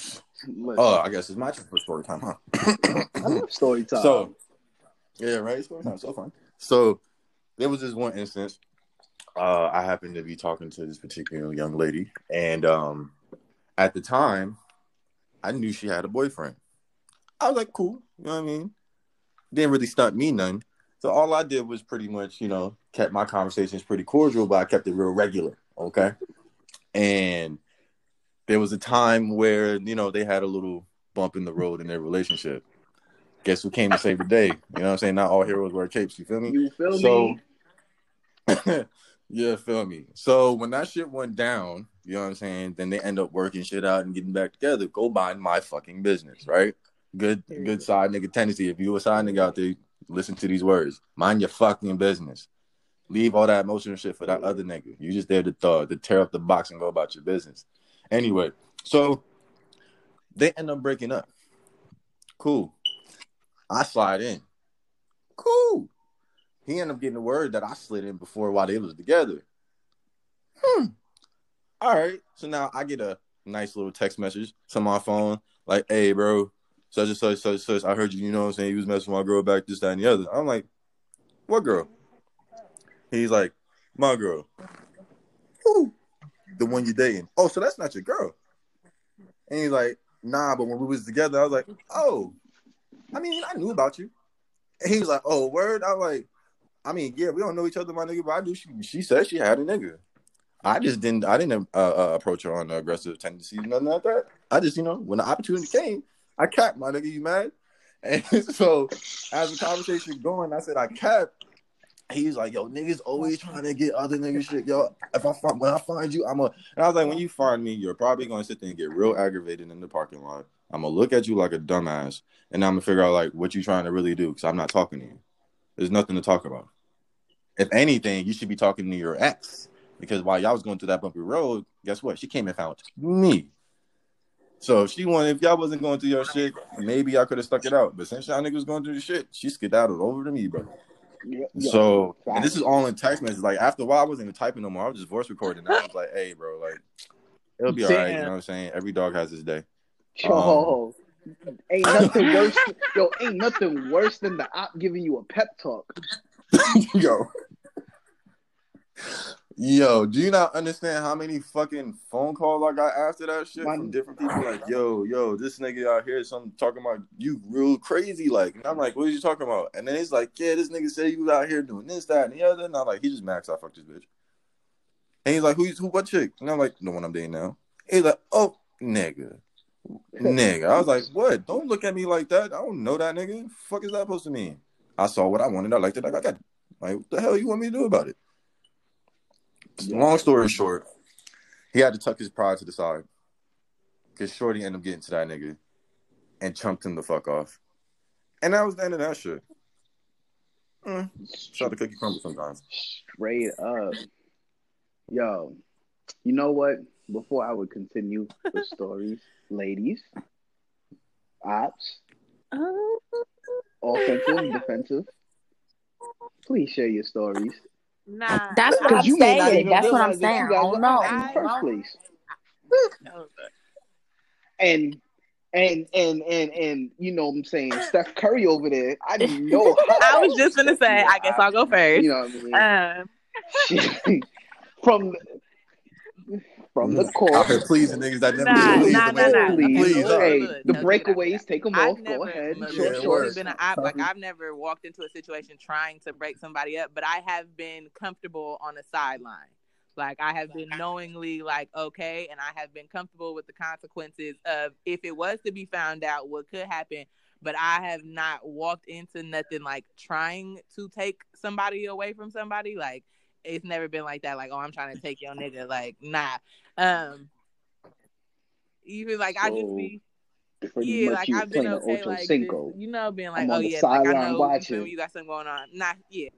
[SPEAKER 4] Listen,
[SPEAKER 3] oh, I guess it's my turn for story time, huh?
[SPEAKER 4] I love story time.
[SPEAKER 3] So, yeah, right. Story time, so fun. So, there was this one instance. Uh, I happened to be talking to this particular young lady, and um, at the time, I knew she had a boyfriend. I was like, cool, you know what I mean? Didn't really stunt me none. So all I did was pretty much, you know, kept my conversations pretty cordial, but I kept it real regular. Okay. And there was a time where, you know, they had a little bump in the road in their relationship. Guess who came to save the day? You know what I'm saying? Not all heroes wear capes, you feel me?
[SPEAKER 4] you feel
[SPEAKER 3] So-
[SPEAKER 4] me?
[SPEAKER 3] yeah, feel me. So when that shit went down, you know what I'm saying? Then they end up working shit out and getting back together. Go mind my fucking business, right? Good, good side nigga tendency. If you a side nigga out there, listen to these words. Mind your fucking business. Leave all that emotional shit for that other nigga. You just there to uh, to tear up the box and go about your business. Anyway, so they end up breaking up. Cool. I slide in. Cool. He ended up getting the word that I slid in before while they was together. Hmm. All right. So now I get a nice little text message to my phone, like, hey, bro, such and such, such, such. I heard you, you know what I'm saying? You was messing with my girl back, this, that, and the other. I'm like, what girl? He's like, my girl. Who? The one you're dating. Oh, so that's not your girl. And he's like, nah, but when we was together, I was like, oh, I mean, I knew about you. And he was like, oh, word? I'm like, I mean, yeah, we don't know each other, my nigga, but I knew she, she said she had a nigga. I just didn't, I didn't uh, uh, approach her on aggressive tendencies, nothing like that. I just, you know, when the opportunity came, I capped, my nigga, you mad? And so as the conversation going, I said, I capped. He's like, yo, niggas always trying to get other niggas shit. Yo, if I find when I find you, I'm a. And I was like, when you find me, you're probably gonna sit there and get real aggravated in the parking lot. I'm gonna look at you like a dumbass, and I'm gonna figure out like what you trying to really do because I'm not talking to you. There's nothing to talk about. If anything, you should be talking to your ex because while y'all was going through that bumpy road, guess what? She came and found me. So if she wanted, if y'all wasn't going through your shit, maybe I could have stuck it out. But since y'all niggas was going through the shit, she skedaddled over to me, bro.
[SPEAKER 4] Yeah, yeah.
[SPEAKER 3] So, and this is all in text messages. Like after a while, I wasn't even typing no more. I was just voice recording. I was like, "Hey, bro, like it'll be all right." You know what I'm saying? Every dog has his day.
[SPEAKER 4] Yo, ain't nothing worse. Yo, ain't nothing worse than the op giving you a pep talk.
[SPEAKER 3] yo, yo, do you not understand how many fucking phone calls I got after that shit
[SPEAKER 4] My-
[SPEAKER 3] from different people? Like, yo, yo, this nigga out here, some talking about you real crazy, like, and I'm like, what are you talking about? And then he's like, yeah, this nigga said you was out here doing this, that, and the other. And I'm like, he just maxed out, fuck this bitch. And he's like, who's who? What chick? And I'm like, the one I'm dating now. He's like, oh, nigga. Nigga, I was like, "What? Don't look at me like that. I don't know that nigga. Fuck is that supposed to mean?" I saw what I wanted. I liked it. Like I got it. Like, what the hell you want me to do about it? Long story short, he had to tuck his pride to the side because Shorty ended up getting to that nigga and chunked him the fuck off, and that was the end of that shit. Mm, shot the cookie crumble sometimes.
[SPEAKER 4] Straight up. Yo, you know what? Before I would continue the stories, ladies, ops, offensive, defensive, please share your stories.
[SPEAKER 2] Nah.
[SPEAKER 5] That's what I'm
[SPEAKER 4] you
[SPEAKER 5] saying. That's what I'm
[SPEAKER 4] realize that
[SPEAKER 5] saying. I don't know.
[SPEAKER 4] in the first place. And and and and and you know what I'm saying, Steph Curry over there. I know.
[SPEAKER 2] I was just gonna say. I guess I'll go first.
[SPEAKER 4] You know what I mean?
[SPEAKER 2] Um,
[SPEAKER 4] from from the
[SPEAKER 3] Out
[SPEAKER 4] court.
[SPEAKER 3] here pleasing niggas that never
[SPEAKER 2] Nah,
[SPEAKER 3] please
[SPEAKER 2] nah,
[SPEAKER 3] the
[SPEAKER 2] nah, nah.
[SPEAKER 4] Please,
[SPEAKER 3] Please, huh?
[SPEAKER 4] hey,
[SPEAKER 2] Look,
[SPEAKER 4] the
[SPEAKER 2] no,
[SPEAKER 4] breakaways, take them
[SPEAKER 2] I've
[SPEAKER 4] off.
[SPEAKER 2] never,
[SPEAKER 4] Go ahead.
[SPEAKER 2] look,
[SPEAKER 4] Short
[SPEAKER 3] Yeah,
[SPEAKER 2] it's been an op. Like I've never walked into a situation trying to break somebody up, but I have been comfortable on the sideline. Like I have been knowingly like okay, and I have been comfortable with the consequences of if it was to be found out, what could happen. But I have not walked into nothing like trying to take somebody away from somebody. Like it's never been like that. Like oh, I'm trying to take your nigga. Like nah. Um, even like I just be yeah, like
[SPEAKER 4] you
[SPEAKER 2] I've been
[SPEAKER 4] playing
[SPEAKER 2] okay,
[SPEAKER 4] Ocho
[SPEAKER 2] like
[SPEAKER 4] Cinco.
[SPEAKER 2] this, you know, being like,
[SPEAKER 4] I'm
[SPEAKER 2] oh
[SPEAKER 4] on the
[SPEAKER 2] yeah, like I
[SPEAKER 4] sideline
[SPEAKER 2] know you,
[SPEAKER 4] watching.
[SPEAKER 2] you got something going on. Nah, yeah,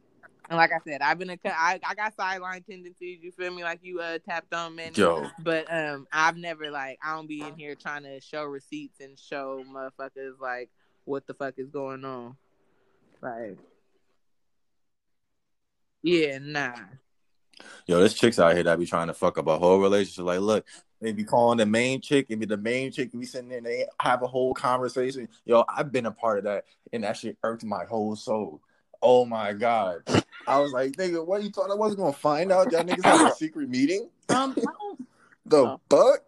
[SPEAKER 2] And like I said, I've been a I, I got sideline tendencies. You feel me? Like you uh tapped on man.
[SPEAKER 3] Yo.
[SPEAKER 2] But um, I've never like I don't be in here trying to show receipts and show motherfuckers like what the fuck is going on. Like, yeah, nah.
[SPEAKER 3] Yo, there's chicks out here that be trying to fuck up a whole relationship. Like, look, they be calling the main chick, and be the main chick be sitting there and they have a whole conversation. Yo, I've been a part of that, and that shit irked my whole soul. Oh my god. I was like, nigga, what you thought I wasn't gonna find out y'all niggas have a secret meeting?
[SPEAKER 5] Um,
[SPEAKER 3] The fuck?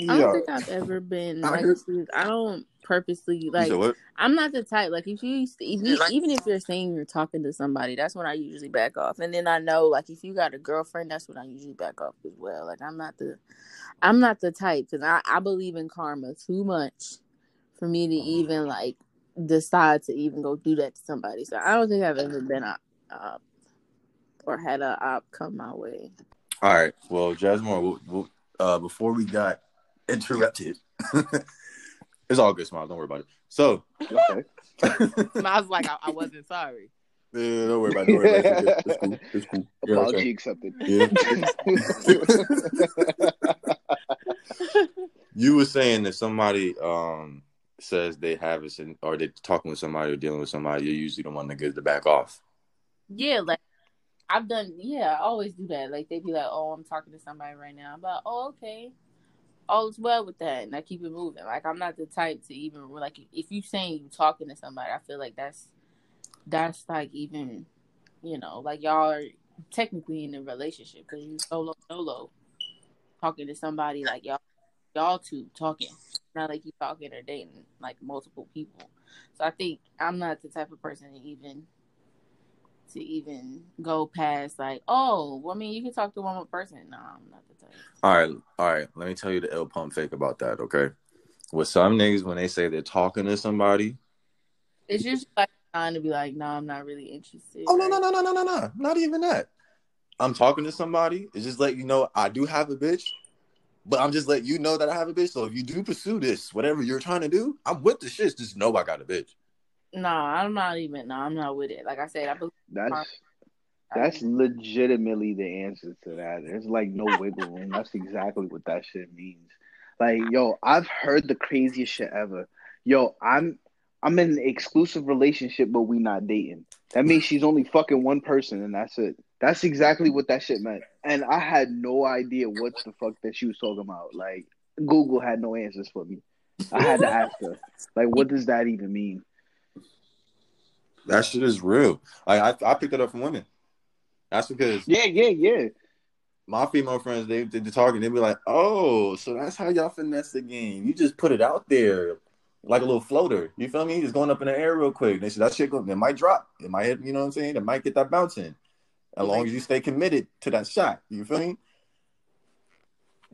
[SPEAKER 5] I don't
[SPEAKER 3] Yo.
[SPEAKER 5] think I've ever been
[SPEAKER 3] I
[SPEAKER 5] like.
[SPEAKER 3] heard-
[SPEAKER 5] I don't purposely like. I'm not the type like if you if you, even if you're saying you're talking to somebody, that's when I usually back off. And then I know like if you got a girlfriend, that's when I usually back off as well. Like I'm not the I'm not the type because I I believe in karma too much for me to even like decide to even go do that to somebody. So I don't think I've ever been a op or had a op come my way.
[SPEAKER 3] All right. Well, Jasmine, we'll, we'll, uh, before we got interrupted, it's all good, smile. Don't worry about it. So,
[SPEAKER 4] Okay.
[SPEAKER 2] I was like, I, I wasn't sorry.
[SPEAKER 3] Yeah, don't worry about it. Don't worry about it. It's cool. It's cool. You're
[SPEAKER 4] Apology
[SPEAKER 3] okay.
[SPEAKER 4] accepted.
[SPEAKER 3] Yeah. you were saying that somebody um says they have a sin- or they're talking with somebody or dealing with somebody, you're usually the one that gives the back off.
[SPEAKER 5] Yeah, like I've done. Yeah, I always do that. Like they be like, "Oh, I'm talking to somebody right now." I'm like, "Oh, okay." All is well with that, and I keep it moving. Like I'm not the type to even like if you saying you talking to somebody, I feel like that's that's like even you know like y'all are technically in a relationship because you solo solo talking to somebody like y'all y'all two talking, not like you talking or dating like multiple people. So I think I'm not the type of person to even to even go past like, oh, well, I mean, you can talk to one more person. No, I'm not the type.
[SPEAKER 3] All right, all right. Let me tell you the L pump fake about that, okay? With some niggas, when they say they're talking to somebody,
[SPEAKER 5] It's just like trying to be like, no, I'm not really interested.
[SPEAKER 3] oh no, no, no, no, no, no, no, not even that. I'm talking to somebody. It's just letting you know I do have a bitch, but I'm just letting you know that I have a bitch. So if you do pursue this, whatever you're trying to do, I'm with the shit. Just know I got a bitch.
[SPEAKER 5] No, I'm not even. No, I'm not with it. Like I said, I believe.
[SPEAKER 4] That's that's legitimately the answer to that. There's like no wiggle room. That's exactly what that shit means. Like, yo, I've heard the craziest shit ever. Yo, I'm I'm in an exclusive relationship, but we not dating. That means she's only fucking one person, and that's it. That's exactly what that shit meant. And I had no idea what the fuck that she was talking about. Like, Google had no answers for me. I had to ask her, like, what does that even mean?
[SPEAKER 3] That shit is real. I I, I picked it up from women. That's because
[SPEAKER 4] Yeah, yeah, yeah.
[SPEAKER 3] my female friends they they talking. They be like, "Oh, so that's how y'all finesse the game. You just put it out there like a little floater. You feel me? Just going up in the air real quick. They said that shit go, it might drop. It might hit. You know what I'm saying? It might get that bounce in. As long as you stay committed to that shot. You feel me?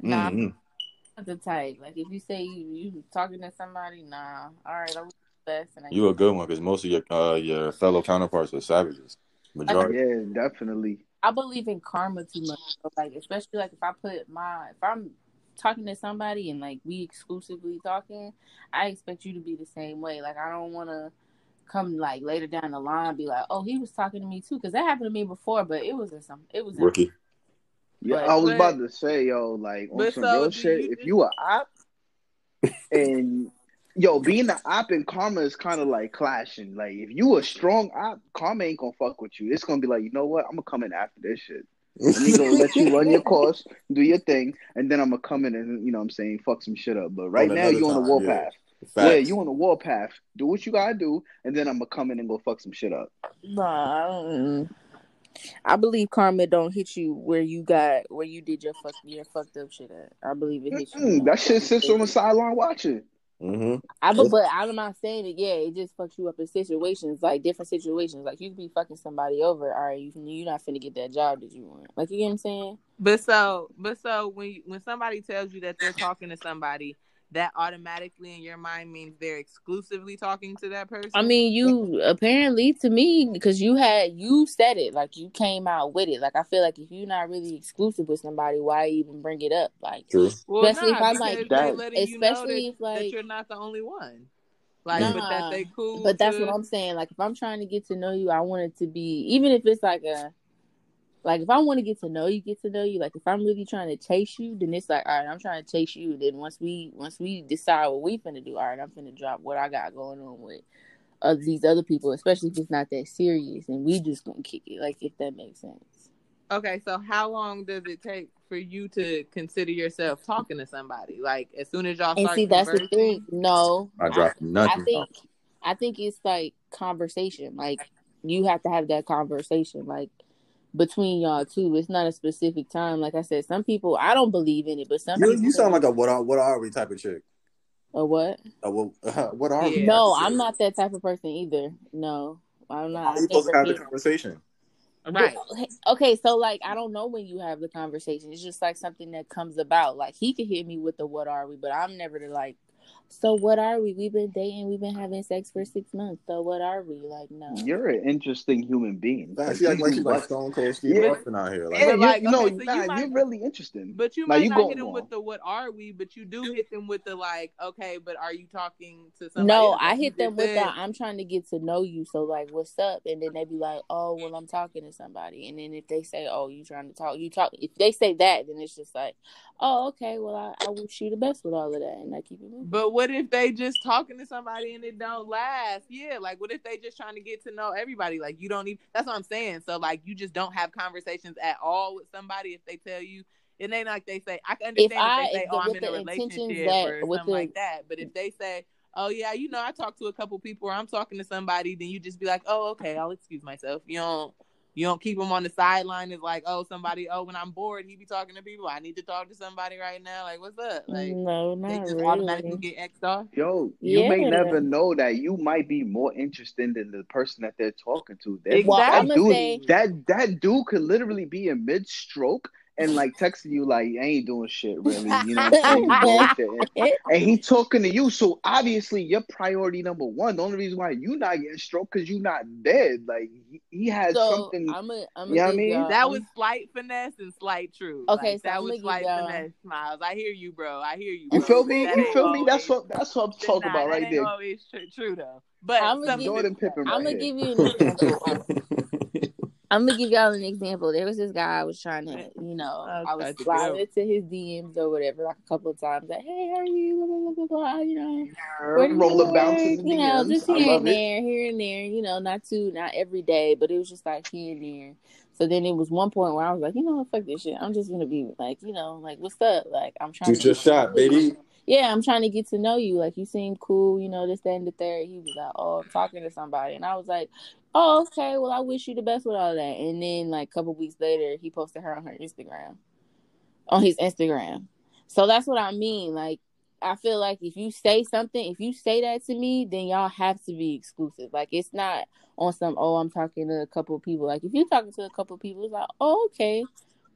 [SPEAKER 5] Nah, I'm
[SPEAKER 3] Mhm.
[SPEAKER 5] not the type. Like if you say you you talking to somebody, nah. All right, I'm best. And I
[SPEAKER 3] You a good one because most of your uh, your fellow counterparts are savages. Majority.
[SPEAKER 4] Yeah, definitely.
[SPEAKER 5] I believe in karma too much. So, like, especially like if I put my if I'm talking to somebody and like we exclusively talking, I expect you to be the same way. Like I don't want to come like later down the line and be like, oh, he was talking to me too, because that happened to me before, but it was in some it was in,
[SPEAKER 3] Rookie.
[SPEAKER 4] Yeah,
[SPEAKER 5] But-
[SPEAKER 4] I was
[SPEAKER 2] but-
[SPEAKER 4] about to say, yo, like on
[SPEAKER 2] but
[SPEAKER 4] some
[SPEAKER 2] so
[SPEAKER 4] real shit.
[SPEAKER 2] you
[SPEAKER 4] If you a op, and yo, being an op and karma is kind of like clashing. Like if you a strong op, karma ain't gonna fuck with you. It's gonna be like, you know what? I'm gonna come in after this shit. And he gonna let you run your course, do your thing, and then I'm gonna come in and you know what I'm saying fuck some shit up. But right
[SPEAKER 3] On
[SPEAKER 4] now
[SPEAKER 3] another
[SPEAKER 4] you on the
[SPEAKER 3] time,
[SPEAKER 4] war
[SPEAKER 3] yeah.
[SPEAKER 4] path.
[SPEAKER 3] Facts.
[SPEAKER 4] Yeah, you on the war path. Do what you gotta do, and then I'm gonna come in and go fuck some shit up.
[SPEAKER 5] Nah, I don't. I believe karma don't hit you where you got where you did your fuck your fucked up shit at. I believe it hits you.
[SPEAKER 4] Mm-mm, that shit sits on the sideline watching.
[SPEAKER 3] Hmm
[SPEAKER 5] I but, but I'm not saying it. Yeah, it just fucks you up in situations like different situations. Like you could be fucking somebody over. All right, you you're not finna get that job that you want. Like you get what I'm saying?
[SPEAKER 2] But so, but so when you, when somebody tells you that they're talking to somebody, that automatically in your mind means they're exclusively talking to that person.
[SPEAKER 5] I mean, you apparently to me because you had you said it like you came out with it. Like I feel like if you're not really exclusive with somebody, why even bring it up? Like
[SPEAKER 3] True.
[SPEAKER 2] well,
[SPEAKER 5] especially
[SPEAKER 2] nah,
[SPEAKER 5] if I'm like
[SPEAKER 4] that-
[SPEAKER 2] letting you know
[SPEAKER 5] especially
[SPEAKER 2] that,
[SPEAKER 5] if, like-
[SPEAKER 2] that you're not the only one. Like, but
[SPEAKER 5] Nah,
[SPEAKER 2] that they cool.
[SPEAKER 5] But that's
[SPEAKER 2] to-
[SPEAKER 5] what I'm saying. Like if I'm trying to get to know you, I want it to be even if it's like a like if I want to get to know you, get to know you. Like if I'm really trying to chase you, then it's like, all right, I'm trying to chase you. Then once we once we decide what we finna do, all right, I'm finna drop what I got going on with uh, these other people, especially if it's not that serious and we just gonna kick it. Like if that makes sense.
[SPEAKER 2] Okay, so how long does it take for you to consider yourself talking to somebody? Like as soon as y'all
[SPEAKER 5] And
[SPEAKER 2] start
[SPEAKER 5] see, that's the thing. No,
[SPEAKER 3] I dropped nothing.
[SPEAKER 5] I think I think it's like conversation. Like you have to have that conversation, like between y'all too. It's not a specific time. Like I said, some people I don't believe in it, but some
[SPEAKER 3] You,
[SPEAKER 5] people
[SPEAKER 3] you sound like a what are what are we type of chick.
[SPEAKER 5] a what?
[SPEAKER 3] A, what, what are we?
[SPEAKER 5] No, I'm not that type of person either. No, I'm not.
[SPEAKER 3] How
[SPEAKER 5] not.
[SPEAKER 3] you supposed to have the conversation?
[SPEAKER 2] Right.
[SPEAKER 5] Okay, okay, so like I don't know when you have the conversation. It's just like something that comes about. Like he could hit me with the "What are we?" But I'm never to like. So what are we? We've been dating. We've been having sex for six months. So what are we? Like no.
[SPEAKER 4] You're an interesting human being.
[SPEAKER 3] Nah, she act like she's like
[SPEAKER 4] What?
[SPEAKER 3] Stone Cold Steve
[SPEAKER 4] Yeah.
[SPEAKER 3] Austin out here. Like,
[SPEAKER 4] Yeah, you,
[SPEAKER 2] like,
[SPEAKER 4] no,
[SPEAKER 2] okay, so you
[SPEAKER 4] nah,
[SPEAKER 2] might-
[SPEAKER 4] you're really interesting.
[SPEAKER 2] But you
[SPEAKER 4] Now,
[SPEAKER 2] might
[SPEAKER 4] you
[SPEAKER 2] not
[SPEAKER 4] go
[SPEAKER 2] hit them
[SPEAKER 4] on.
[SPEAKER 2] with the "What are we?" But you do hit them with the like, "Okay, but are you talking to somebody?"
[SPEAKER 5] No,
[SPEAKER 2] else?
[SPEAKER 5] I hit them with
[SPEAKER 2] said.
[SPEAKER 5] the I'm trying to get to know you. So like, what's up? And then they be like, oh, well, I'm talking to somebody. And then if they say, oh, you trying to talk, you talk. If they say that, then it's just like, oh, okay, well, I, I wish you the best with all of that, and I keep it moving.
[SPEAKER 2] But what if they just talking to somebody and it don't last? Yeah, like what if they just trying to get to know everybody? Like you don't even. That's what I'm saying. So like you just don't have conversations at all with somebody if they tell you. It ain't like they say. I can understand if,
[SPEAKER 5] I-
[SPEAKER 2] they say,
[SPEAKER 5] if
[SPEAKER 2] "Oh, I'm in a relationship"
[SPEAKER 5] that-
[SPEAKER 2] or something
[SPEAKER 5] the-
[SPEAKER 2] like that. But if they say, "Oh yeah, you know, I talked to a couple people or I'm talking to somebody," then you just be like, "Oh okay, I'll excuse myself." You don't. You don't keep them on the sideline. It's like, oh, somebody. Oh, when I'm bored, he be talking to people. I need to talk to somebody right now. Like, what's up? Like,
[SPEAKER 5] no,
[SPEAKER 2] they
[SPEAKER 5] not
[SPEAKER 2] just automatically get X'd off.
[SPEAKER 4] Yo, you may never know that you might be more interested in the person that they're talking to. That,
[SPEAKER 5] Well,
[SPEAKER 4] that dude,
[SPEAKER 5] say-
[SPEAKER 4] that that dude could literally be in mid stroke and like texting you like, "I ain't doing shit really," you know, what I'm saying? You bullshitting. and he talking to you. So obviously, your priority number one. The only reason why you not getting stroke because you not dead. Like he, he had
[SPEAKER 5] so
[SPEAKER 4] something.
[SPEAKER 5] I'm a, I'm
[SPEAKER 4] You know what I mean?
[SPEAKER 2] That was slight finesse and slight truth.
[SPEAKER 5] Okay,
[SPEAKER 2] Like,
[SPEAKER 5] so
[SPEAKER 2] that
[SPEAKER 5] I'ma
[SPEAKER 2] was
[SPEAKER 5] give
[SPEAKER 2] slight
[SPEAKER 5] y'all-
[SPEAKER 2] finesse, Smiles. I hear you, bro. I hear you.
[SPEAKER 4] you feel me?
[SPEAKER 2] That
[SPEAKER 4] You feel me? That's what that's what I'm talking
[SPEAKER 2] Nah,
[SPEAKER 4] about right
[SPEAKER 2] ain't
[SPEAKER 4] there.
[SPEAKER 2] always true, true though. But
[SPEAKER 5] I'ma give-
[SPEAKER 4] Jordan Pippen
[SPEAKER 5] I'm
[SPEAKER 4] right
[SPEAKER 5] gonna give you an example. I'm gonna give y'all an example. There was this guy I was trying to, you know,
[SPEAKER 2] Oh,
[SPEAKER 5] I was
[SPEAKER 2] tried to
[SPEAKER 5] sliding
[SPEAKER 2] go.
[SPEAKER 5] into his DMs or whatever, like a couple of times, like, "Hey, how are you?" Blah blah blah blah. blah you know, where do you
[SPEAKER 4] Roller bounces
[SPEAKER 5] you know,
[SPEAKER 4] DMs.
[SPEAKER 5] just here
[SPEAKER 4] love
[SPEAKER 5] and
[SPEAKER 4] it.
[SPEAKER 5] there, here and there. You know, not too, not every day, but it was just like here and there. So then it was one point where I was like, you know what, fuck this shit. I'm just gonna be like, you know, like, what's up? Like, I'm trying
[SPEAKER 3] Shoot
[SPEAKER 5] to
[SPEAKER 3] your
[SPEAKER 5] get
[SPEAKER 3] shot,
[SPEAKER 5] you.
[SPEAKER 3] baby.
[SPEAKER 5] Yeah, I'm trying to get to know you. Like, you seem cool, you know, this, that, and the third. He was like, oh, I'm talking to somebody. And I was like, oh, okay, well, I wish you the best with all that. And then, like, a couple weeks later, he posted her on her Instagram, on his Instagram. So that's what I mean. Like, I feel like if you say something, if you say that to me, then y'all have to be exclusive. Like, it's not on some, oh, I'm talking to a couple of people. Like, if you're talking to a couple of people, it's like, oh, okay,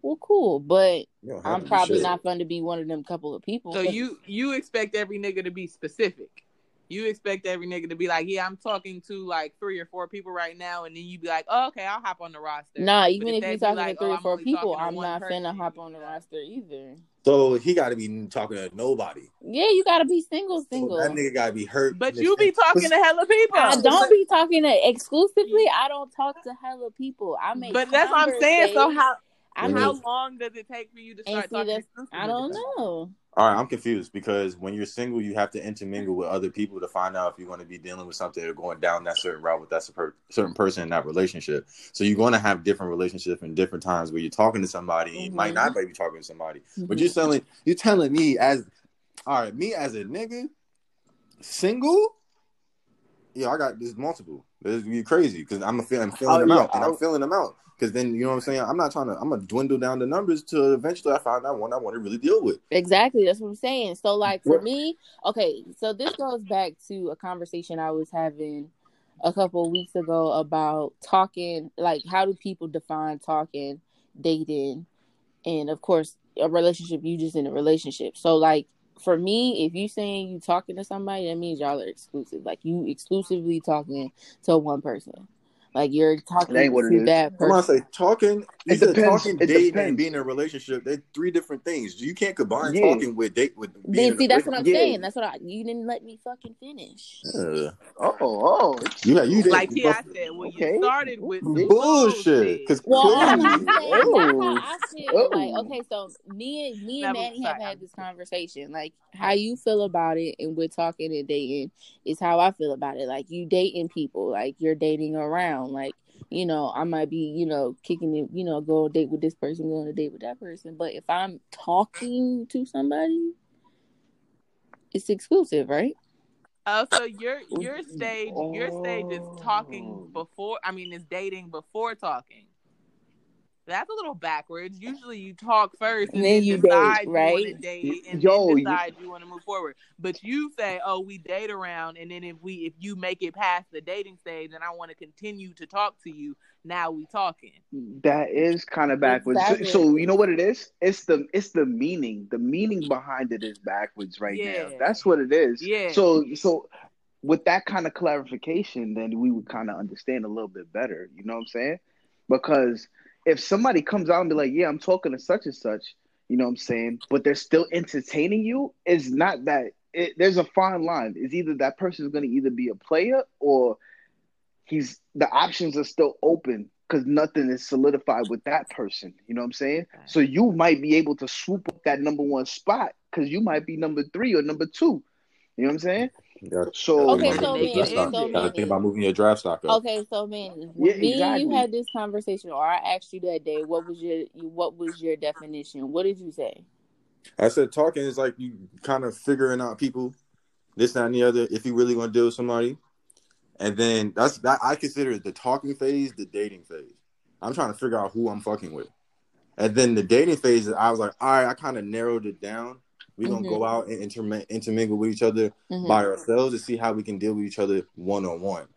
[SPEAKER 5] well, cool. But
[SPEAKER 3] You don't have
[SPEAKER 5] I'm probably
[SPEAKER 3] shit.
[SPEAKER 5] not going to be one of them couple of people.
[SPEAKER 2] So you you expect every nigga to be specific. You expect every nigga to be like, yeah, I'm talking to like three or four people right now, and then you be like, oh, okay, I'll hop on the roster.
[SPEAKER 5] Nah, even
[SPEAKER 2] if
[SPEAKER 5] if you're talking
[SPEAKER 2] like,
[SPEAKER 5] to three or
[SPEAKER 2] I'm
[SPEAKER 5] four people, I'm not
[SPEAKER 2] person,
[SPEAKER 5] finna hop on the roster either.
[SPEAKER 3] So he got to be talking to nobody.
[SPEAKER 5] Yeah, you gotta be single,
[SPEAKER 3] So
[SPEAKER 5] single.
[SPEAKER 3] that nigga got to be hurt.
[SPEAKER 2] But you be talking to hella people.
[SPEAKER 5] I don't be talking to exclusively. I don't talk to hella people. I make.
[SPEAKER 2] But that's what I'm saying. So how
[SPEAKER 5] I
[SPEAKER 3] Mhm.
[SPEAKER 2] how long does it take for you to start
[SPEAKER 5] see,
[SPEAKER 2] talking?
[SPEAKER 5] that's-
[SPEAKER 2] exclusively
[SPEAKER 5] I don't
[SPEAKER 2] somebody?
[SPEAKER 5] know.
[SPEAKER 3] All right, I'm confused because when you're single, you have to intermingle with other people to find out if you're going to be dealing with something or going down that certain route with that certain person in that relationship. So you're going to have different relationships in different times where you're talking to somebody, and you might not be talking to somebody. But
[SPEAKER 5] Mhm.
[SPEAKER 3] you're telling you're telling me as all right, me as a nigga, single. Yeah, I got this multiple. This you crazy because I'm a feel, I'm feeling
[SPEAKER 4] Oh,
[SPEAKER 3] them
[SPEAKER 4] yeah,
[SPEAKER 3] out, and I'm feeling them out. Because then you know what I'm saying. I'm not trying to. I'm gonna dwindle down the numbers to eventually I find out one I want to really deal with.
[SPEAKER 5] Exactly. That's what I'm saying. So, like for me, okay. So this goes back to a conversation I was having a couple of weeks ago about talking. Like, how do people define talking, dating, and of course, a relationship? You just in a relationship. So, like for me, if you saying you talking to somebody, that means y'all are exclusive. Like you exclusively talking to one person. Like you're talking
[SPEAKER 4] That ain't what it
[SPEAKER 5] to
[SPEAKER 4] is.
[SPEAKER 5] that
[SPEAKER 3] I'm gonna say talking. You
[SPEAKER 4] It depends.
[SPEAKER 3] talking,
[SPEAKER 4] It
[SPEAKER 3] dating,
[SPEAKER 4] depends.
[SPEAKER 3] and being in a relationship. They're three different things. You can't combine
[SPEAKER 4] Yeah.
[SPEAKER 3] talking with date with being
[SPEAKER 5] Then
[SPEAKER 3] in
[SPEAKER 5] see,
[SPEAKER 3] a
[SPEAKER 5] that's what I'm
[SPEAKER 4] Yeah.
[SPEAKER 5] saying. That's what I. You didn't let me fucking finish.
[SPEAKER 3] relationship.
[SPEAKER 4] Oh, oh.
[SPEAKER 3] Yeah, you did.
[SPEAKER 2] Like T.I. said, well,
[SPEAKER 4] Okay.
[SPEAKER 2] you started with some
[SPEAKER 3] bullshit. Because
[SPEAKER 5] Well, all I'm
[SPEAKER 4] Ooh.
[SPEAKER 5] saying, that's how I oh. feel. Like,
[SPEAKER 4] oh.
[SPEAKER 5] okay, so me and me and
[SPEAKER 2] was
[SPEAKER 5] Manny have had this conversation. Like, how you feel about it, and we're talking and dating is how I feel about it. Like, you dating people, like you're dating around. Like, you know, I might be, you know, kicking it, you know, go on a date with this person, go on a date with that person. But if I'm talking to somebody, it's exclusive, right?
[SPEAKER 2] Oh, so your your stage your stage is talking oh. before. I mean, is dating before talking. That's a little backwards. Usually, you talk first and,
[SPEAKER 5] And then
[SPEAKER 2] then,
[SPEAKER 5] you
[SPEAKER 2] decide
[SPEAKER 5] date,
[SPEAKER 2] you want to
[SPEAKER 5] right?
[SPEAKER 2] date, and
[SPEAKER 4] Yo,
[SPEAKER 2] then
[SPEAKER 4] you-
[SPEAKER 2] decide you want to move forward. But you say, "Oh, we date around, and then if we if you make it past the dating stage, and I want to continue to talk to you, now we talking."
[SPEAKER 4] That is kind of backwards. So, so you know what it is? It's the it's the meaning. The meaning behind it is backwards right
[SPEAKER 2] Yeah.
[SPEAKER 4] now. That's what it is.
[SPEAKER 2] Yeah.
[SPEAKER 4] So so with that kind of clarification, then we would kind of understand a little bit better. You know what I'm saying? Because if somebody comes out and be like, "Yeah, I'm talking to such and such," you know what I'm saying, but they're still entertaining you, it's not that. It, there's a fine line. It's either that person is going to either be a player or he's the options are still open because nothing is solidified with that person. You know what I'm saying? So you might be able to swoop up that number one spot because you might be number three or number two. You know what I'm saying? So
[SPEAKER 5] Okay,
[SPEAKER 2] so
[SPEAKER 3] moving
[SPEAKER 2] man,
[SPEAKER 3] draft
[SPEAKER 2] so
[SPEAKER 3] Gotta think about moving your draft stock up.
[SPEAKER 5] Okay, so man,
[SPEAKER 4] Yeah,
[SPEAKER 5] when me and you had this conversation, or I asked you that day, what was your what was your definition? What did you say?
[SPEAKER 3] I said talking is like you kind of figuring out people, this, that, and the other. If you really want to deal with somebody, and then that's that I consider the talking phase, the dating phase. I'm trying to figure out who I'm fucking with, and then the dating phase. I was like, all right, I kind of narrowed it down. We're gonna
[SPEAKER 5] Mhm.
[SPEAKER 3] go out and intermi- intermingle with each other
[SPEAKER 5] Mhm.
[SPEAKER 3] by ourselves to see how we can deal with each other one on one.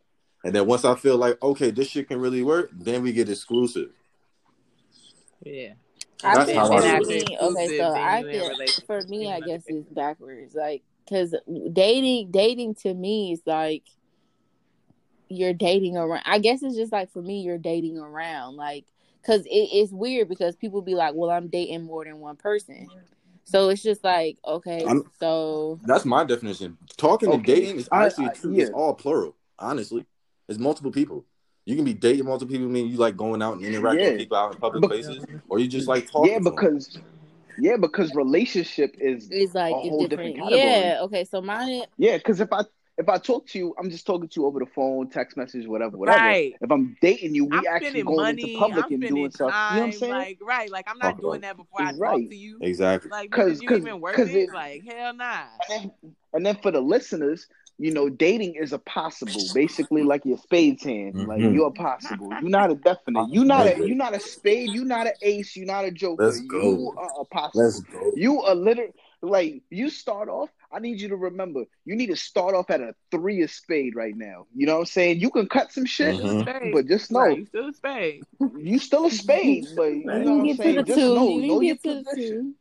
[SPEAKER 3] And then once I feel like okay, this shit can really work, then we get exclusive.
[SPEAKER 2] Yeah.
[SPEAKER 5] I
[SPEAKER 3] That's
[SPEAKER 5] feel
[SPEAKER 3] how I
[SPEAKER 2] After
[SPEAKER 3] feel.
[SPEAKER 5] okay, so I
[SPEAKER 2] you
[SPEAKER 5] feel for me, I guess it's backwards. Like, cause dating, dating to me is like you're dating around. I guess it's just like for me, you're dating around. Like, cause it, it's weird because people be like, "Well, I'm dating more than one person," so it's just like, okay,
[SPEAKER 3] I'm-
[SPEAKER 5] so
[SPEAKER 3] That's my definition. Talking and dating is actually
[SPEAKER 4] I-
[SPEAKER 3] true.
[SPEAKER 4] yeah.
[SPEAKER 3] It's all plural. Honestly, it's multiple people. You can be dating multiple people. Mean you like going out and interacting
[SPEAKER 4] Yeah.
[SPEAKER 3] with people out in public
[SPEAKER 4] Bec-
[SPEAKER 3] places, or you just like talking.
[SPEAKER 4] yeah,
[SPEAKER 3] to them.
[SPEAKER 4] because yeah, because relationship is
[SPEAKER 5] it's like
[SPEAKER 4] a
[SPEAKER 5] a
[SPEAKER 4] whole
[SPEAKER 5] different.
[SPEAKER 4] different category.
[SPEAKER 5] yeah, okay, so mine.
[SPEAKER 4] yeah. Because if I if I talk to you, I'm just talking to you over the phone, text message, whatever, whatever.
[SPEAKER 2] Right.
[SPEAKER 4] If I'm dating you, we
[SPEAKER 2] I'm
[SPEAKER 4] actually
[SPEAKER 2] spending
[SPEAKER 4] going
[SPEAKER 2] money.
[SPEAKER 4] into public
[SPEAKER 2] I'm
[SPEAKER 4] and
[SPEAKER 2] spending
[SPEAKER 4] doing stuff.
[SPEAKER 2] time.
[SPEAKER 4] You know what I'm saying?
[SPEAKER 2] Like right, like I'm not
[SPEAKER 3] Talk
[SPEAKER 2] doing
[SPEAKER 3] about
[SPEAKER 2] that before I
[SPEAKER 4] Right.
[SPEAKER 2] talk to you.
[SPEAKER 3] exactly.
[SPEAKER 2] Like,
[SPEAKER 4] Cause-
[SPEAKER 2] because you
[SPEAKER 4] cause-
[SPEAKER 2] even worth it?
[SPEAKER 4] it-
[SPEAKER 2] Like, hell nah.
[SPEAKER 4] and then, and then for the listeners, you know, dating is a possible, basically like your spades hand. Like
[SPEAKER 3] Mhm.
[SPEAKER 4] you're a possible. You're not a definite. You're not a you're not a spade. You're not an ace. You're not a joker.
[SPEAKER 3] Let's go.
[SPEAKER 4] You are a possible.
[SPEAKER 3] Let's go.
[SPEAKER 4] You are literally like you start off. I need you to remember. You need to start off at a three of spade right now. You know what I'm saying? You can cut some shit,
[SPEAKER 3] Mhm.
[SPEAKER 4] But just know
[SPEAKER 2] Right, you still a spade.
[SPEAKER 4] you still a spade. But you
[SPEAKER 5] You
[SPEAKER 4] know what I'm
[SPEAKER 5] to
[SPEAKER 4] saying?
[SPEAKER 5] the
[SPEAKER 4] Just
[SPEAKER 5] two.
[SPEAKER 4] know,
[SPEAKER 5] You
[SPEAKER 4] know
[SPEAKER 5] can
[SPEAKER 4] your
[SPEAKER 5] get to the
[SPEAKER 4] position.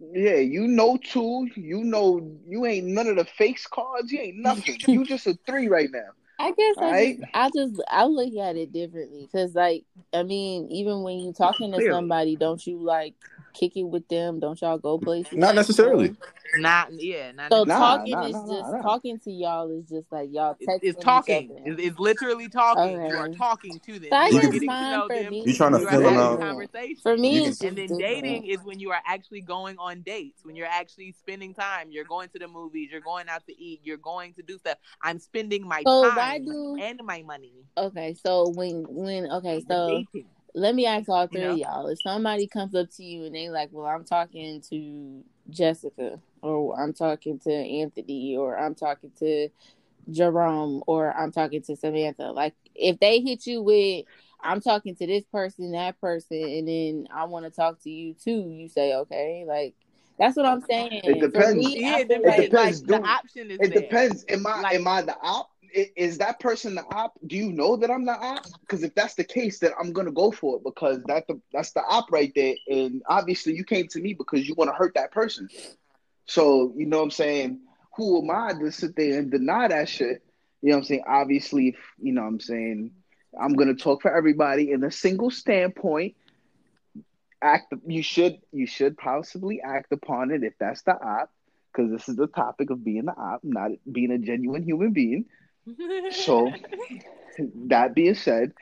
[SPEAKER 5] two.
[SPEAKER 4] Yeah, you know two. You know you ain't none of the face cards. You ain't nothing. you just a three right now.
[SPEAKER 5] I guess I
[SPEAKER 4] Right?
[SPEAKER 5] just, I just, I look at it differently because, like, I mean, even when you talking to
[SPEAKER 2] Clearly.
[SPEAKER 5] somebody, don't you like kick it with them? Don't y'all go places?
[SPEAKER 3] Not necessarily.
[SPEAKER 2] Not yeah, not
[SPEAKER 5] So
[SPEAKER 4] Nah,
[SPEAKER 5] talking
[SPEAKER 4] nah,
[SPEAKER 5] is
[SPEAKER 4] nah,
[SPEAKER 5] just
[SPEAKER 4] nah, nah.
[SPEAKER 5] talking to y'all is just like y'all
[SPEAKER 2] It's,
[SPEAKER 5] texting
[SPEAKER 2] it's talking.
[SPEAKER 5] other.
[SPEAKER 2] It's, it's literally talking. You are talking to them.
[SPEAKER 5] So I
[SPEAKER 2] you
[SPEAKER 3] You
[SPEAKER 2] are
[SPEAKER 3] can-
[SPEAKER 5] guess
[SPEAKER 2] to
[SPEAKER 5] for
[SPEAKER 2] them.
[SPEAKER 5] me.
[SPEAKER 3] You trying to
[SPEAKER 2] you are
[SPEAKER 3] fill them out.
[SPEAKER 2] conversation.
[SPEAKER 5] For me, it's
[SPEAKER 2] and then
[SPEAKER 5] different.
[SPEAKER 2] dating is when you are actually going on dates, when you're actually spending time. You're going to the movies, you're going out to eat, you're going to do stuff. I'm spending my
[SPEAKER 5] So if I
[SPEAKER 2] time
[SPEAKER 5] do-
[SPEAKER 2] and my money.
[SPEAKER 5] Okay, so when when okay, so let me ask all
[SPEAKER 2] You
[SPEAKER 5] three
[SPEAKER 2] know?
[SPEAKER 5] of y'all. If somebody comes up to you and they like, well, I'm talking to Jessica, or I'm talking to Anthony, or I'm talking to Jerome, or I'm talking to Samantha. Like, if they hit you with, I'm talking to this person, that person, and then I want to talk to you too, you say, okay, like. That's what I'm saying.
[SPEAKER 4] It depends.
[SPEAKER 5] For me,
[SPEAKER 2] Yeah,
[SPEAKER 5] I
[SPEAKER 2] it depends.
[SPEAKER 5] like
[SPEAKER 4] It depends,
[SPEAKER 2] like the
[SPEAKER 4] dude.
[SPEAKER 2] option is
[SPEAKER 4] It
[SPEAKER 2] there.
[SPEAKER 4] depends. Am I
[SPEAKER 2] Like-
[SPEAKER 4] am I the op? Is that person the op? Do you know that I'm the op? Because if that's the case, then I'm gonna go for it because that the, that's the op right there. And obviously, you came to me because you want to hurt that person. So you know what I'm saying? Who am I to sit there and deny that shit? You know what I'm saying? Obviously, you know what I'm saying. I'm gonna talk for everybody in a single standpoint. Act. You should. You should possibly act upon it if that's the op, because this is the topic of being the op, not being a genuine human being. So, that being said,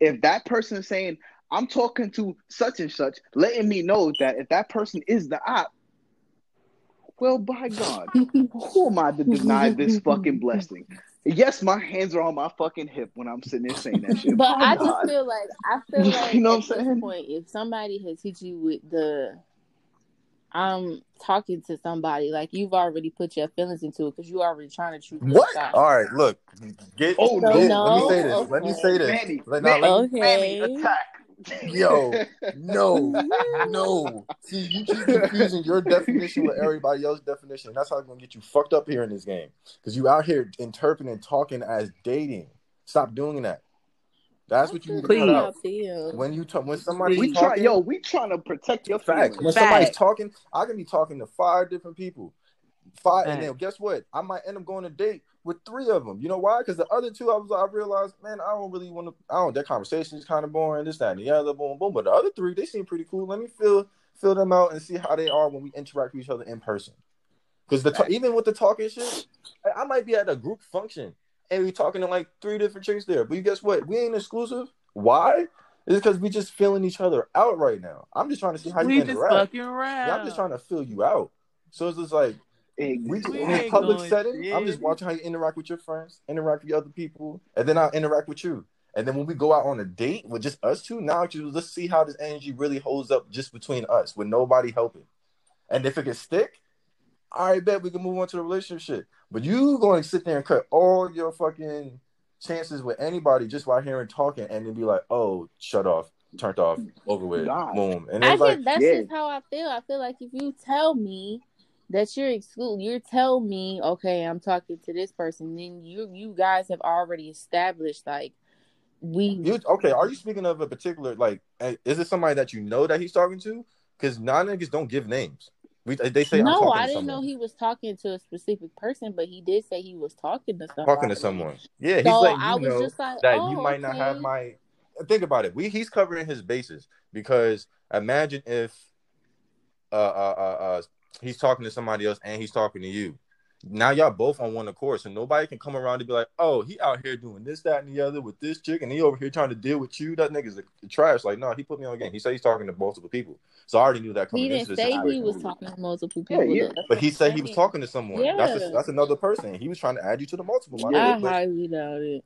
[SPEAKER 4] if that person is saying, I'm talking to such and such, letting me know that if that person is the op, well, by God, who am I to deny this fucking blessing? Yes, my hands are on my fucking hip when I'm sitting there saying that shit.
[SPEAKER 5] But
[SPEAKER 4] By
[SPEAKER 5] I
[SPEAKER 4] God.
[SPEAKER 5] just feel like I feel
[SPEAKER 4] You
[SPEAKER 5] like
[SPEAKER 4] know
[SPEAKER 5] at
[SPEAKER 4] what I'm
[SPEAKER 5] this
[SPEAKER 4] saying?
[SPEAKER 5] point, if somebody has hit you with the I'm talking to somebody, like you've already put your feelings into it because you already trying to choose your
[SPEAKER 3] What?
[SPEAKER 5] side.
[SPEAKER 3] All right, look. Get.
[SPEAKER 4] Oh,
[SPEAKER 3] get-
[SPEAKER 4] no.
[SPEAKER 3] Let me say this.
[SPEAKER 5] No?
[SPEAKER 3] Let me say this.
[SPEAKER 4] Manny,
[SPEAKER 3] Let, now, let me-
[SPEAKER 4] Manny,
[SPEAKER 5] Okay.
[SPEAKER 4] attack.
[SPEAKER 3] Yo, no, no. See, you keep confusing your definition with everybody else's definition. That's how I'm gonna get you fucked up here in this game. Because you out here interpreting and talking as dating. Stop doing that. That's what you need to
[SPEAKER 2] Please.
[SPEAKER 3] cut out.
[SPEAKER 5] Feel.
[SPEAKER 3] When you talk, when somebody's
[SPEAKER 4] We try, yo, we trying to protect your
[SPEAKER 3] Facts.
[SPEAKER 4] feelings.
[SPEAKER 3] When somebody's talking, I can be talking to five different people. Five, and then guess what? I might end up going to date with three of them. You know why? Because the other two, I was, I realized, man, I don't really want to. I don't. That conversation is kind of boring. This, that, and the other, boom, boom. But the other three, they seem pretty cool. Let me fill fill them out and see how they are when we interact with each other in person. Because the ta- even with the talking shit, I- might be at a group function and we talking to like three different chicks there. But you guess what? We ain't exclusive. Why? It's because we just feeling each other out right now. I'm just trying to see how
[SPEAKER 2] we
[SPEAKER 3] you
[SPEAKER 2] just
[SPEAKER 3] interact.
[SPEAKER 2] fucking around.
[SPEAKER 3] Yeah, I'm just trying to fill you out. So it's just like we
[SPEAKER 4] Exactly.
[SPEAKER 3] in a public
[SPEAKER 2] going
[SPEAKER 3] setting. I'm just watching how you interact with your friends, interact with other people, and then I'll interact with you. And then when we go out on a date with just us two, now just let's see how this energy really holds up just between us with nobody helping. And if it can stick, all right, bet we can move on to the relationship. But you going to sit there and cut all your fucking chances with anybody just while hearing talking and then be like, oh, shut off, turned off, over with,
[SPEAKER 4] God.
[SPEAKER 3] boom. And
[SPEAKER 5] I
[SPEAKER 3] it's like,
[SPEAKER 5] get that's
[SPEAKER 4] yeah.
[SPEAKER 5] just how I feel. I feel like if you tell me that you're exclude, you tell me, okay, I'm talking to this person, then you you guys have already established like we
[SPEAKER 3] You okay? Are you speaking of a particular like? eh, Is it somebody that you know that he's talking to? Because non niggas don't give names. We they say I'm
[SPEAKER 5] no, I didn't know he was talking to a specific person, but he did say he was talking to somebody.
[SPEAKER 3] talking to someone. Yeah, he's
[SPEAKER 5] So
[SPEAKER 3] letting
[SPEAKER 5] I was just like,
[SPEAKER 3] that
[SPEAKER 5] oh,
[SPEAKER 3] you might not have my. Think about it. We he's covering his bases because imagine if uh uh uh, uh he's talking to somebody else and he's talking to you. Now y'all both on one accord, so nobody can come around and be like, "Oh, he out here doing this, that, and the other with this chick, and he over here trying to deal with you." That nigga's a, trash. Like, no, he put me on game. He said he's talking to multiple people, so I already knew that coming
[SPEAKER 5] He
[SPEAKER 3] into
[SPEAKER 5] didn't
[SPEAKER 3] the
[SPEAKER 5] say he was talking to multiple people.
[SPEAKER 4] yeah.
[SPEAKER 5] though. That's
[SPEAKER 3] But he
[SPEAKER 5] I'm
[SPEAKER 3] said he was talking to someone. That's a,
[SPEAKER 5] Yeah.
[SPEAKER 3] that's another person. He was trying to add you to the multiple.
[SPEAKER 4] Yeah.
[SPEAKER 5] I highly doubt it.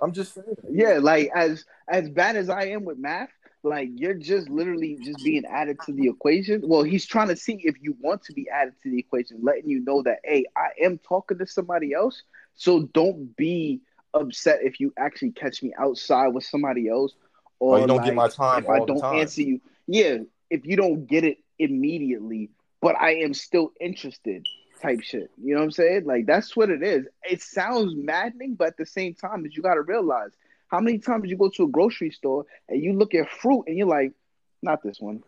[SPEAKER 3] I'm just saying.
[SPEAKER 4] Yeah, like as as bad as I am with math, like you're just literally just being added to the equation. Well, he's trying to see if you want to be added to the equation, letting you know that hey, I am talking to somebody else. So don't be upset if you actually catch me outside with somebody else, or
[SPEAKER 3] Or you don't
[SPEAKER 4] like,
[SPEAKER 3] get my time
[SPEAKER 4] if I don't
[SPEAKER 3] time.
[SPEAKER 4] answer you. Yeah, if you don't get it immediately, but I am still interested. Type shit, you know what I'm saying? Like that's what it is. It sounds maddening, but at the same time, is you got to realize how many times you go to a grocery store and you look at fruit and you're like, not this one,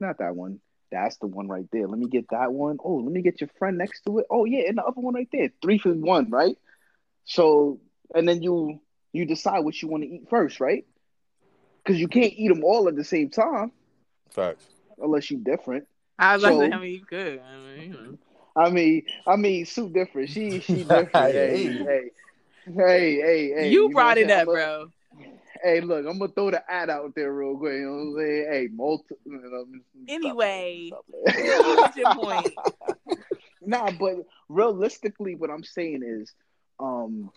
[SPEAKER 4] not that one. That's the one right there. Let me get that one. Oh, let me get your friend next to it. Oh yeah, and the other one right there. Three for one, right? So, and then you you decide what you want to eat first, right? Because you can't eat them all at the same time
[SPEAKER 3] Facts.
[SPEAKER 4] unless you're different.
[SPEAKER 2] I was like,
[SPEAKER 4] So-
[SPEAKER 2] I mean, you could. I mean, you know.
[SPEAKER 4] I mean, I mean, Sue different. She she different. hey,
[SPEAKER 3] Hey.
[SPEAKER 4] Hey, hey, hey, hey.
[SPEAKER 2] you brought it up,
[SPEAKER 4] saying?
[SPEAKER 2] bro.
[SPEAKER 4] Hey, look, I'm gonna throw the ad out there real quick. You know what I'm saying? Hey, multi. You know, let me stop
[SPEAKER 2] Anyway,
[SPEAKER 4] playing,
[SPEAKER 2] what's your point?
[SPEAKER 4] nah, but realistically, what I'm saying is, um,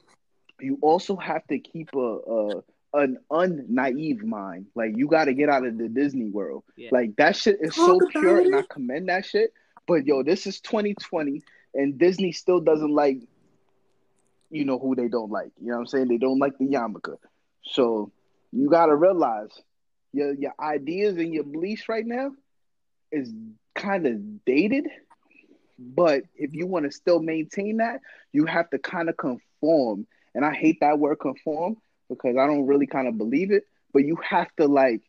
[SPEAKER 4] you also have to keep a, a an unnaive mind. Like you got to get out of the Disney world.
[SPEAKER 2] Yeah.
[SPEAKER 4] Like that shit is so pure,
[SPEAKER 2] about
[SPEAKER 4] and I commend that shit. But yo, this is 2020, and Disney still doesn't like, you know, who they don't like. You know what I'm saying? They don't like the yarmulke. So you got to realize your your ideas and your beliefs right now is kind of dated. But if you want to still maintain that, you have to kind of conform. And I hate that word conform because I don't really kind of believe it. But you have to like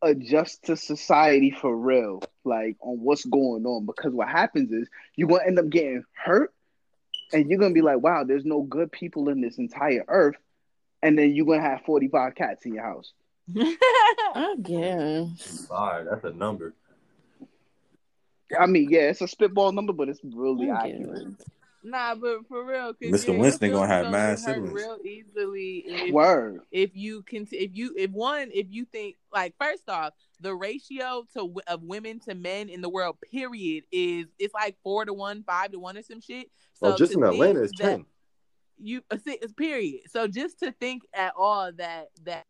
[SPEAKER 4] adjust to society for real, like on what's going on. Because what happens is you're gonna end up getting hurt, and you're gonna be like, "Wow, there's no good people in this entire earth." and then you're gonna have 45 cats in your house.
[SPEAKER 5] I guess.
[SPEAKER 3] Five. That's a number.
[SPEAKER 4] I mean, yeah, it's a spitball number, but it's really accurate.
[SPEAKER 5] Guess.
[SPEAKER 2] Nah, but for real, 'cause,
[SPEAKER 3] Mr.
[SPEAKER 2] yeah,
[SPEAKER 3] Winston gonna have
[SPEAKER 2] gonna
[SPEAKER 3] mad
[SPEAKER 2] get
[SPEAKER 3] siblings.
[SPEAKER 2] real easily. If,
[SPEAKER 4] Word.
[SPEAKER 2] if you can, if you, if one, if you think like first off, the ratio to of women to men in the world, period, is it's like four to one, five to one, or some shit. So
[SPEAKER 3] oh, just in Atlanta, it's
[SPEAKER 2] that
[SPEAKER 3] ten.
[SPEAKER 2] You, uh, see, it's period. So just to think at all that that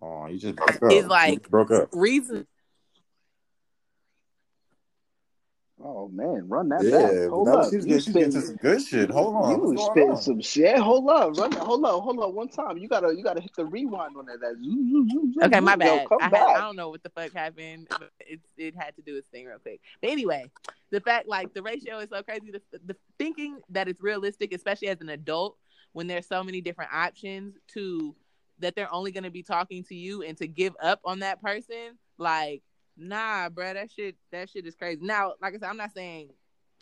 [SPEAKER 3] Oh, you just broke up.
[SPEAKER 2] It's like-
[SPEAKER 3] You broke up.
[SPEAKER 2] reason
[SPEAKER 4] Oh man, run that
[SPEAKER 3] Yeah,
[SPEAKER 4] back. Hold
[SPEAKER 3] that was,
[SPEAKER 4] up.
[SPEAKER 3] she was
[SPEAKER 4] You
[SPEAKER 3] getting, she was getting
[SPEAKER 4] spitting-
[SPEAKER 3] to some good shit. Hold on.
[SPEAKER 4] You
[SPEAKER 3] What's
[SPEAKER 4] was
[SPEAKER 3] going
[SPEAKER 4] spitting
[SPEAKER 3] on?
[SPEAKER 4] some shit. Hold up, run that. Hold up, hold up. One time, you gotta, you gotta hit the rewind on that. that zoom, zoom, zoom, zoom,
[SPEAKER 2] Okay, my
[SPEAKER 4] zoom. Yo,
[SPEAKER 2] bad.
[SPEAKER 4] come
[SPEAKER 2] I, had. I don't know what the fuck happened. But it it had to do its thing real quick. But anyway, the fact like the ratio is so crazy. The, the thinking that it's realistic, especially as an adult, when there's so many different options to that they're only going to be talking to you and to give up on that person, like nah, bruh, that shit that shit is crazy. Now, like I said, I'm not saying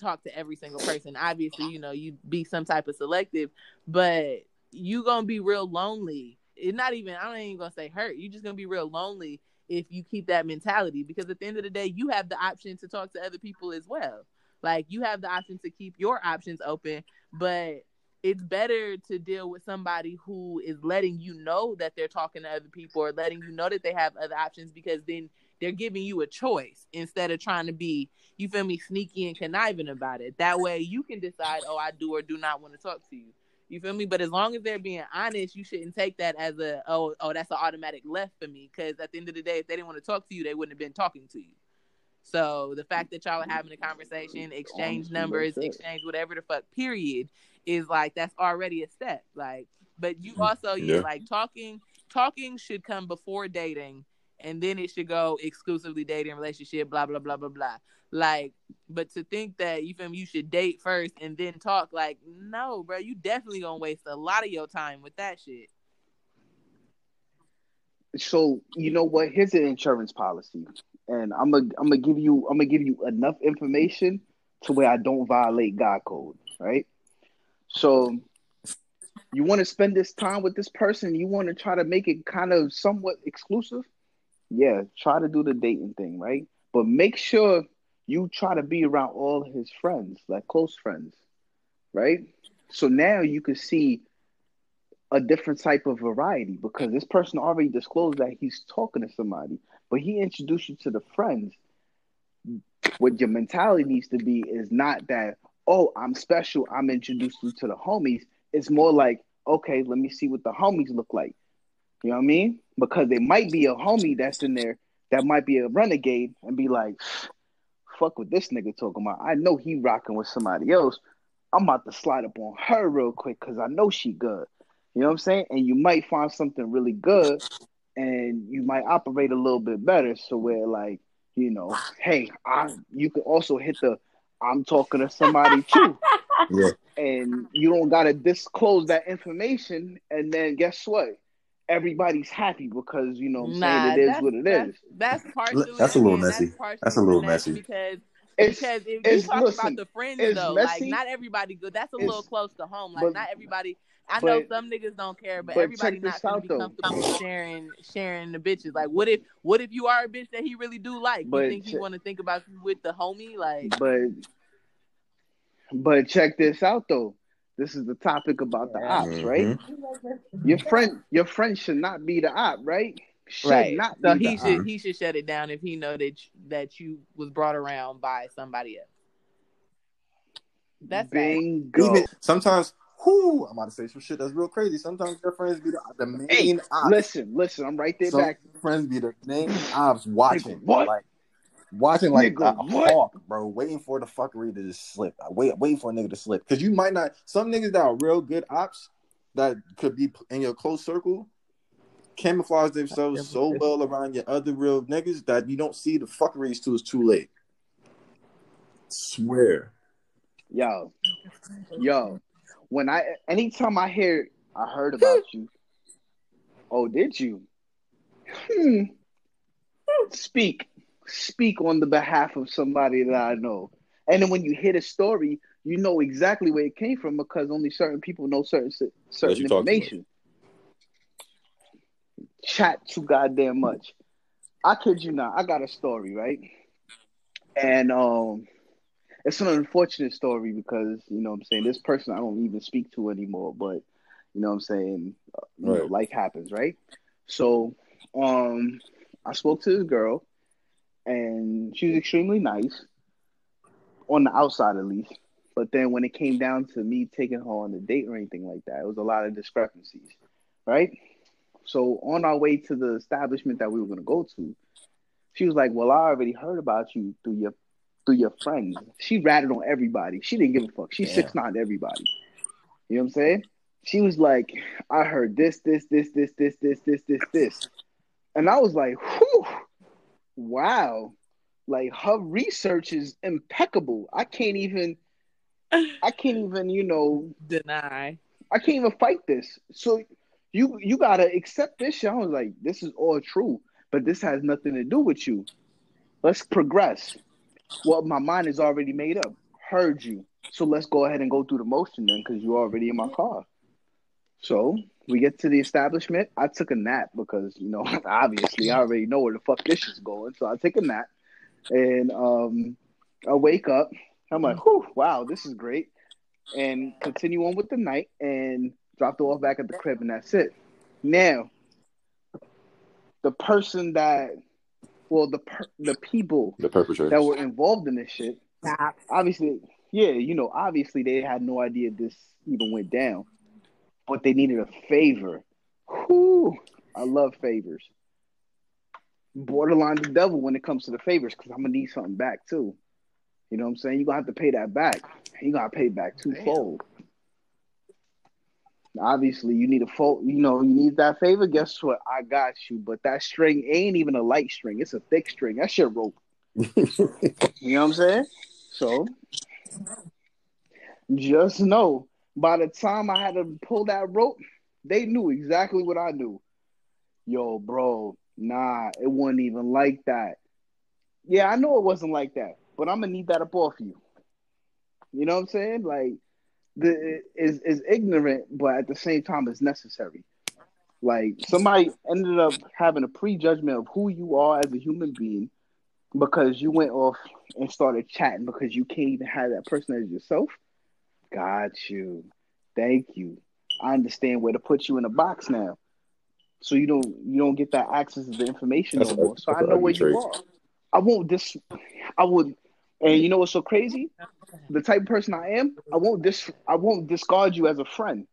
[SPEAKER 2] talk to every single person. Obviously, you know, you'd be some type of selective, but you gonna be real lonely. It's not even I ain't even gonna say hurt. You're just gonna be real lonely if you keep that mentality because at the end of the day, you have the option to talk to other people as well. Like you have the option to keep your options open, but it's better to deal with somebody who is letting you know that they're talking to other people or letting you know that they have other options because then they're giving you a choice instead of trying to be, you feel me, sneaky and conniving about it. That way you can decide, oh, I do or do not want to talk to you. You feel me? But as long as they're being honest, you shouldn't take that as a oh oh that's an automatic left for me. Because at the end of the day, if they didn't want to talk to you, they wouldn't have been talking to you. So the fact that y'all are having a conversation, exchange numbers, exchange whatever the fuck, period, is like that's already a step. Like, but you also yeah,
[SPEAKER 3] Yeah.
[SPEAKER 2] like talking. Talking should come before dating, and then it should go exclusively dating relationship. Blah blah blah blah blah. Like, but to think that you feel me, you should date first and then talk. Like, no, bro, you definitely gonna waste a lot of your time with that shit.
[SPEAKER 4] So you know what? Here's an insurance policy, and I'm gonna I'm gonna give you I'm gonna give you enough information to where I don't violate God code, right? So you want to spend this time with this person, you want to try to make it kind of somewhat exclusive. Yeah, try to do the dating thing, right? But make sure you try to be around all his friends, like close friends, right? So now you can see a different type of variety because this person already disclosed that he's talking to somebody, but he introduced you to the friends. What your mentality needs to be is not that, oh, I'm special, I'm introduced you to the homies. It's more like, okay, let me see what the homies look like. You know what I mean? Because there might be a homie that's in there that might be a renegade and be like, fuck what this nigga talking about. I know he rocking with somebody else. I'm about to slide up on her real quick because I know she good. You know what I'm saying? And you might find something really good and you might operate a little bit better. So where like, you know, hey, I you can also hit the I'm talking to somebody too.
[SPEAKER 3] Yeah.
[SPEAKER 4] And you don't gotta disclose that information and then guess what? Everybody's happy because you know what I'm saying it is what it
[SPEAKER 2] that's,
[SPEAKER 4] is.
[SPEAKER 2] That's partially.
[SPEAKER 3] That's a little messy.
[SPEAKER 2] partially
[SPEAKER 3] That's a little messy.
[SPEAKER 2] because
[SPEAKER 4] It's
[SPEAKER 2] because if you talk
[SPEAKER 4] listen,
[SPEAKER 2] about the friends though,
[SPEAKER 4] messy.
[SPEAKER 2] like not everybody good. That's a little close to home. Like
[SPEAKER 4] but-
[SPEAKER 2] not everybody. I know
[SPEAKER 4] but-
[SPEAKER 2] some niggas don't care, but,
[SPEAKER 4] but
[SPEAKER 2] everybody not gonna
[SPEAKER 4] out,
[SPEAKER 2] be
[SPEAKER 4] though.
[SPEAKER 2] comfortable sharing sharing the bitches. Like what if what if you are a bitch that he really do like?
[SPEAKER 4] But
[SPEAKER 2] you think he want to think about you with the homie? Like
[SPEAKER 4] But but check this out though. This is the topic about the ops, right? Mm-hmm. Your friend your friend should not be the op, right? Should
[SPEAKER 2] right.
[SPEAKER 4] not
[SPEAKER 2] So he should
[SPEAKER 4] op.
[SPEAKER 2] he should shut it down if he know that you, that you was brought around by somebody else. That's facts.
[SPEAKER 4] Bingo.
[SPEAKER 3] Even sometimes, whoo, I'm about to say some shit that's real crazy. Sometimes your friends be the, the main
[SPEAKER 4] Hey,
[SPEAKER 3] ops.
[SPEAKER 4] Listen, listen, I'm right there
[SPEAKER 3] Some
[SPEAKER 4] back.
[SPEAKER 3] friends be the main ops watching.
[SPEAKER 4] Nigga, what?
[SPEAKER 3] Like, watching like
[SPEAKER 4] Nigga,
[SPEAKER 3] a, a
[SPEAKER 4] what?
[SPEAKER 3] hawk, bro, waiting for the fuckery to just slip. Wait, waiting for a nigga to slip. Because you might not, some niggas that are real good ops that could be in your close circle camouflage themselves so well around your other real niggas that you don't see the fuckeries till it's too late. Swear.
[SPEAKER 4] Yo, yo. When I anytime I hear I heard about you. Oh, did you? Hmm. Speak. Speak on the behalf of somebody that I know. And then when you hear the story, you know exactly where it came from because only certain people know certain certain
[SPEAKER 3] you talk too
[SPEAKER 4] information. Chat too goddamn much. I kid you not. I got a story, right? And um, it's an unfortunate story because you know what I'm saying this person I don't even speak to anymore, but you know what I'm saying you know, life happens, right? So um, I spoke to this girl, and she was extremely nice on the outside at least. But then when it came down to me taking her on a date or anything like that, it was a lot of discrepancies, right? So on our way to the establishment that we were going to go to, she was like, "Well, I already heard about you through your through your friends." She ratted on everybody. She didn't give a fuck. She
[SPEAKER 3] Damn.
[SPEAKER 4] six nine everybody. You know what I'm saying? She was like, "I heard this, this, this, this, this, this, this, this, this," and I was like, "Whew, wow!" Like her research is impeccable. I can't even, I can't even, you know,
[SPEAKER 2] Deny.
[SPEAKER 4] I can't even fight this. So you you gotta accept this shit. I was like, this is all true, but this has nothing to do with you. Let's progress. Well, my mind is already made up. Heard you. So let's go ahead and go through the motion then, because you're already in my car. So we get to the establishment. I took a nap because you know, obviously I already know where the fuck this is going. So I take a nap and um I wake up. I'm like, whew, wow, this is great. And continue on with the night and dropped her off back at the crib and that's it. Now, the person that well the per, the people
[SPEAKER 3] The perpetrators.
[SPEAKER 4] that were involved in this shit,
[SPEAKER 2] Stop.
[SPEAKER 4] obviously, yeah, you know, obviously they had no idea this even went down, but they needed a favor. Whew, I love favors. Borderline the devil when it comes to the favors because I'm gonna need something back too. You know what I'm saying? You're gonna have to pay that back. You gotta pay back twofold. Obviously, you need a full, you know, you need that favor. Guess what? I got you. But that string ain't even a light string; it's a thick string. That shit rope. You know what I'm saying? So just know by the time I had to pull that rope, they knew exactly what I knew. Yo, bro, nah, it wasn't even like that. Yeah, I know it wasn't like that, but I'm gonna need that up off you. You know what I'm saying? Like the is is ignorant, but at the same time it's necessary. Like somebody ended up having a prejudgment of who you are as a human being because you went off and started chatting because you can't even have that person as yourself. Got you. Thank you. I understand where to put you in a box now. So you don't you don't get that access to the information
[SPEAKER 3] That's
[SPEAKER 4] no
[SPEAKER 3] a-
[SPEAKER 4] more. So I know where you are. I won't dis I would and you know what's so crazy? The type of person I am, I won't dis I won't discard you as a friend.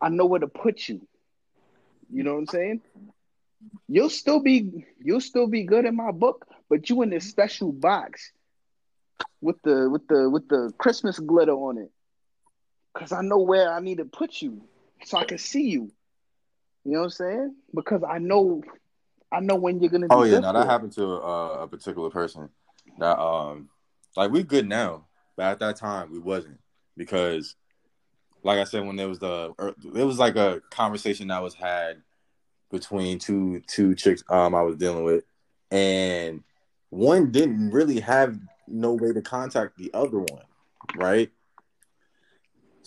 [SPEAKER 4] I know where to put you. You know what I'm saying? You'll still be you'll still be good in my book, but you in this special box with the with the with the Christmas glitter on it. Cause I know where I need to put you so I can see you. You know what I'm saying? Because I know I know when you're gonna
[SPEAKER 3] Oh yeah, now that happened to uh, a particular person. That um, like we good now, but at that time we wasn't because, like I said, when there was the er, it was like a conversation that was had between two two chicks um I was dealing with, and one didn't really have no way to contact the other one, right?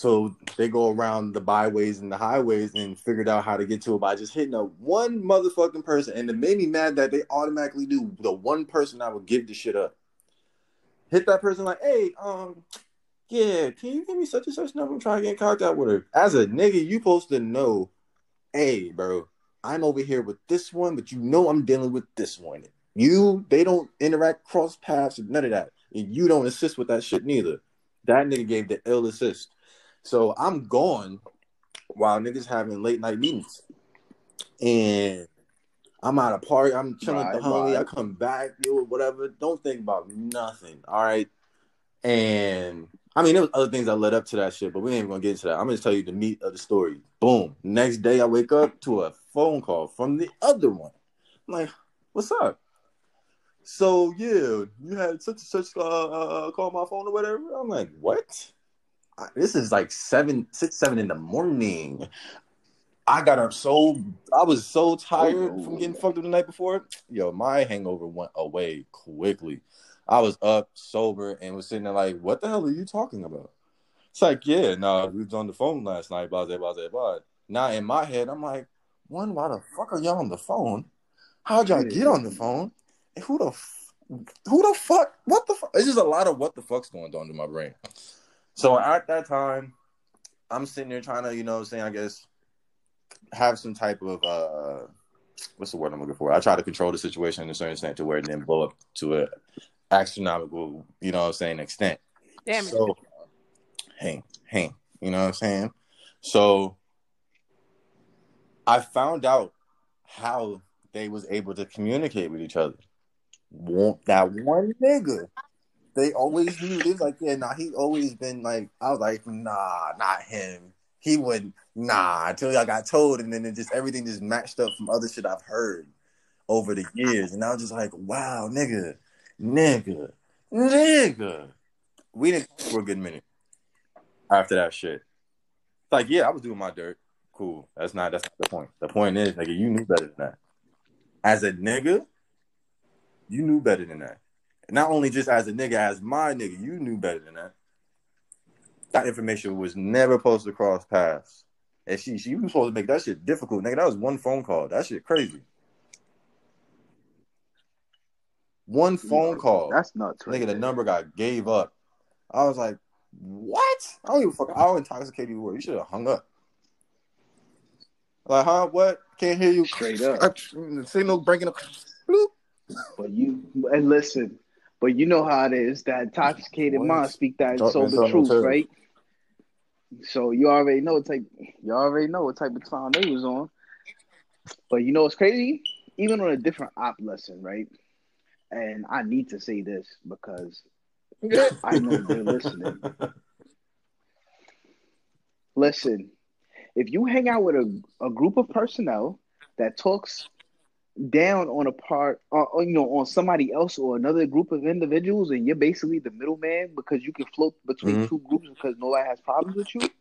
[SPEAKER 3] So they go around the byways and the highways and figured out how to get to it by just hitting a one motherfucking person. And it made me mad that they automatically do the one person I would give the shit up. Hit that person like, hey, um, yeah, can you give me such and such number? I'm trying to get in contact with her. As a nigga, you supposed to know, hey, bro, I'm over here with this one, but you know I'm dealing with this one. You, they don't interact cross paths none of that. And you don't assist with that shit neither. That nigga gave the ill assist. So I'm gone while niggas having late night meetings. And I'm at a party, I'm chilling with the
[SPEAKER 4] Right,
[SPEAKER 3] homie, I come back, yo, whatever. Don't think about nothing. All right. And I mean, there was other things that led up to that shit, but we ain't even gonna get into that. I'm gonna tell you the meat of the story. Boom. Next day I wake up to a phone call from the other one. I'm like, what's up? So yeah, you had such and such uh, uh, call my phone or whatever. I'm like, what? This is like seven, six, seven in the morning. I got up so I was so tired from getting fucked up the night before. Yo, my hangover went away quickly. I was up sober and was sitting there like, what the hell are you talking about? It's like, yeah, no, we was on the phone last night, blah, blah, blah, blah. Now in my head, I'm like, one, why the fuck are y'all on the phone? How'd y'all get on the phone? And who the f- who the fuck? What the fuck? It's just a lot of what the fuck's going on in my brain. So at that time, I'm sitting there trying to, you know, I'm saying, I guess, have some type of uh what's the word I'm looking for? I try to control the situation in a certain extent to where it didn't blow up to a astronomical, you know what I'm saying, extent.
[SPEAKER 2] Damn it.
[SPEAKER 3] So hey, hey, you know what I'm saying? So I found out how they was able to communicate with each other. That one nigga, they always knew. Was like, yeah, nah, he always been like, I was like, nah, not him. He wouldn't, nah, until I got told, and then it just everything just matched up from other shit I've heard over the years, and I was just like, wow, nigga, nigga, nigga. We didn't for a good minute after that shit. Like, yeah, I was doing my dirt. Cool. That's not that's not the point. The point is, nigga, you knew better than that. As a nigga, you knew better than that. Not only just as a nigga, as my nigga, you knew better than that. That information was never supposed to cross paths. And she she was supposed to make that shit difficult, nigga. That was one phone call. That shit crazy. One phone call.
[SPEAKER 4] That's nuts. right
[SPEAKER 3] Nigga, the number got gave up. I was like, what? I don't even fuck how intoxicated you were. You should have hung up. Like, huh? What? Can't hear you.
[SPEAKER 4] Straight up.
[SPEAKER 3] Signal breaking up. Bloop.
[SPEAKER 4] But you and listen, but you know how it is. That intoxicated
[SPEAKER 3] What?
[SPEAKER 4] mind speak that
[SPEAKER 3] Talk-
[SPEAKER 4] sober
[SPEAKER 3] talk-
[SPEAKER 4] truth,
[SPEAKER 3] talk.
[SPEAKER 4] right? So you already know what type. You already know what type of time they was on. But you know what's crazy? Even on a different op lesson, right? And I need to say this because I know they're listening. Listen, if you hang out with a, a group of personnel that talks down on a part, or, you know, on somebody else or another group of individuals, and you're basically the middleman because you can float between
[SPEAKER 3] Mhm.
[SPEAKER 4] two groups because nobody has problems with you,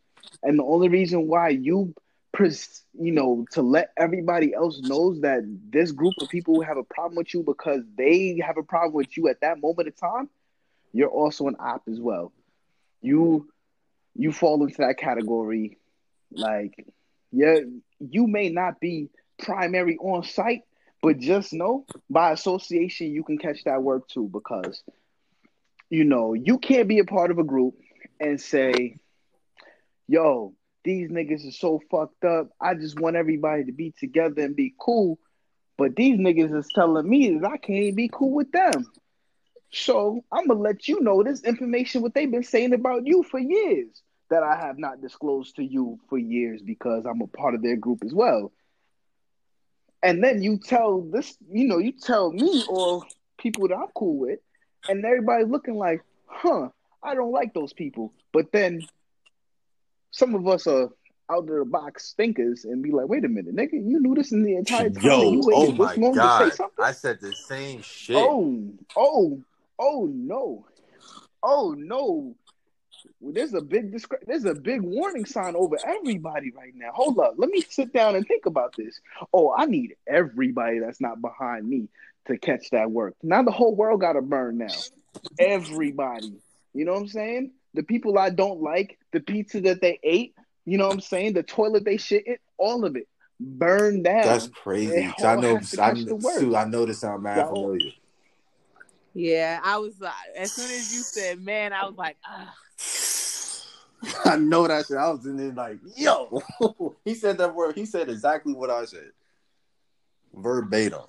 [SPEAKER 4] and the only reason why you, pres- you know, to let everybody else knows that this group of people have a problem with you because they have a problem with you at that moment of time, you're also an op as well. You you fall into that category. Like, yeah, you may not be primary on site, but just know by association you can catch that work too because you know you can't be a part of a group and say, "Yo, these niggas are so fucked up. I just want everybody to be together and be cool." But these niggas is telling me that I can't be cool with them. So I'm gonna let you know this information what they've been saying about you for years that I have not disclosed to you for years because I'm a part of their group as well. And then you tell this, you know, you tell me or people that I'm cool with, and everybody looking like, huh, I don't like those people. But then some of us are out of the box thinkers and be like, wait a minute, nigga, you knew this in the entire time.
[SPEAKER 3] Yo, oh my god. I said the same shit.
[SPEAKER 4] Oh, oh, oh no, oh no. Well, there's a big discre- there's a big warning sign over everybody right now. Hold up, let me sit down and think about this. Oh, I need everybody that's not behind me to catch that work. Now the whole world got to burn now. Everybody, you know what I'm saying? The people I don't like, the pizza that they ate, you know what I'm saying? The toilet they shit in, all of it burn down.
[SPEAKER 3] That's crazy. I know, I,
[SPEAKER 4] catch the work.
[SPEAKER 3] Sue, I know this sound mad
[SPEAKER 4] Y'all-
[SPEAKER 3] familiar.
[SPEAKER 2] Yeah, I was like, as soon as you said man, I was like, ah.
[SPEAKER 3] I know that shit. I was in there like, yo. he said that word. He said exactly what I said. Verbatim.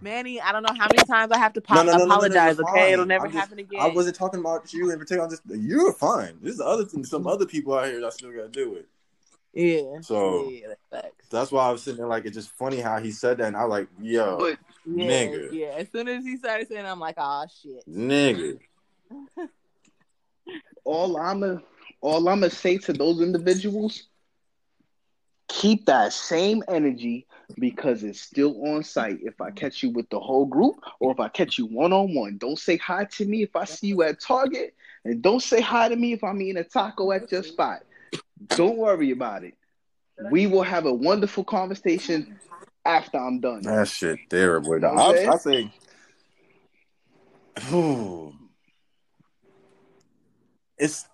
[SPEAKER 2] Manny, I don't know how many times I have to pop-
[SPEAKER 3] no, no, no,
[SPEAKER 2] apologize. okay, it'll never
[SPEAKER 3] just-
[SPEAKER 2] happen again.
[SPEAKER 3] I wasn't talking about you in particular. I'm just you're fine. There's other things, some other people out here that I still gotta do it.
[SPEAKER 2] Yeah.
[SPEAKER 3] So-
[SPEAKER 2] yeah, that.
[SPEAKER 3] That's why I was sitting there like it's just funny how he said that, and I was like, yo,
[SPEAKER 4] But
[SPEAKER 2] Yeah,
[SPEAKER 3] nigga.
[SPEAKER 2] Yeah. As soon as he started saying, I'm like, oh shit.
[SPEAKER 3] nigga.
[SPEAKER 4] All I'm a, all I'm gonna say to those individuals, keep that same energy because it's still on site. If I catch you with the whole group or if I catch you one on one, don't say hi to me if I see you at Target, and don't say hi to me if I'm eating a taco at your spot. Don't worry about it. We will have a wonderful conversation after I'm done.
[SPEAKER 3] That shit there, boy.
[SPEAKER 4] know
[SPEAKER 3] I,
[SPEAKER 4] I'm
[SPEAKER 3] I say, Ooh. it's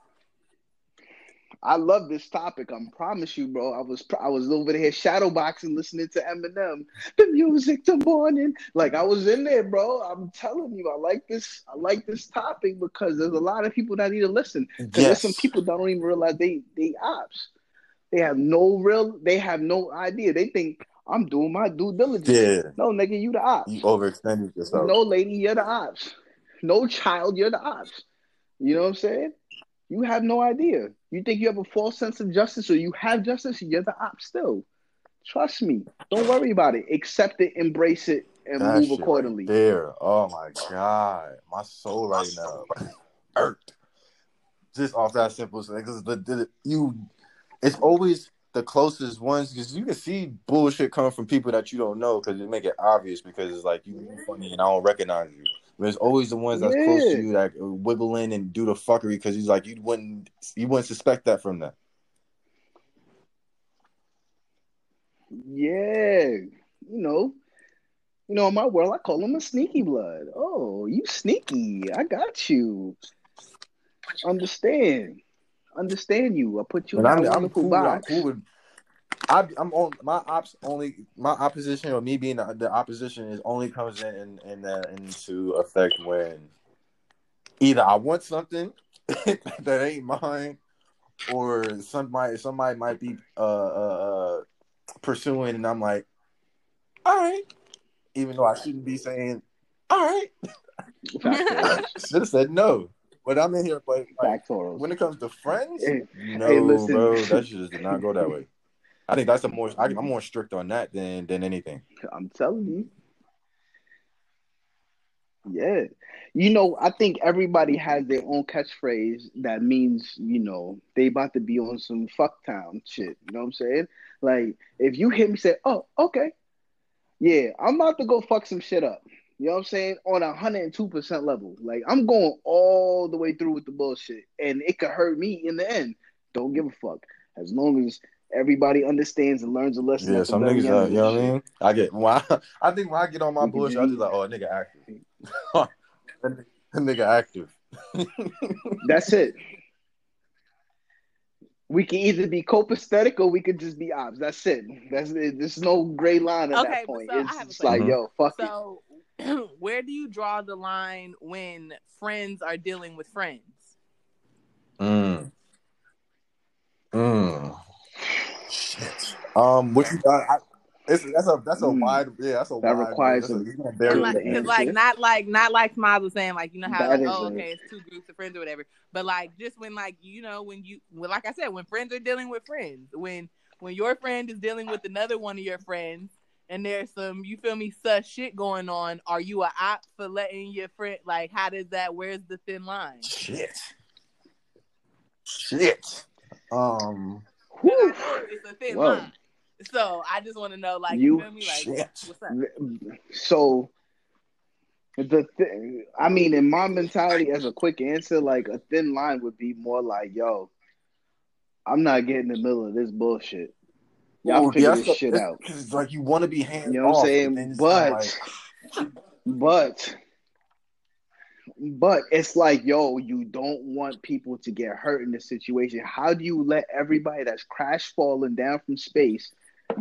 [SPEAKER 4] I love this topic. I promise you, bro. I was I was over there shadow boxing, listening to Eminem, the music, the morning. Like I was in there, bro. I'm telling you, I like this. I like this topic because there's a lot of people that need to listen. Because there's some people that don't even realize they they ops. They have no real. They have no idea. They think I'm doing my due diligence.
[SPEAKER 3] Yeah.
[SPEAKER 4] No, nigga, you the ops.
[SPEAKER 3] You overextended yourself.
[SPEAKER 4] No, lady, you're the ops. No child, you're the ops. You know what I'm saying? You have no idea. You think you have a false sense of justice or you have justice, you're the ops still. Trust me. Don't worry about it. Accept it, embrace it, and
[SPEAKER 3] That
[SPEAKER 4] move
[SPEAKER 3] shit right
[SPEAKER 4] accordingly.
[SPEAKER 3] there. Oh my god, my soul right now irked. Just off that simple thing. because you, it's always the closest ones because you can see bullshit come from people that you don't know because it make it obvious because it's like you funny and I don't recognize you. But it's always the ones that's close to you that uh, wiggle in and do the fuckery because he's like you wouldn't you wouldn't suspect that from them.
[SPEAKER 4] Yeah. You know. You know, in my world, I call them a sneaky blood. Oh, you sneaky. I got you. Understand. Understand you. I put you in
[SPEAKER 3] And I'm,
[SPEAKER 4] that
[SPEAKER 3] I'm
[SPEAKER 4] wonderful
[SPEAKER 3] cool. I'm cool with. I, I'm on my ops only. My opposition or me being the, the opposition is only comes in in, in uh, into effect when either I want something that ain't mine, or somebody somebody might be uh, uh, uh pursuing, and I'm like, all right, even though I shouldn't be saying, all right, should have said no. But I'm in here, but like, when it comes to friends,
[SPEAKER 4] Hey,
[SPEAKER 3] no,
[SPEAKER 4] hey,
[SPEAKER 3] bro, that just did not go that way. I think that's a more. I, I'm more strict on that than than anything.
[SPEAKER 4] I'm telling you. Yeah. You know, I think everybody has their own catchphrase that means, you know, they about to be on some fucktown shit. You know what I'm saying? Like, if you hear me say, oh, okay. Yeah, I'm about to go fuck some shit up. You know what I'm saying? On a 102% level. Like, I'm going all the way through with the bullshit. And it could hurt me in the end. Don't give a fuck. As long as everybody understands and learns a lesson.
[SPEAKER 3] Yeah,
[SPEAKER 4] at the
[SPEAKER 3] some
[SPEAKER 4] very
[SPEAKER 3] niggas,
[SPEAKER 4] end
[SPEAKER 3] uh, you know what I mean. I get. Well, I, I think when I get on my
[SPEAKER 4] We
[SPEAKER 3] bullshit, I
[SPEAKER 4] do-
[SPEAKER 3] just like, oh, a nigga active. a nigga- active.
[SPEAKER 4] That's it. We can either be copacetic or we could just be ops. That's it. That's it. There's no gray line at
[SPEAKER 2] Okay,
[SPEAKER 4] that point.
[SPEAKER 2] so
[SPEAKER 4] it's
[SPEAKER 2] have a
[SPEAKER 4] just like,
[SPEAKER 3] question.
[SPEAKER 4] yo, fuck it.
[SPEAKER 2] So, where do you draw the line when friends are dealing with friends?
[SPEAKER 3] Mm. Mm. Shit. Um, what you got? I, it's, that's a that's a
[SPEAKER 4] Mm.
[SPEAKER 3] wide yeah that's a
[SPEAKER 4] That
[SPEAKER 3] wide
[SPEAKER 4] requires a-
[SPEAKER 3] a, you gonna bury
[SPEAKER 2] like,
[SPEAKER 3] the
[SPEAKER 4] Yeah.
[SPEAKER 2] like not like not like Smiles was saying, like you know how
[SPEAKER 4] That
[SPEAKER 2] like, oh
[SPEAKER 4] a-
[SPEAKER 2] okay, it's two groups of friends or whatever. But like just when like you know when you well, like I said, when friends are dealing with friends, when when your friend is dealing with another one of your friends, and there's some you feel me sus shit going on, are you a op for letting your friend like how does that? Where's the thin line?
[SPEAKER 3] Shit. Shit. Um.
[SPEAKER 4] Whew.
[SPEAKER 2] it's a thin
[SPEAKER 4] Whoa.
[SPEAKER 2] line. So I just want to know, like, you,
[SPEAKER 4] You-
[SPEAKER 2] feel me? Like,
[SPEAKER 3] Shit.
[SPEAKER 2] what's up?
[SPEAKER 4] So the th- I mean, in my mentality, as a quick answer, like a thin line would be more like, yo, I'm not getting in the middle of this bullshit. Y'all
[SPEAKER 3] Ooh,
[SPEAKER 4] figure
[SPEAKER 3] yeah,
[SPEAKER 4] this
[SPEAKER 3] that's
[SPEAKER 4] shit out.
[SPEAKER 3] Cause it's like you want to be hands
[SPEAKER 4] You know what I'm
[SPEAKER 3] off,
[SPEAKER 4] saying?
[SPEAKER 3] and then it's kinda
[SPEAKER 4] But
[SPEAKER 3] like,
[SPEAKER 4] But but it's like, yo, you don't want people to get hurt in this situation. How do you let everybody that's crash falling down from space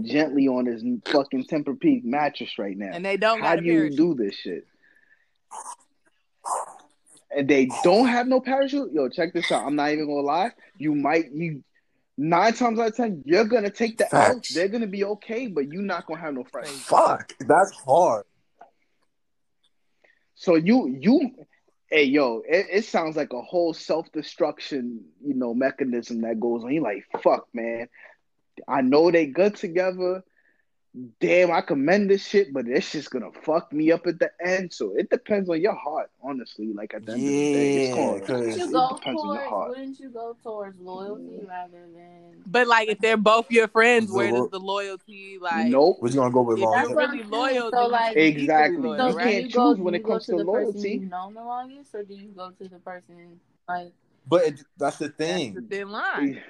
[SPEAKER 4] gently on this fucking Tempur-Pedic mattress right now?
[SPEAKER 2] And they don't
[SPEAKER 4] How do you
[SPEAKER 2] parachute.
[SPEAKER 4] do this shit? And they don't have no parachute. Yo, check this out. I'm not even gonna lie. You might you nine times out of ten, you're gonna take the L. They're gonna be okay, but you're not gonna have no friends.
[SPEAKER 3] fuck, that's hard.
[SPEAKER 4] So you you hey yo, it, it sounds like a whole self destruction, you know, mechanism that goes on. You're like, fuck, man. I know they good together. Damn, I commend this shit, but it's just gonna fuck me up at the end. So it depends on your heart, honestly. Like at the end of the day, it's
[SPEAKER 3] Yeah,
[SPEAKER 4] called
[SPEAKER 5] Wouldn't you go
[SPEAKER 4] depends on your
[SPEAKER 5] towards?
[SPEAKER 4] heart.
[SPEAKER 5] Wouldn't you go towards loyalty rather than?
[SPEAKER 2] But like, if they're both your friends,
[SPEAKER 3] The
[SPEAKER 2] where does the loyalty like?
[SPEAKER 4] Nope.
[SPEAKER 3] we're gonna go with
[SPEAKER 2] If
[SPEAKER 3] long.
[SPEAKER 5] That's
[SPEAKER 2] really
[SPEAKER 5] I'm
[SPEAKER 2] loyal.
[SPEAKER 5] So, like-
[SPEAKER 2] should be equally
[SPEAKER 4] Exactly.
[SPEAKER 2] loyal,
[SPEAKER 5] So
[SPEAKER 4] You can't
[SPEAKER 5] you
[SPEAKER 4] choose
[SPEAKER 5] Do
[SPEAKER 4] when it comes
[SPEAKER 5] to
[SPEAKER 4] to
[SPEAKER 5] the
[SPEAKER 4] loyalty.
[SPEAKER 5] You know the longest, or do you go to the person like?
[SPEAKER 3] But it, that's the
[SPEAKER 2] That's
[SPEAKER 3] thing.
[SPEAKER 2] the thin line.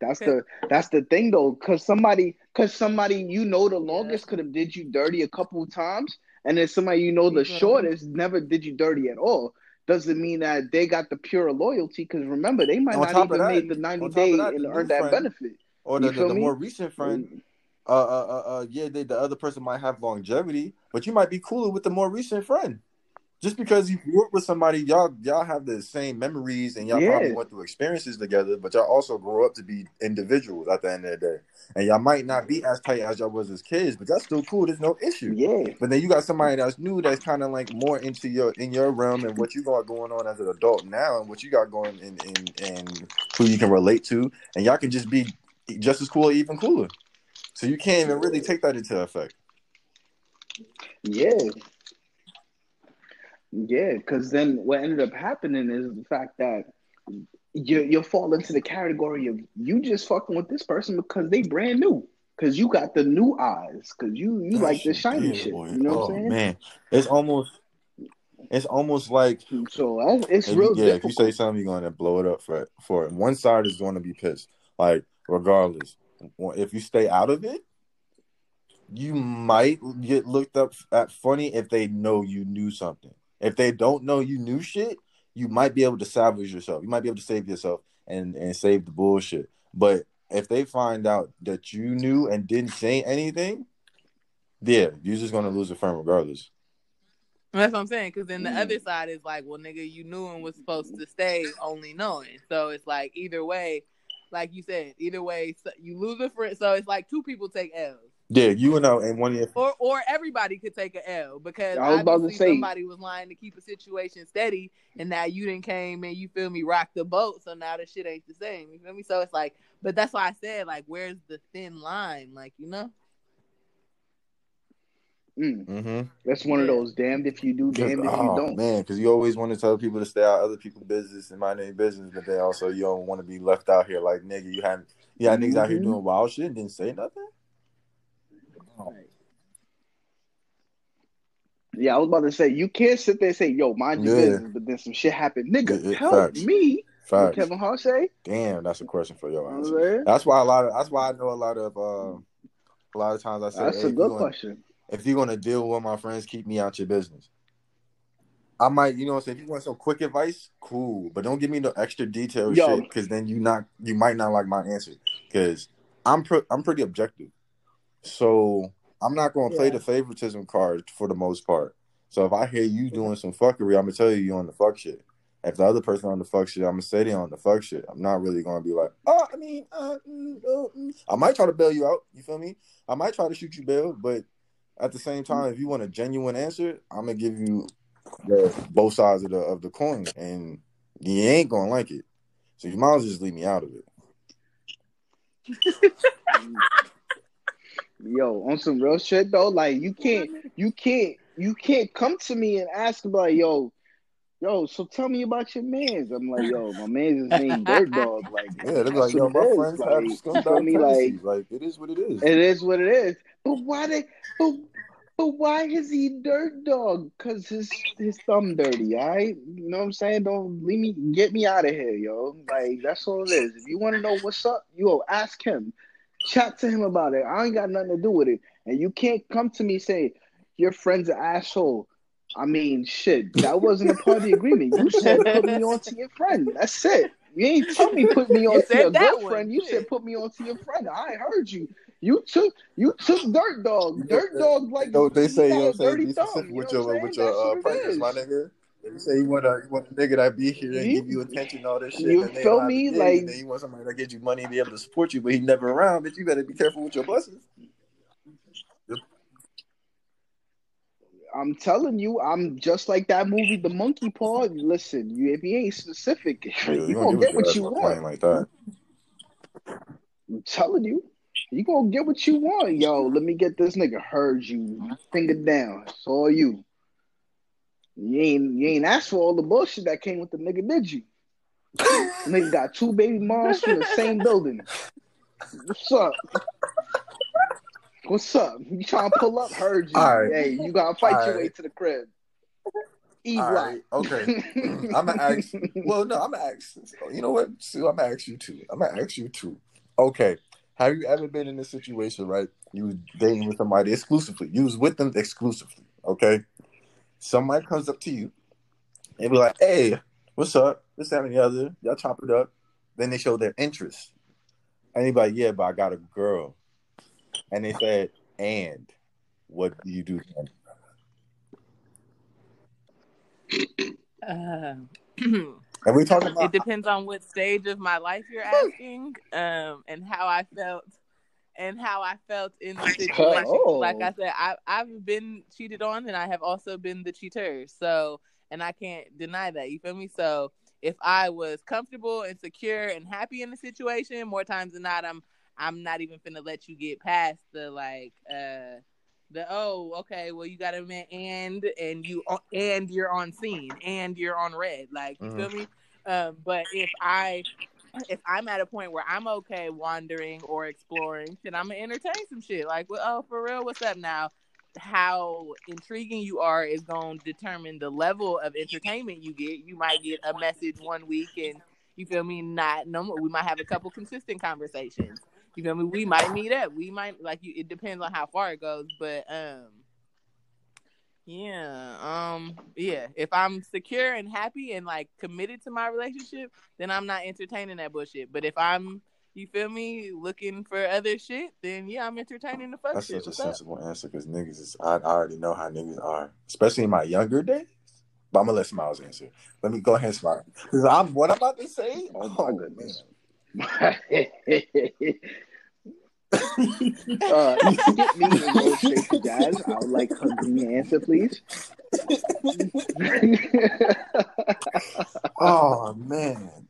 [SPEAKER 4] That's the that's the thing though, cause somebody cause somebody you know the
[SPEAKER 2] Yeah.
[SPEAKER 4] longest could have did you dirty a couple of times, and then somebody you know the
[SPEAKER 5] Yeah.
[SPEAKER 4] shortest never did you dirty at all. doesn't mean that they got the pure loyalty. Because remember, they might
[SPEAKER 3] On
[SPEAKER 4] not even
[SPEAKER 3] that-
[SPEAKER 4] made the ninety
[SPEAKER 3] on top of
[SPEAKER 4] day
[SPEAKER 3] that,
[SPEAKER 4] and
[SPEAKER 3] the
[SPEAKER 4] earn that
[SPEAKER 3] friend-
[SPEAKER 4] benefit.
[SPEAKER 3] Or the, the, the more recent friend, uh, uh, uh, uh, yeah, they, the other person might have longevity, but you might be cooler with the more recent friend. Just because you grew up with somebody, y'all y'all have the same memories and y'all
[SPEAKER 4] Yeah.
[SPEAKER 3] probably went through experiences together, but y'all also grow up to be individuals at the end of the day. And y'all might not be as tight as y'all was as kids, but that's still cool. There's no issue.
[SPEAKER 4] Yeah,
[SPEAKER 3] But then you got somebody that's new that's kind of like more into your in your realm and what you got going on as an adult now and what you got going in in and who you can relate to, and y'all can just be just as cool or even cooler. So you can't even really take that into effect.
[SPEAKER 4] yeah, yeah. Because then what ended up happening is the fact that you you fall into the category of you just fucking with this person because they brand new. Because you got the new eyes. Because you you like the shiny
[SPEAKER 3] Yeah,
[SPEAKER 4] shit.
[SPEAKER 3] boy.
[SPEAKER 4] You know
[SPEAKER 3] oh,
[SPEAKER 4] what I'm oh, saying?
[SPEAKER 3] Man, it's almost it's almost like
[SPEAKER 4] So it's real
[SPEAKER 3] you, yeah, if you say something, you're going to blow it up for for it. One side is going to be pissed, like regardless. If you stay out of it, you might get looked up at funny if they know you knew something. If they don't know you knew shit, you might be able to salvage yourself. You might be able to save yourself and and save the bullshit. But if they find out that you knew and didn't say anything, yeah, you're just gonna lose a friend regardless.
[SPEAKER 2] That's what I'm saying. Because then the
[SPEAKER 4] Mm.
[SPEAKER 2] other side is like, well, nigga, you knew and was supposed to stay only knowing. So it's like either way, like you said, either way, so you lose a friend. So it's like two people take L's,
[SPEAKER 3] Yeah, you and I and one of your
[SPEAKER 2] or or everybody could take an L because
[SPEAKER 4] I was about to say-
[SPEAKER 2] somebody was lying to keep a situation steady, and now you didn't came and you feel me rock the boat. So now the shit ain't the same. You feel me? So it's like, but that's why I said like, where's the thin line? Like you know.
[SPEAKER 4] Mm,
[SPEAKER 3] mm-hmm.
[SPEAKER 4] that's one of those damned if you do, damned if you
[SPEAKER 3] oh,
[SPEAKER 4] don't.
[SPEAKER 3] man, because you always want to tell people to stay out of other people's business and mind their business, but then also you don't want to be left out here like nigga. You had you had niggas out here
[SPEAKER 4] Mhm.
[SPEAKER 3] doing wild shit and didn't say nothing.
[SPEAKER 4] Yeah, I was about to say you can't sit there and say, "Yo, mind your
[SPEAKER 3] Yeah.
[SPEAKER 4] business," but then some shit happened, nigga.
[SPEAKER 3] Yeah,
[SPEAKER 4] help
[SPEAKER 3] facts.
[SPEAKER 4] me,
[SPEAKER 3] Facts.
[SPEAKER 4] Kevin Hart say.
[SPEAKER 3] Damn, that's a question for your
[SPEAKER 4] You know
[SPEAKER 3] ass.
[SPEAKER 4] what I'm saying?
[SPEAKER 3] That's why a lot of that's why I know a lot of uh, a lot of times I say
[SPEAKER 4] That's
[SPEAKER 3] hey,
[SPEAKER 4] a good
[SPEAKER 3] you gonna-
[SPEAKER 4] question.
[SPEAKER 3] if you're gonna deal with my friends, keep me out your business. I might, you know, what I'm saying if you want some quick advice, cool, but don't give me no extra detailed
[SPEAKER 4] Yo.
[SPEAKER 3] shit because then you not you might not like my answer because I'm pre- I'm pretty objective, so I'm not gonna play
[SPEAKER 2] Yeah.
[SPEAKER 3] the favoritism card for the most part. So if I hear you doing some fuckery, I'm gonna tell you you on the fuck shit. If the other person on the fuck shit, I'm gonna say they on the fuck shit. I'm not really gonna be like, oh, I mean, uh, mm, uh, mm. I might try to bail you out. You feel me? I might try to shoot you bail, but at the same time, if you want a genuine answer, I'm gonna give you the, both sides of the of the coin, and you ain't gonna like it. So you might as well just leave me out of it.
[SPEAKER 4] Yo, on some real shit though, like you can't, you can't, you can't come to me and ask about, yo, yo. So tell me about your man's. I'm like, yo, my man's is named Dirt Dog. Like,
[SPEAKER 3] Yeah, they're like, yo, my
[SPEAKER 4] it is.
[SPEAKER 3] friends
[SPEAKER 4] Like,
[SPEAKER 3] have
[SPEAKER 4] you
[SPEAKER 3] scumbag
[SPEAKER 4] feel me? Like.
[SPEAKER 3] Like, it is what it is.
[SPEAKER 4] It is what it is. But why they? But but why is he dirt dog? Cause his his thumb dirty. All right, you know what I'm saying? Don't leave me. Get me out of here, yo. Like that's all it is. If you want to know what's up, you go ask him. Chat to him about it. I ain't got nothing to do with it. And you can't come to me say your friend's an asshole. I mean, shit. That wasn't a part of the agreement. You said put me on to your friend. That's it. You ain't tell me put me
[SPEAKER 2] You
[SPEAKER 4] on to your
[SPEAKER 2] that one,
[SPEAKER 4] girlfriend. You said put me on to your friend. I heard you. You took you took Dirt Dog. Dirt Dog like
[SPEAKER 3] Yo, they say, you know what I'm saying?
[SPEAKER 4] dirty thumb.
[SPEAKER 3] specific
[SPEAKER 4] You
[SPEAKER 3] with
[SPEAKER 4] know
[SPEAKER 3] your
[SPEAKER 4] what I'm
[SPEAKER 3] with
[SPEAKER 4] saying?
[SPEAKER 3] your
[SPEAKER 4] That's
[SPEAKER 3] uh,
[SPEAKER 4] what it
[SPEAKER 3] partners, my nigga. If you say you want a you want a nigga that be here and
[SPEAKER 4] You-
[SPEAKER 3] give you attention all this shit,
[SPEAKER 4] you
[SPEAKER 3] and
[SPEAKER 4] feel me?
[SPEAKER 3] the
[SPEAKER 4] Like-
[SPEAKER 3] and you want somebody that gives you money and be able to support you, but he never around. But you better be careful with your blessings.
[SPEAKER 4] I'm telling you, I'm just like that movie, The Monkey Paw. Listen, you if you ain't specific,
[SPEAKER 3] Yeah,
[SPEAKER 4] you
[SPEAKER 3] you
[SPEAKER 4] gonna
[SPEAKER 3] give
[SPEAKER 4] get what you want.
[SPEAKER 3] like that.
[SPEAKER 4] I'm telling you. You gonna get what you want. Yo, let me get this nigga heard you. Finger down. It's all you. You ain't you ain't asked for all the bullshit that came with the nigga, did you? nigga got two baby moms from the same building. What's up? What's up? You trying to pull up? Heard you.
[SPEAKER 3] Right.
[SPEAKER 4] Hey, you gotta fight
[SPEAKER 3] All
[SPEAKER 4] your
[SPEAKER 3] right.
[SPEAKER 4] way to the crib. E
[SPEAKER 3] right, okay. I'm gonna ask. Well, no, I'm gonna ask. You know what, Sue? I'm gonna ask you too. I'm gonna ask you too. Okay. Have you ever been in a situation, right? You was dating with somebody exclusively. You was with them exclusively. Okay. Somebody comes up to you and be like, "Hey, what's up? This, that, and the other." Y'all chop it up. Then they show their interest, and be like, "Yeah, but I got a girl," and they said, "And what do you do?" Then?
[SPEAKER 2] Uh,
[SPEAKER 3] And we talking about
[SPEAKER 2] it depends on what stage of my life you're asking, um, and how I felt, and how I felt in the situation.
[SPEAKER 4] Oh.
[SPEAKER 2] Like I said, I I've been cheated on, and I have also been the cheater. So, and I can't deny that. You feel me? So, if I was comfortable and secure and happy in the situation, more times than not, I'm I'm not even finna let you get past the like uh the oh okay well you got a man and and you and you're on scene and you're on red like you feel me um but if i if i'm at a point where i'm okay wandering or exploring shit i'm gonna entertain some shit like well oh for real what's up now how intriguing you are is to determine the level of entertainment you get you might get a message one week and you feel me not no more we might have a couple consistent conversations you feel me? We might meet up. We might like you. It depends on how far it goes, but um, yeah, um, yeah. If I'm secure and happy and like committed to my relationship, then I'm not entertaining that bullshit. But if I'm, you feel me, looking for other shit, then yeah, I'm entertaining the fuck
[SPEAKER 3] That's
[SPEAKER 2] shit.
[SPEAKER 3] such a
[SPEAKER 2] What's up?
[SPEAKER 3] sensible answer because niggas is I, I already know how niggas are, especially in my younger days. But I'm gonna let Smiles answer. Let me go ahead, Smiles. Because I'm what I'm about to say.
[SPEAKER 4] Oh my goodness. uh, get me and go straight to Jazz. I would like her green answer, please.
[SPEAKER 3] oh man.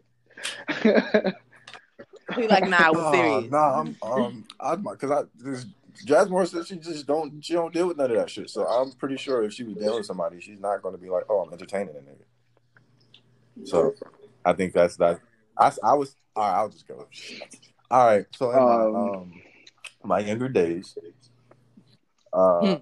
[SPEAKER 2] He like, nah, I was
[SPEAKER 3] Oh,
[SPEAKER 2] serious.
[SPEAKER 3] nah, I'm um I'm because I this Jasmine said she just don't she don't deal with none of that shit. So I'm pretty sure if she was dealing with somebody, she's not gonna be like, oh, I'm entertaining a nigga. So I think that's that. I, I was all right. I'll just go. All right. So in my
[SPEAKER 4] Um,
[SPEAKER 3] um my younger days, uh,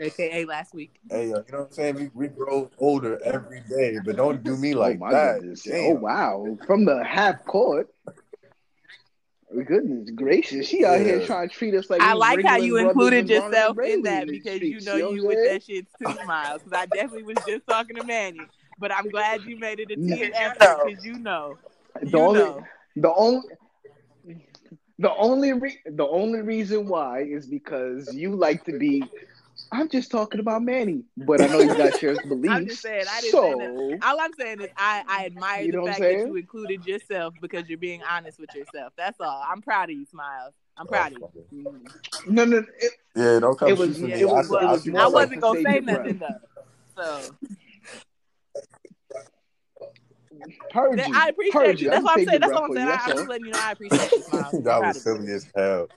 [SPEAKER 2] AKA last week.
[SPEAKER 3] hey, uh, you know what I'm saying? We, we grow older every day, but don't do me like
[SPEAKER 4] oh my
[SPEAKER 3] that. Damn.
[SPEAKER 4] Oh wow! From the half court. Goodness gracious, she out here trying to treat us like
[SPEAKER 2] I like how you included yourself
[SPEAKER 4] Ray
[SPEAKER 2] in that because you know
[SPEAKER 4] you
[SPEAKER 2] you with that shit too, Miles. Because I definitely was just talking to Manny, but I'm glad you made it a T and effort because you know, you
[SPEAKER 4] The only,
[SPEAKER 2] know.
[SPEAKER 4] the only, the only, re- the only reason why is because you like to be. I'm just talking about Manny, but I know you got your beliefs.
[SPEAKER 2] I'm just saying, I didn't
[SPEAKER 4] so,
[SPEAKER 2] say All I'm saying is I, I admire
[SPEAKER 4] You know
[SPEAKER 2] the fact that you included yourself because you're being honest with yourself. That's all. I'm proud of you, Smiles. I'm proud of you.
[SPEAKER 4] no, no, it,
[SPEAKER 3] Yeah, don't come
[SPEAKER 4] It was-
[SPEAKER 2] Yeah,
[SPEAKER 3] me.
[SPEAKER 4] it
[SPEAKER 3] I
[SPEAKER 4] was-
[SPEAKER 3] said-
[SPEAKER 4] it
[SPEAKER 3] I
[SPEAKER 4] was
[SPEAKER 3] said-
[SPEAKER 4] more
[SPEAKER 2] I
[SPEAKER 4] like
[SPEAKER 2] wasn't gonna
[SPEAKER 4] save
[SPEAKER 2] say nothing
[SPEAKER 4] breath.
[SPEAKER 2] though. So
[SPEAKER 4] Heard
[SPEAKER 2] That-
[SPEAKER 4] you.
[SPEAKER 2] I appreciate
[SPEAKER 4] Heard
[SPEAKER 2] you.
[SPEAKER 4] you.
[SPEAKER 2] That's what I'm saying. That's what I'm saying. I,
[SPEAKER 4] you,
[SPEAKER 2] I'm just letting you know I appreciate you, I'm
[SPEAKER 3] that was
[SPEAKER 2] of you.
[SPEAKER 3] silly as hell.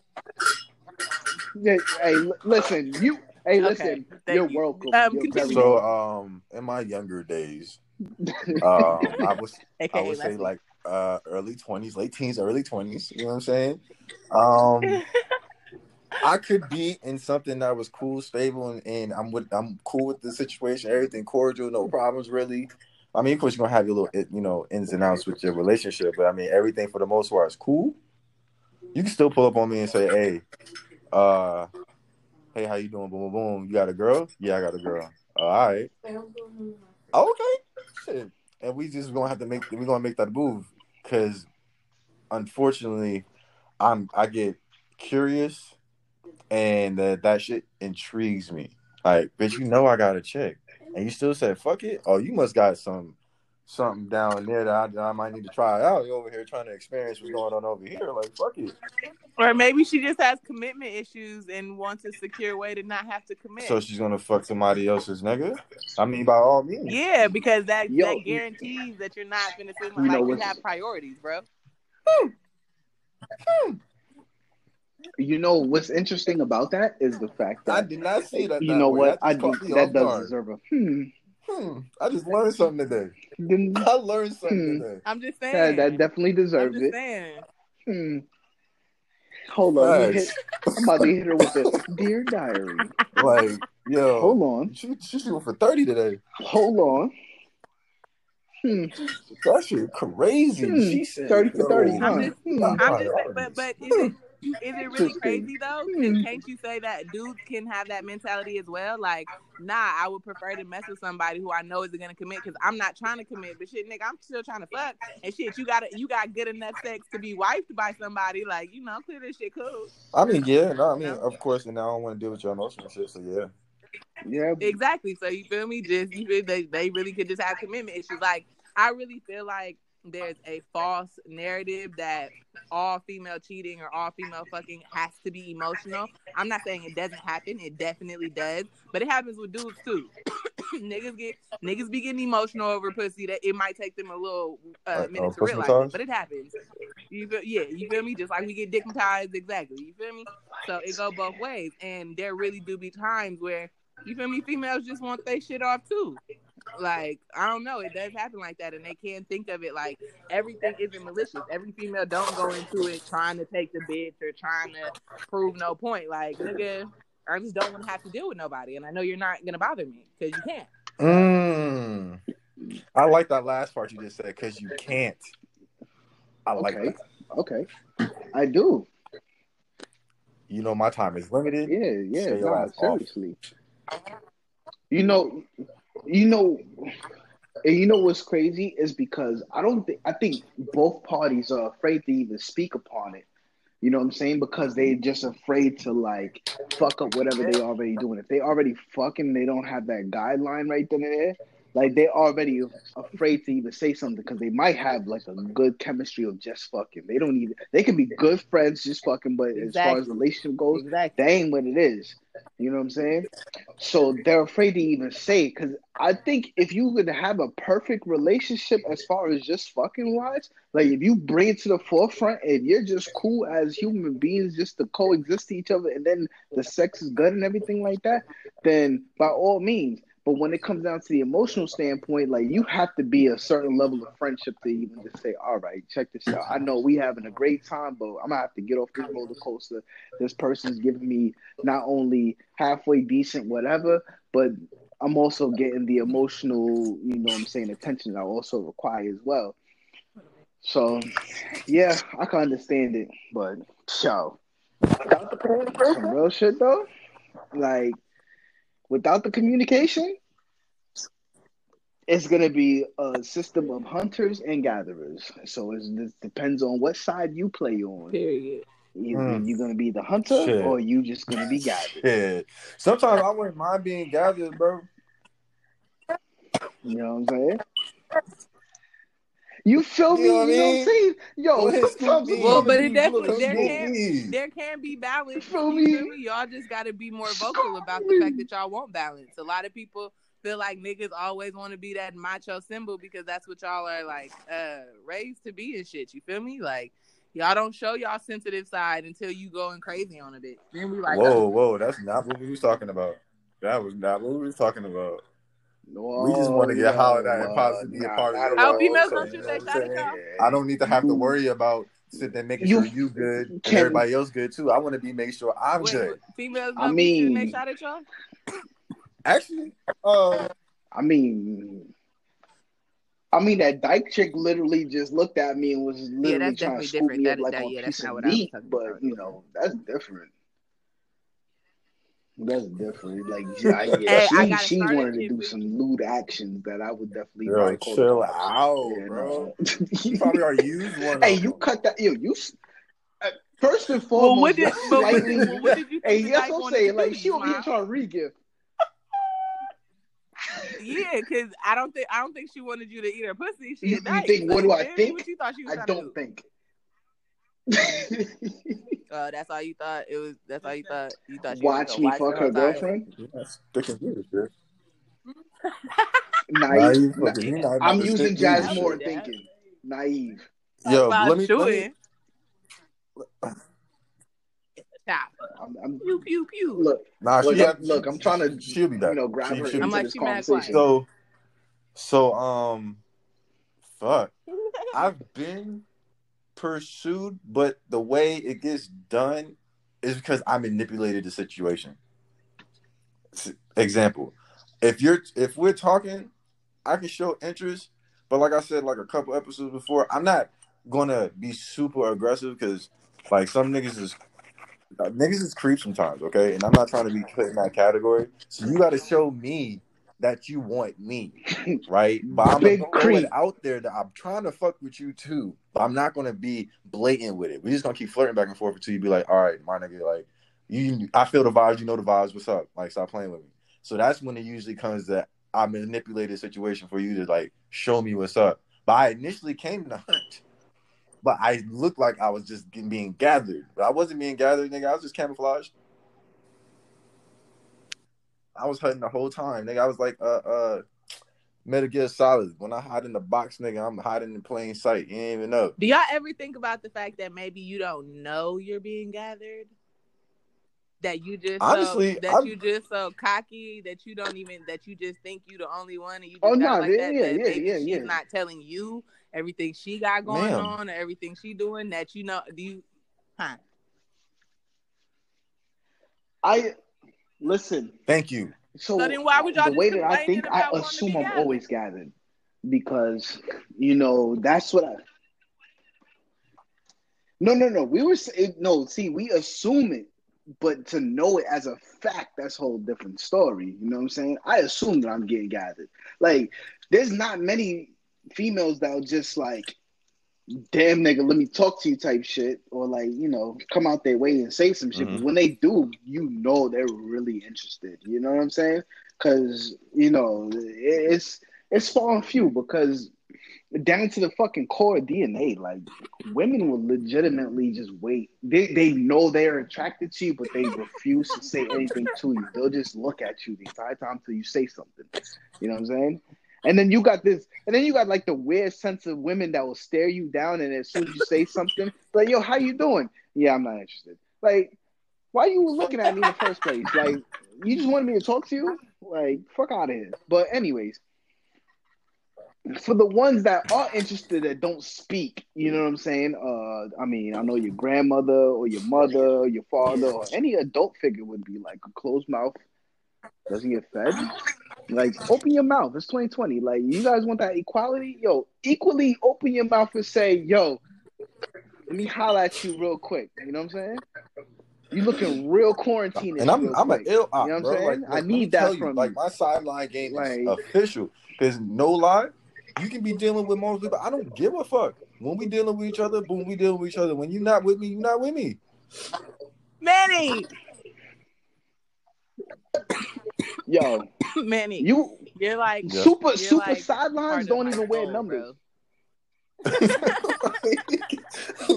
[SPEAKER 4] Hey, listen, you. Hey, listen.
[SPEAKER 2] thank
[SPEAKER 4] You're
[SPEAKER 2] you.
[SPEAKER 4] welcome.
[SPEAKER 2] Um,
[SPEAKER 4] You're
[SPEAKER 3] So, um, in my younger days, um, I was I
[SPEAKER 2] AKA
[SPEAKER 3] would say
[SPEAKER 2] week.
[SPEAKER 3] like uh early twenties, late teens, early twenties. You know what I'm saying? Um, I could be in something that was cool, stable, and, and I'm with I'm cool with the situation, everything cordial, no problems really. I mean, of course, you're gonna have your little you know ins and outs with your relationship, but I mean, everything for the most part is cool. You can still pull up on me and say, "Hey, uh, hey, how you doing? Boom, boom, boom. You got a girl? Yeah, I got a girl. all right, okay, shit." And we just gonna have to make we're gonna make that move because unfortunately, I'm I get curious and uh, that shit intrigues me. Like, bitch, you know I got a check, and you still said fuck it. Oh, you must got some something down there that I, that I might need to try out. You over here trying to experience what's going on over here. Like, fuck it.
[SPEAKER 2] Or maybe she just has commitment issues and wants a secure way to not have to commit.
[SPEAKER 3] So she's gonna fuck somebody else's nigga. I mean, by all means.
[SPEAKER 2] yeah, because that
[SPEAKER 4] Yo,
[SPEAKER 2] that guarantees that you're not gonna feel
[SPEAKER 4] You know
[SPEAKER 2] like you have priorities, bro. Hmm. Hmm.
[SPEAKER 4] You know what's interesting about that is the fact that I
[SPEAKER 3] did not see that.
[SPEAKER 4] you
[SPEAKER 3] that
[SPEAKER 4] know
[SPEAKER 3] way.
[SPEAKER 4] what
[SPEAKER 3] That
[SPEAKER 4] I do.
[SPEAKER 3] caught me
[SPEAKER 4] That
[SPEAKER 3] off
[SPEAKER 4] does
[SPEAKER 3] guard.
[SPEAKER 4] deserve a hmm.
[SPEAKER 3] Hmm. I just learned something today.
[SPEAKER 4] Then
[SPEAKER 3] I learned something
[SPEAKER 4] Hmm.
[SPEAKER 3] today.
[SPEAKER 2] I'm just
[SPEAKER 4] That,
[SPEAKER 2] saying.
[SPEAKER 4] that definitely
[SPEAKER 2] I'm
[SPEAKER 4] deserves
[SPEAKER 2] just
[SPEAKER 4] it.
[SPEAKER 2] saying.
[SPEAKER 4] Hmm. Hold on, you hit. I'm about to hit her with this. Dear diary.
[SPEAKER 3] Like, yo,
[SPEAKER 4] Hold on.
[SPEAKER 3] she she's shooting for thirty today.
[SPEAKER 4] Hold on. Hmm.
[SPEAKER 3] That shit crazy.
[SPEAKER 4] Hmm.
[SPEAKER 3] She said
[SPEAKER 4] 30 for 30,
[SPEAKER 3] yo,
[SPEAKER 4] huh?
[SPEAKER 2] I'm just,
[SPEAKER 4] Hmm.
[SPEAKER 2] I'm just, but but is it is it really crazy though? Can, hmm. can't you say that dudes can have that mentality as well? Like, nah, I would prefer to mess with somebody who I know isn't gonna commit because I'm not trying to commit. But shit, nigga, I'm still trying to fuck. And shit, you got you got good enough sex to be wiped by somebody. Like, you know, clear this shit cool.
[SPEAKER 3] I mean, yeah, no, I mean, of course, and I don't want to deal with your emotional shit. So yeah.
[SPEAKER 4] Yeah,
[SPEAKER 2] Exactly. So you feel me? Just you feel they they really could just have commitment issues. Like I really feel like there's a false narrative that all female cheating or all female fucking has to be emotional. I'm not saying it doesn't happen. It definitely does, but it happens with dudes too. niggas get niggas be getting emotional over pussy that it might take them a little uh,
[SPEAKER 3] Like,
[SPEAKER 2] minute
[SPEAKER 3] uh,
[SPEAKER 2] to realize it, but it happens. You feel, yeah, you feel me? Just like we get dickmatized, exactly. You feel me? So it go both ways, and there really do be times where you feel me? Females just want their shit off too. Like I don't know, it does happen like that, and they can't think of it like everything isn't malicious. Every female don't go into it trying to take the bitch or trying to prove no point. Like nigga, I just don't want to have to deal with nobody, and I know you're not gonna bother me because you can't.
[SPEAKER 3] Mm. I like that last part you just said because you can't. I like
[SPEAKER 4] Okay.
[SPEAKER 3] that.
[SPEAKER 4] okay, I do.
[SPEAKER 3] You know, my time is limited.
[SPEAKER 4] Yeah, yeah,
[SPEAKER 3] Stay your
[SPEAKER 4] nah,
[SPEAKER 3] ass off.
[SPEAKER 4] seriously. You know, you know, and you know what's crazy is because I don't think I think both parties are afraid to even speak upon it. You know what I'm saying? Because they just afraid to like fuck up whatever they already doing. If they already fucking, they don't have that guideline right then and there. Like they're already afraid to even say something because they might have like a good chemistry of just fucking. They don't even. They can be good friends just fucking, but as far as relationship goes,
[SPEAKER 2] Exactly.
[SPEAKER 4] that ain't what it is. You know what I'm saying? So they're afraid to even say because I think if you could have a perfect relationship as far as just fucking wise, like if you bring it to the forefront and you're just cool as human beings just to coexist to each other and then the sex is good and everything like that, then by all means. But when it comes down to the emotional standpoint, like you have to be a certain level of friendship to even just say, all right, check this out. I know we having a great time, but I'm gonna have to get off this roller coaster. This person's giving me not only halfway decent whatever, but I'm also getting the emotional, you know what I'm saying, attention I also require as well. So yeah, I can understand it, but yo, some real shit though, like without the communication, it's gonna be a system of hunters and gatherers. So it depends on what side you play on.
[SPEAKER 2] Period.
[SPEAKER 4] Either
[SPEAKER 3] Mm.
[SPEAKER 4] you're gonna be the hunter
[SPEAKER 3] Shit.
[SPEAKER 4] or you just gonna be gathered.
[SPEAKER 3] Yeah. Sometimes I wouldn't mind being gathered, bro.
[SPEAKER 4] You know what I'm saying? You feel me?
[SPEAKER 3] You
[SPEAKER 4] You
[SPEAKER 3] know
[SPEAKER 4] know
[SPEAKER 3] what I
[SPEAKER 4] what I'm saying? Yo,
[SPEAKER 3] Go ahead,
[SPEAKER 4] sometimes.
[SPEAKER 2] Well, but it definitely there can
[SPEAKER 3] me.
[SPEAKER 2] there can be balance.
[SPEAKER 4] Feel
[SPEAKER 2] You
[SPEAKER 4] me?
[SPEAKER 2] feel me? Y'all just got to be more vocal about the fact that y'all want balance. A lot of people feel like niggas always want to be that macho symbol because that's what y'all are like uh raised to be and shit. You feel me? Like y'all don't show y'all sensitive side until you going crazy on a bitch. Then we like,
[SPEAKER 3] Whoa, whoa, that's not what we was talking about. That was not what we was talking about. We just want to get hollered at and possibly be a part of
[SPEAKER 4] it.
[SPEAKER 3] your
[SPEAKER 4] at
[SPEAKER 2] females don't shoot their shot
[SPEAKER 3] I'm
[SPEAKER 2] at
[SPEAKER 3] saying?
[SPEAKER 2] y'all?
[SPEAKER 3] I don't need to have to worry about sitting there making
[SPEAKER 4] You
[SPEAKER 3] sure you good and
[SPEAKER 4] can-
[SPEAKER 3] everybody else good too. I want to be making sure I'm
[SPEAKER 2] Wait,
[SPEAKER 3] good.
[SPEAKER 2] females
[SPEAKER 4] I
[SPEAKER 2] don't be shooting their
[SPEAKER 4] mean-
[SPEAKER 2] shot at y'all?
[SPEAKER 3] Actually, uh,
[SPEAKER 4] I mean, I mean that dyke chick literally just looked at me and was literally
[SPEAKER 2] that's
[SPEAKER 4] trying to
[SPEAKER 2] definitely
[SPEAKER 4] scoop
[SPEAKER 2] different.
[SPEAKER 4] me
[SPEAKER 2] That
[SPEAKER 4] up
[SPEAKER 2] is-
[SPEAKER 4] like
[SPEAKER 2] that-
[SPEAKER 4] on
[SPEAKER 2] yeah, that's
[SPEAKER 4] piece
[SPEAKER 2] not
[SPEAKER 4] of
[SPEAKER 2] what I was
[SPEAKER 4] meat.
[SPEAKER 2] talking
[SPEAKER 4] But
[SPEAKER 2] about.
[SPEAKER 4] you know, that's different. That's different. Like, yeah, yeah,
[SPEAKER 2] I
[SPEAKER 4] she she wanted to do
[SPEAKER 2] with-
[SPEAKER 4] some lewd actions that I would definitely
[SPEAKER 3] Yo,
[SPEAKER 4] probably call
[SPEAKER 3] chill out,
[SPEAKER 4] Yeah,
[SPEAKER 3] bro.
[SPEAKER 4] no.
[SPEAKER 3] you probably already used one.
[SPEAKER 4] Hey, you
[SPEAKER 3] them.
[SPEAKER 4] cut that. Yo, you. Uh, first and
[SPEAKER 2] Well,
[SPEAKER 4] foremost,
[SPEAKER 2] what did
[SPEAKER 4] that's
[SPEAKER 2] but what well, what did you
[SPEAKER 4] hey,
[SPEAKER 2] think the
[SPEAKER 4] yes, I'm saying like she over here
[SPEAKER 2] Smile?
[SPEAKER 4] trying to re-gift.
[SPEAKER 2] Yeah, because I don't think I don't think she wanted you to eat her pussy. She
[SPEAKER 4] You- you think- what do I think?
[SPEAKER 2] What you thought she was
[SPEAKER 4] I don't
[SPEAKER 2] to do?
[SPEAKER 4] think.
[SPEAKER 2] Uh, that's all you thought. It was. That's all you thought. You thought she
[SPEAKER 4] Watch
[SPEAKER 2] was
[SPEAKER 4] me
[SPEAKER 2] gonna
[SPEAKER 4] fuck
[SPEAKER 2] watch
[SPEAKER 4] her
[SPEAKER 2] the whole
[SPEAKER 4] girlfriend.
[SPEAKER 3] Yeah, stick and do this, shit.
[SPEAKER 4] Naive.
[SPEAKER 3] Naive,
[SPEAKER 4] Na-
[SPEAKER 3] fucking- you not about
[SPEAKER 4] I'm using Jazz
[SPEAKER 3] with
[SPEAKER 4] Moore thinking. Naive.
[SPEAKER 3] Yo, let me, let me,
[SPEAKER 2] chewing. Stop.
[SPEAKER 4] I'm, I'm
[SPEAKER 2] Pew pew pew.
[SPEAKER 4] look.
[SPEAKER 3] nah,
[SPEAKER 4] Look,
[SPEAKER 3] she,
[SPEAKER 4] I'm- look, I'm trying to,
[SPEAKER 3] she'll be back.
[SPEAKER 4] you know, grab
[SPEAKER 3] She-
[SPEAKER 4] her
[SPEAKER 3] she'll
[SPEAKER 4] into
[SPEAKER 2] I'm like,
[SPEAKER 4] this
[SPEAKER 2] she mad
[SPEAKER 4] conversation.
[SPEAKER 3] So, so um, fuck. I've been pursued, but the way it gets done is because I manipulated the situation. Example: If you're if we're talking, I can show interest, but like I said, like a couple episodes before, I'm not gonna be super aggressive because like some niggas is niggas is creep sometimes, okay? And I'm not trying to be put in that category. So you got to show me that you want me, right? But I'm
[SPEAKER 4] Big
[SPEAKER 3] gonna throw it
[SPEAKER 4] creep.
[SPEAKER 3] out there that I'm trying to fuck with you too. But I'm not gonna be blatant with it. We're just gonna keep flirting back and forth until you be like, all right, my nigga, like you I feel the vibes, you know the vibes, what's up? Like stop playing with me. So that's when it usually comes that I manipulated situation for you to like show me what's up. But I initially came to hunt. But I looked like I was just getting, being gathered. But I wasn't being gathered, nigga. I was just camouflaged. I was hunting the whole time, nigga. I was like, uh, uh, Metal Gear Solid. When I hide in the box, nigga, I'm hiding in plain sight. You ain't even know.
[SPEAKER 2] Do y'all ever think about the fact that maybe you don't know you're being gathered? That you just
[SPEAKER 3] Honestly,
[SPEAKER 2] so, that
[SPEAKER 3] I'm-
[SPEAKER 2] you just so cocky that you don't even that you just think you the only one and you just
[SPEAKER 4] Oh,
[SPEAKER 2] got
[SPEAKER 4] no,
[SPEAKER 2] like
[SPEAKER 4] yeah,
[SPEAKER 2] that,
[SPEAKER 4] yeah,
[SPEAKER 2] that
[SPEAKER 4] yeah,
[SPEAKER 2] maybe
[SPEAKER 4] yeah,
[SPEAKER 2] she's
[SPEAKER 4] yeah.
[SPEAKER 2] not telling you everything she got going
[SPEAKER 3] Ma'am.
[SPEAKER 2] on or everything she doing that you know do you huh
[SPEAKER 4] I listen.
[SPEAKER 3] Thank you.
[SPEAKER 4] So,
[SPEAKER 2] So then why would y'all
[SPEAKER 4] the way that I think, I
[SPEAKER 2] about wanting to
[SPEAKER 4] assume I'm
[SPEAKER 2] gathered?
[SPEAKER 4] always gathered because you know that's what I. No, no, no. We were saying no. See, we assume it, but to know it as a fact, that's a whole different story. You know what I'm saying? I assume that I'm getting gathered. Like, there's not many females that'll just like, damn nigga, let me talk to you type shit, or like, you know, come out their way and say some shit.
[SPEAKER 3] Mhm.
[SPEAKER 4] But when they do, you know they're really interested. You know what I'm saying? Because you know it's it's far and few because down to the fucking core DNA, like women will legitimately just wait. They they know they're attracted to you, but they refuse to say anything to you. They'll just look at you the entire time till you say something. You know what I'm saying? And then you got this, and then you got like the weird sense of women that will stare you down, and as soon as you say something, like yo, how you doing? Yeah, I'm not interested. Like, why you looking at me in the first place? Like, you just wanted me to talk to you? Like, fuck out of here. But anyways, for the ones that are interested that don't speak, you know what I'm saying? Uh, I mean, I know your grandmother or your mother or your father or any adult figure would be like a closed mouth doesn't get fed. Like, open your mouth. It's 2020. Like, you guys want that equality? Yo, equally open your mouth and say, yo, let me holler at you real quick. You know what I'm saying? You looking real quarantine.
[SPEAKER 3] And I'm
[SPEAKER 4] real
[SPEAKER 3] I'm an ill op,
[SPEAKER 4] You know what I'm
[SPEAKER 3] bro.
[SPEAKER 4] saying?
[SPEAKER 3] Like,
[SPEAKER 4] I
[SPEAKER 3] look, let me
[SPEAKER 4] need that
[SPEAKER 3] tell you,
[SPEAKER 4] from
[SPEAKER 3] like my sideline game
[SPEAKER 4] Like-
[SPEAKER 3] is official. There's no lie. You can be dealing with most people. I don't give a fuck. When we dealing with each other, boom, we dealing with each other. When you're not with me, you're not with me.
[SPEAKER 2] Manny
[SPEAKER 4] Yo,
[SPEAKER 2] Manny
[SPEAKER 4] you
[SPEAKER 2] you're like
[SPEAKER 3] Yeah.
[SPEAKER 4] super
[SPEAKER 2] You're
[SPEAKER 4] super
[SPEAKER 2] like
[SPEAKER 4] sidelines don't even wear
[SPEAKER 2] soul,
[SPEAKER 4] numbers.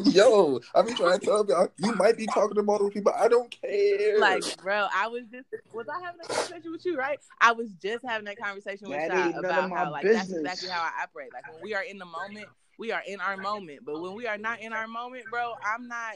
[SPEAKER 3] Yo, I be trying to tell you, you might be talking to multiple people. I don't care.
[SPEAKER 2] Like, bro, I was just was I having a conversation with you, right? I was just having that conversation with
[SPEAKER 4] That
[SPEAKER 2] Shot
[SPEAKER 4] ain't
[SPEAKER 2] about how like that's exactly how I operate. Like when we are in the moment, we are in our moment. But when we are not in our moment, bro, I'm not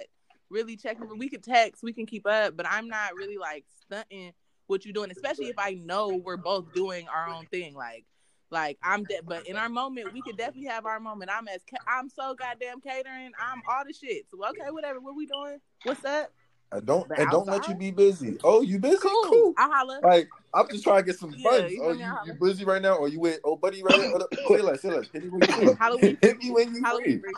[SPEAKER 2] really checking. We can text, we can keep up, but I'm not really like stunting what you're doing, especially if I know we're both doing our own thing. Like, like I'm de- but in our moment, we could definitely have our moment. I'm as ca- I'm so goddamn catering. I'm all the shit. So okay, whatever. What we doing? What's up?
[SPEAKER 3] I don't
[SPEAKER 2] But
[SPEAKER 3] and don't let you be busy. Oh, you busy?
[SPEAKER 2] Cool.
[SPEAKER 3] Cool.
[SPEAKER 2] I holla.
[SPEAKER 3] Like I'm just trying to get some
[SPEAKER 2] Yeah,
[SPEAKER 3] funds.
[SPEAKER 2] you
[SPEAKER 3] oh, you, you busy right now? Or you with oh buddy right now? Hold up. Say less, say less. Hit me when you free.
[SPEAKER 2] Halloween.
[SPEAKER 3] Hit me when you
[SPEAKER 2] Halloween.
[SPEAKER 3] free.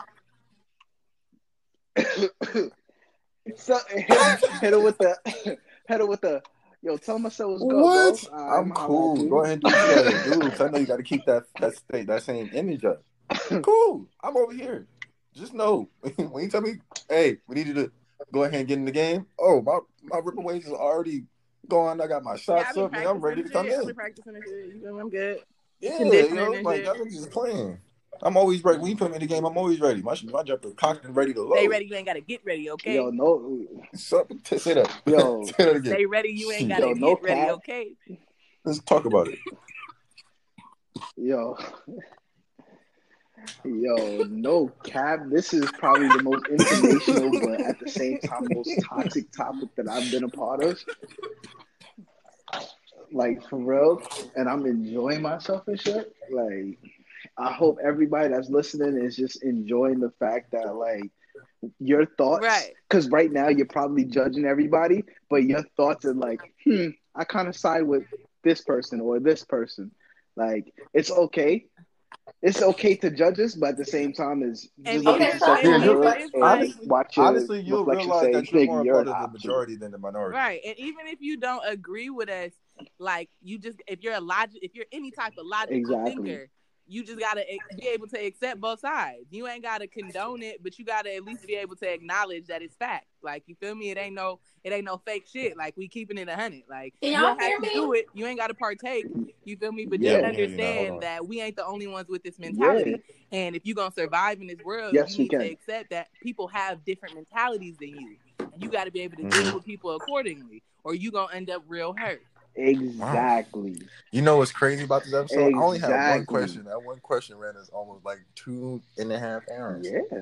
[SPEAKER 4] so hit, hit her with the hit her with the yo. Tell him I said what's good,
[SPEAKER 3] What?
[SPEAKER 4] bro.
[SPEAKER 3] I'm
[SPEAKER 4] I'ma holla at
[SPEAKER 3] cool.
[SPEAKER 4] you.
[SPEAKER 3] Go ahead and do what you gotta do. 'cause I know you gotta keep that that state that same image up. Cool. I'm over here. Just know when you tell me, hey, we need you to go ahead and get in the game. Oh, my my ripper waves is already gone. I got my shots
[SPEAKER 2] I've
[SPEAKER 3] up, man. I'm ready to come
[SPEAKER 2] practicing shit. I've
[SPEAKER 3] in.
[SPEAKER 2] practicing this. You know, I'm good.
[SPEAKER 3] Yeah,
[SPEAKER 2] conditioning
[SPEAKER 3] yo, like
[SPEAKER 2] shit.
[SPEAKER 3] y'all just playing. I'm always ready. When you put me in the game, I'm always ready. My my jumper cocked and ready to load.
[SPEAKER 2] Stay ready. You ain't gotta get ready. Okay.
[SPEAKER 4] Yo, no,
[SPEAKER 3] So, t- say that.
[SPEAKER 4] Yo.
[SPEAKER 3] say that again.
[SPEAKER 2] Stay ready. You ain't gotta
[SPEAKER 4] no
[SPEAKER 2] get ready.
[SPEAKER 4] cap.
[SPEAKER 2] Okay.
[SPEAKER 3] Let's talk about it.
[SPEAKER 4] yo, yo, no cap. This is probably the most informational, but at the same time, most toxic topic that I've been a part of. Like for real, and I'm enjoying myself and shit. Like, I hope everybody that's listening is just enjoying the fact that like your thoughts,
[SPEAKER 2] Right.
[SPEAKER 4] Because right now you're probably judging everybody, but your thoughts are like, hmm, I kind of side with this person or this person. Like, it's okay. it's okay to judge us, but at the same time, is just
[SPEAKER 2] And
[SPEAKER 4] look
[SPEAKER 5] Okay,
[SPEAKER 4] at yourself
[SPEAKER 5] fine.
[SPEAKER 4] in the mirror and watch your
[SPEAKER 3] Honestly, you'll
[SPEAKER 4] reflection
[SPEAKER 3] realize
[SPEAKER 4] say,
[SPEAKER 3] that you're
[SPEAKER 4] "Nigga,
[SPEAKER 3] more
[SPEAKER 4] you're
[SPEAKER 3] part of the
[SPEAKER 4] option."
[SPEAKER 3] majority than the minority.
[SPEAKER 2] Right. And even if you don't agree with us, like you just if you're a logic if you're any type of logical
[SPEAKER 4] Exactly.
[SPEAKER 2] thinker, you just gotta be able to accept both sides. You ain't gotta condone it, but you gotta at least be able to acknowledge that it's fact. Like you feel me? It ain't no it ain't no fake shit. Like we keeping it a hundred. Like
[SPEAKER 5] Can
[SPEAKER 2] you
[SPEAKER 5] y'all
[SPEAKER 2] don't
[SPEAKER 5] hear
[SPEAKER 2] have to do it. You ain't gotta partake. You feel me? But
[SPEAKER 3] Yeah,
[SPEAKER 2] just
[SPEAKER 3] we you now.
[SPEAKER 2] Understand that we ain't the only ones with this mentality. And if you're gonna survive in this world,
[SPEAKER 4] Yes,
[SPEAKER 2] you
[SPEAKER 4] we
[SPEAKER 2] need to accept that people have different mentalities than you. And you gotta be able to deal mm-hmm. with people accordingly, or you gonna end up real hurt.
[SPEAKER 4] Exactly.
[SPEAKER 3] You know what's crazy about this episode? I only have one question. That one question ran us almost like two and a half hours.
[SPEAKER 4] Yeah.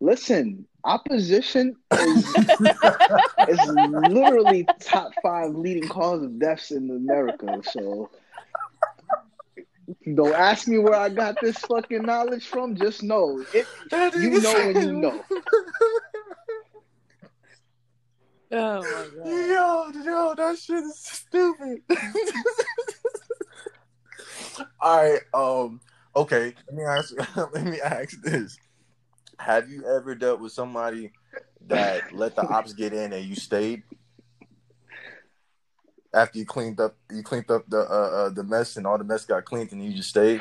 [SPEAKER 4] Listen, opposition is, is literally top five leading cause of deaths in America. So don't ask me where I got this fucking knowledge from. Just know it. You know when you know.
[SPEAKER 2] Oh my god.
[SPEAKER 3] Yo, yo, that shit is stupid. All right, um, okay. Let me ask. let me ask this: Have you ever dealt with somebody that let the ops get in and you stayed after you cleaned up? You cleaned up the uh, uh the mess and all the mess got cleaned and you just stayed.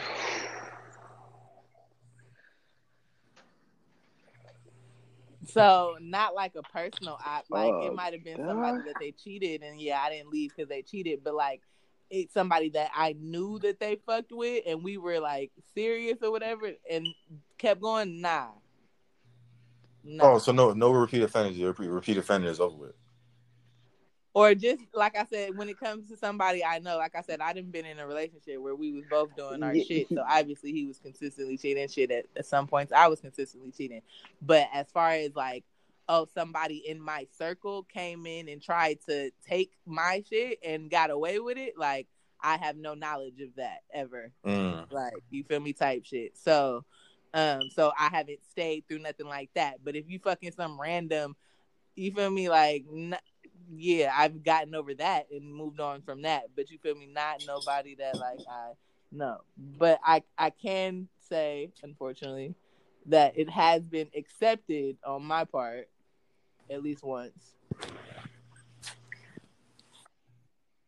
[SPEAKER 2] So not like a personal op. Like
[SPEAKER 4] Oh,
[SPEAKER 2] it might have been somebody that they cheated, and yeah, I didn't leave because they cheated. But like it's somebody that I knew that they fucked with, and we were like serious or whatever, and kept going. Nah. Nah.
[SPEAKER 3] Oh, so no, no repeat offenders. Your repeat, repeat offender is over with.
[SPEAKER 2] Or just like I said, when it comes to somebody I know, like I said, I didn't been in a relationship where we was both doing our
[SPEAKER 4] Yeah.
[SPEAKER 2] shit. So obviously he was consistently cheating shit at, at some points. I was consistently cheating. But as far as like, oh, somebody in my circle came in and tried to take my shit and got away with it, like I have no knowledge of that ever
[SPEAKER 3] Mm.
[SPEAKER 2] like you feel me type shit so um so i haven't stayed through nothing like that but if you fucking some random you feel me like n- yeah i've gotten over that and moved on from that but you feel me not nobody that like i know but i i can say unfortunately that it has been accepted on my part at least once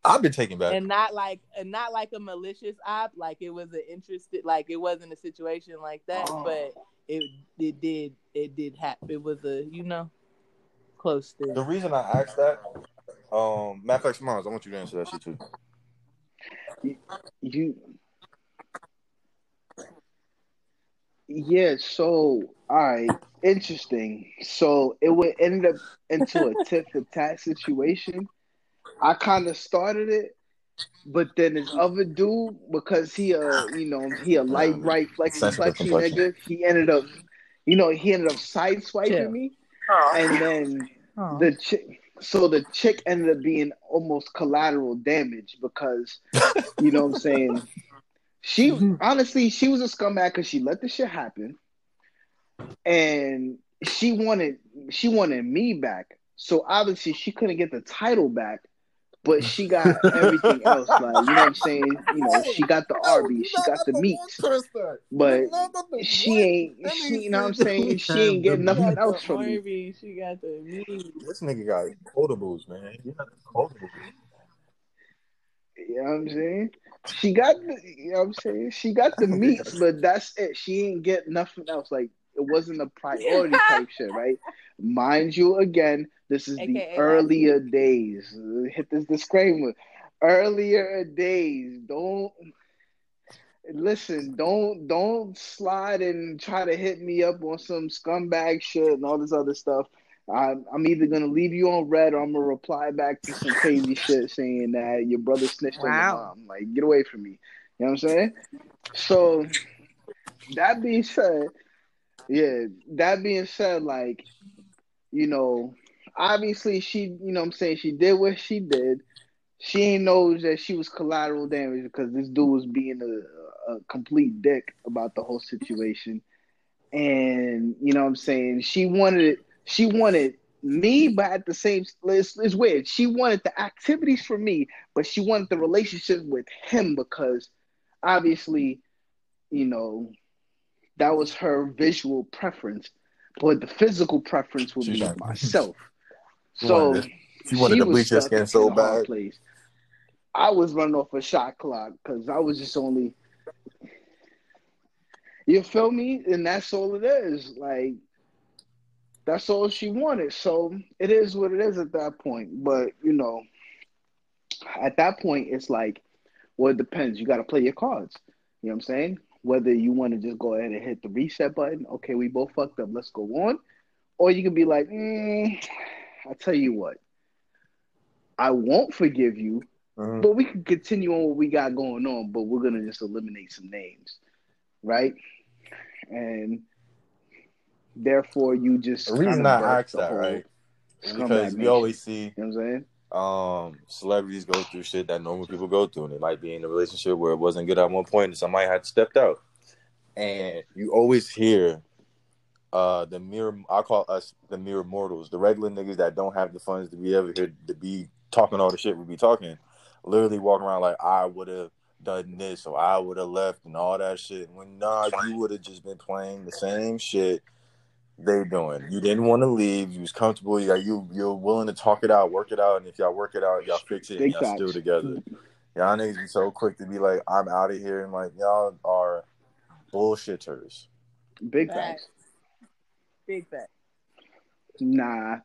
[SPEAKER 3] I've been taken back.
[SPEAKER 2] and not like and not like a malicious op like it was an interested like it wasn't a situation like that
[SPEAKER 4] Oh.
[SPEAKER 2] but it it did it did happen it was a you know close
[SPEAKER 3] The reason I asked that, um, matter of Miles, I want you to answer that shit too.
[SPEAKER 4] You. Yeah, so all right, interesting. So it would end up into a tit for tat situation. I kind of started it, but then this other dude, because he uh, you know, he a light right flexy
[SPEAKER 3] Sensitive
[SPEAKER 4] flexy nigga, he ended up, you know, he ended up sideswiping
[SPEAKER 2] Chill.
[SPEAKER 4] me, and then
[SPEAKER 2] Oh.
[SPEAKER 4] the chick so the chick ended up being almost collateral damage because you know what i'm saying? She mm-hmm. honestly she was a scumbag because she let the shit happen. And she wanted she wanted me back. So obviously she couldn't get the title back but she got everything else like you know what i'm saying you know she got the arby's she got the meats but she ain't she you know what i'm saying she ain't getting nothing else from me
[SPEAKER 2] she got the meat.
[SPEAKER 3] This nigga got quotables, man. He got quotables.
[SPEAKER 4] You know what I'm saying? She got the, you know what I'm saying? She got the meats, but that's it. She ain't get nothing else. Like it wasn't a priority type shit, right? Mind you, again, this is the
[SPEAKER 2] AKA
[SPEAKER 4] earlier days. Hit this disclaimer. Earlier days. Don't listen, don't don't slide and try to hit me up on some scumbag shit and all this other stuff. I'm, I'm either gonna leave you on red or I'm gonna reply back to some crazy shit saying that your brother snitched on your mom. Like, get away from me. You know what I'm saying? So that being said, yeah, that being said, like, you know, obviously she, you know I'm saying, she did what she did. She ain't knows that she was collateral damage because this dude was being a, a complete dick about the whole situation. And you know what I'm saying? She wanted it she wanted me, but at the same, it's, it's weird. She wanted the activities for me, but she wanted the relationship with him because obviously, you know, that was her visual preference, but the physical preference would be
[SPEAKER 3] like-
[SPEAKER 4] myself.
[SPEAKER 3] She
[SPEAKER 4] So
[SPEAKER 3] wanted She wanted
[SPEAKER 4] she
[SPEAKER 3] to bleach her skin so
[SPEAKER 4] in a hard
[SPEAKER 3] bad.
[SPEAKER 4] place. I was running off a shot clock because I was just only. You feel me? And that's all it is. Like, that's all she wanted. So it is what it is at that point. But, you know, at that point, it's like, well, it depends. You got to play your cards. You know what I'm saying? Whether you want to just go ahead and hit the reset button, okay, we both fucked up, let's go on. Or you can be like, mm, I'll tell you what, I won't forgive you,
[SPEAKER 3] Mhm.
[SPEAKER 4] but we can continue on what we got going on, but we're gonna just eliminate some names, right? And therefore, you just
[SPEAKER 3] The reason I asked that,
[SPEAKER 4] whole
[SPEAKER 3] right, because we always see
[SPEAKER 4] You know what I'm saying?
[SPEAKER 3] Um celebrities go through shit that normal people go through and they might be in a relationship where it wasn't good at one point and somebody had stepped out. And you always hear uh the mere i call us the mere mortals the regular niggas that don't have the funds to be ever here to be talking all the shit we be talking. Literally walking around like i would have done this or i would have left and all that shit when nah you would have just been playing the same shit they doing. You didn't want to leave. You was comfortable. You you you're willing to talk it out, work it out, and if y'all work it out, y'all fix it, and y'all
[SPEAKER 4] facts.
[SPEAKER 3] still together. Y'all niggas be so quick to be like, I'm out of here, and like y'all are bullshitters.
[SPEAKER 4] Big
[SPEAKER 2] Facts.
[SPEAKER 4] facts.
[SPEAKER 2] Big fact.
[SPEAKER 4] Nah.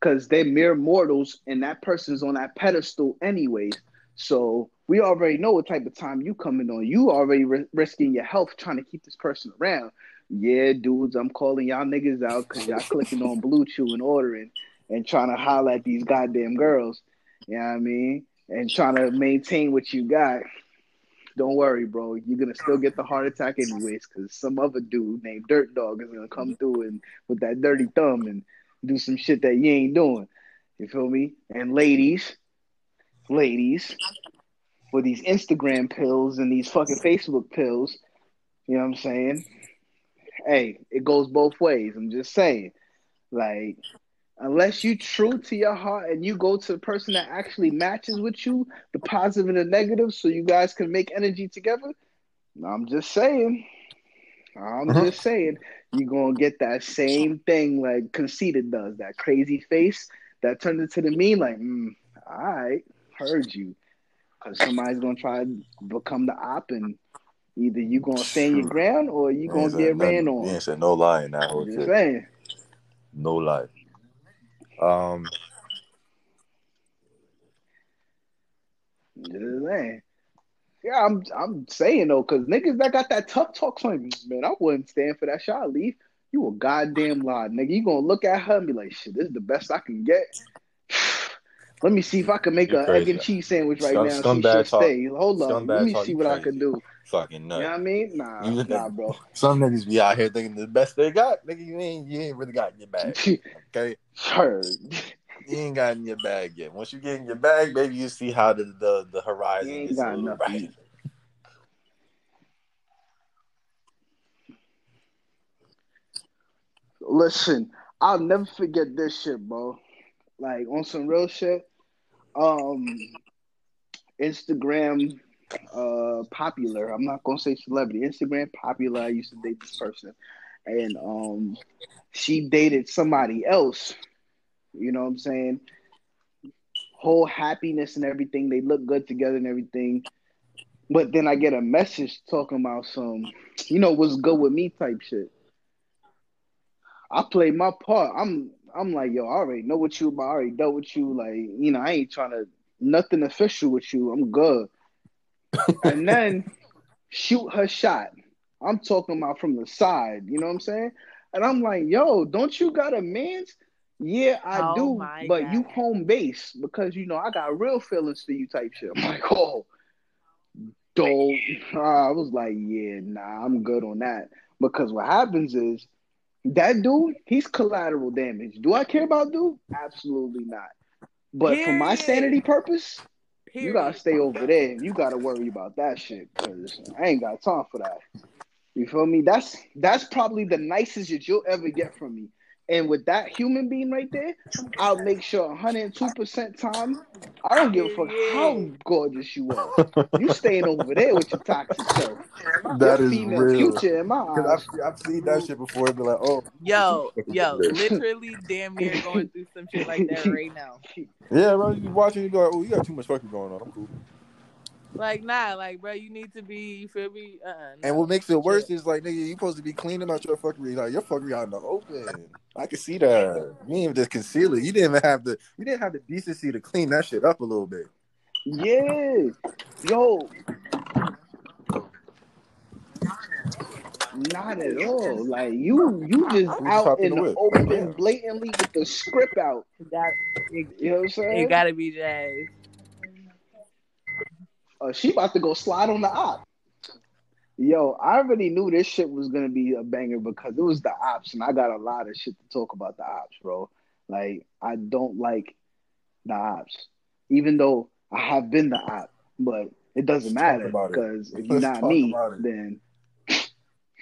[SPEAKER 4] Cause they're mere mortals and that person's on that pedestal anyways. So we already know what type of time you coming on. You already ri- risking your health trying to keep this person around. Yeah, dudes, I'm calling y'all niggas out because y'all clicking on BlueChew and ordering and trying to holler at these goddamn girls. You know what I mean? And trying to maintain what you got. Don't worry, bro. You're gonna still get the heart attack anyways, because some other dude named Dirt Dog is gonna come through and with that dirty thumb and do some shit that you ain't doing. You feel me? And ladies, ladies, for these Instagram pills and these fucking Facebook pills, you know what I'm saying? Hey, it goes both ways. I'm just saying. Like, unless you true to your heart and you go to the person that actually matches with you, the positive and the negative, so you guys can make energy together. I'm just saying. I'm
[SPEAKER 3] Mhm.
[SPEAKER 4] just saying. You're gonna get that same thing like conceited does, that crazy face that turns into the meme, like, mm, all right, heard you. Cause somebody's gonna try to become the op and either you gonna stand your ground or you
[SPEAKER 3] You
[SPEAKER 4] gonna
[SPEAKER 3] ain't said
[SPEAKER 4] get ran on.
[SPEAKER 3] You ain't said no lie in that whole
[SPEAKER 4] just
[SPEAKER 3] shit.
[SPEAKER 4] saying.
[SPEAKER 3] No lie. Um,
[SPEAKER 4] Just saying. Yeah, I'm I'm saying though, cause niggas that got that tough talk, like, man, I wouldn't stand for that shot, leave. You a goddamn lie, nigga. You gonna look at her and be like, shit, this is the best I can get. Let me see if I can make
[SPEAKER 3] You're
[SPEAKER 4] an egg and cheese sandwich right
[SPEAKER 3] Scum-
[SPEAKER 4] now. She should
[SPEAKER 3] talk.
[SPEAKER 4] stay. Hold up. Let me
[SPEAKER 3] talk,
[SPEAKER 4] see
[SPEAKER 3] you
[SPEAKER 4] what I can do.
[SPEAKER 3] Fucking
[SPEAKER 4] no.
[SPEAKER 3] You
[SPEAKER 4] know what I mean? Nah,
[SPEAKER 3] You-
[SPEAKER 4] nah, bro.
[SPEAKER 3] Some niggas be out here thinking the best they got, nigga. You ain't you ain't really got in your bag. Okay,
[SPEAKER 4] Sure.
[SPEAKER 3] you ain't got in your bag yet. Once you get in your bag, baby, you see how the the, the horizon
[SPEAKER 4] You ain't got
[SPEAKER 3] little
[SPEAKER 4] enough
[SPEAKER 3] brighter.
[SPEAKER 4] meat. Listen, I'll never forget this shit, bro. Like on some real shit. Um, Instagram, uh, popular. I'm not gonna say celebrity. Instagram popular. I used to date this person, and um, she dated somebody else. You know what I'm saying? Whole happiness and everything. They look good together and everything. But then I get a message talking about some, you know, what's good with me type shit. I play my part. I'm I'm like, yo, I already know what you about. I already dealt with you. Like, you know, I ain't trying to nothing official with you. I'm good. And then shoot her shot. I'm talking about from the side, you know what I'm saying? And I'm like, yo, don't you got a man's? Yeah, I
[SPEAKER 2] Oh
[SPEAKER 4] do, but you home base because you know I got real feelings for you type shit. I'm like, oh, dope. Ah, I was like, yeah, nah, I'm good on that. Because what happens is that dude, he's collateral damage. Do I care about dude? Absolutely not. But for my sanity purpose,
[SPEAKER 2] Period.
[SPEAKER 4] you gotta stay over there. You gotta worry about that shit because I ain't got time for that. You feel me? That's that's probably the nicest that you'll ever get from me. And with that human being right there, I'll make sure 102% time. I don't give a fuck how gorgeous you are. You staying over there with your toxic self.
[SPEAKER 3] That
[SPEAKER 4] Your
[SPEAKER 3] is
[SPEAKER 4] female
[SPEAKER 3] real.
[SPEAKER 4] future in my eyes.
[SPEAKER 3] I've, I've seen that shit before. It'd be like, oh,
[SPEAKER 2] Yo, yo, literally damn near going through some shit like that right now.
[SPEAKER 3] yeah, bro. You watching, you go, oh, you got too much fucking going on. I'm cool.
[SPEAKER 2] Like, nah, like, bro, you need to be, you feel me? Uh,
[SPEAKER 3] And what makes it worse is like, nigga, you supposed to be cleaning out your fuckery. Like your fuckery out in the open. I can see that. You didn't even just conceal it. You didn't even have the you didn't have the decency to clean that shit up a little bit.
[SPEAKER 4] Yeah. Yo. Not at all. Like you you just
[SPEAKER 3] We
[SPEAKER 4] out
[SPEAKER 3] popped
[SPEAKER 4] in
[SPEAKER 3] in the
[SPEAKER 4] the open
[SPEAKER 3] Yeah.
[SPEAKER 4] blatantly with the script out.
[SPEAKER 2] that,
[SPEAKER 4] You know what I'm saying?
[SPEAKER 2] it gotta be jazz.
[SPEAKER 4] Uh, she about to go slide on the op. Yo, I already knew this shit was gonna be a banger because it was the ops, and I got a lot of shit to talk about the ops, bro. Like, I don't like the ops, even though I have been the op, but it doesn't
[SPEAKER 3] Let's
[SPEAKER 4] matter because if you're
[SPEAKER 3] Let's
[SPEAKER 4] not me, then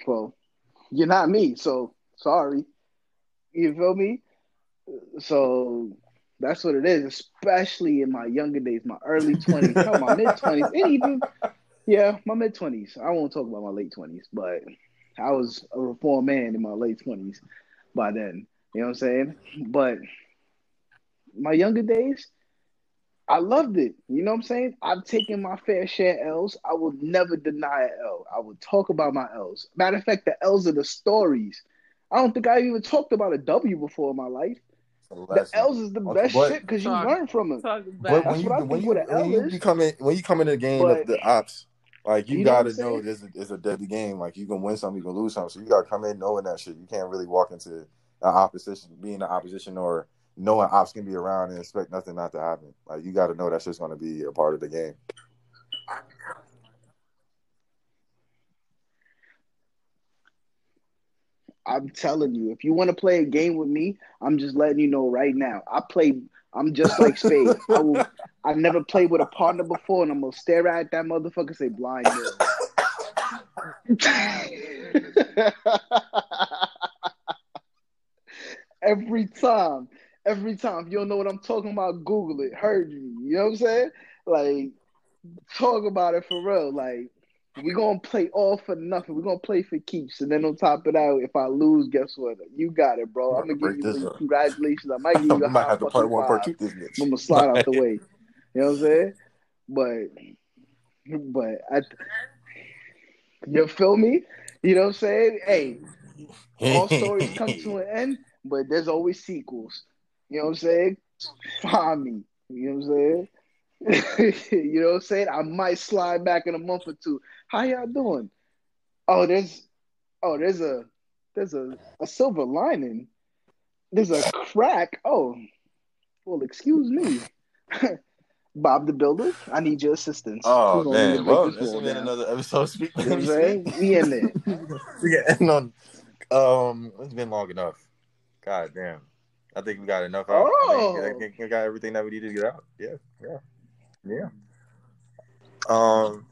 [SPEAKER 4] well, you're not me. So sorry. You feel me? So that's what it is, especially in my younger days, my early 20s, my mid 20s, and even, yeah, my mid 20s. I won't talk about my late 20s, but I was a reformed man in my late 20s by then. You know what I'm saying? But my younger days, I loved it. You know what I'm saying? I've taken my fair share L's. I will never deny an L. I will talk about my L's. Matter of fact, the L's are the stories. I don't think I even talked about a W before in my life. The L's is the best
[SPEAKER 3] but-
[SPEAKER 4] shit because you
[SPEAKER 2] Talk-
[SPEAKER 4] learn from them.
[SPEAKER 3] But when you when you
[SPEAKER 4] what
[SPEAKER 3] when you become in when you come in the game
[SPEAKER 4] But-
[SPEAKER 3] of the ops, like you,
[SPEAKER 4] You know
[SPEAKER 3] gotta know this is it's a deadly game. Like you can win some, you can lose some. So you gotta come in knowing that shit. You can't really walk into an opposition, being an opposition or knowing ops can be around and expect nothing not to happen. Like you gotta know that's just gonna be a part of the game.
[SPEAKER 4] I'm telling you, if you want to play a game with me, I'm just letting you know right now. I play. I'm just like Spade. I will. I never played with a partner before, and I'm gonna stare at that motherfucker and say blind every time, every time. If you don't know what I'm talking about, Google it. Heard you. You know what I'm saying? Like, talk about it for real. Like, we're gonna play all for nothing. We're gonna play for keeps, and then on top of that, if I lose, guess what? You got it, bro. I'm gonna give you
[SPEAKER 3] this
[SPEAKER 4] congratulations. I might give you a
[SPEAKER 3] might have to part one, part
[SPEAKER 4] five.
[SPEAKER 3] two this bitch.
[SPEAKER 4] I'm gonna slide out the way. You know what I'm saying? But, but I, you feel me? You know what I'm saying? Hey, all stories come to an end, but there's always sequels. You know what I'm saying? Find me. You know what I'm saying? you know what I'm saying? I might slide back in a month or two. How y'all doing? Oh, there's oh, there's a there's a, a silver lining. There's a crack. Oh, well, excuse me. Bob the Builder, I need your assistance.
[SPEAKER 3] Oh
[SPEAKER 4] We're gonna need to
[SPEAKER 3] man, well,
[SPEAKER 4] this
[SPEAKER 3] has been another episode. Speak,
[SPEAKER 4] You know what I'm saying? We in there.
[SPEAKER 3] we can end on. Um, it's been long enough. God damn, I think we got enough out. I,
[SPEAKER 4] Oh.
[SPEAKER 3] think, I think we got everything that we need to get out. Yeah, yeah, yeah. Um,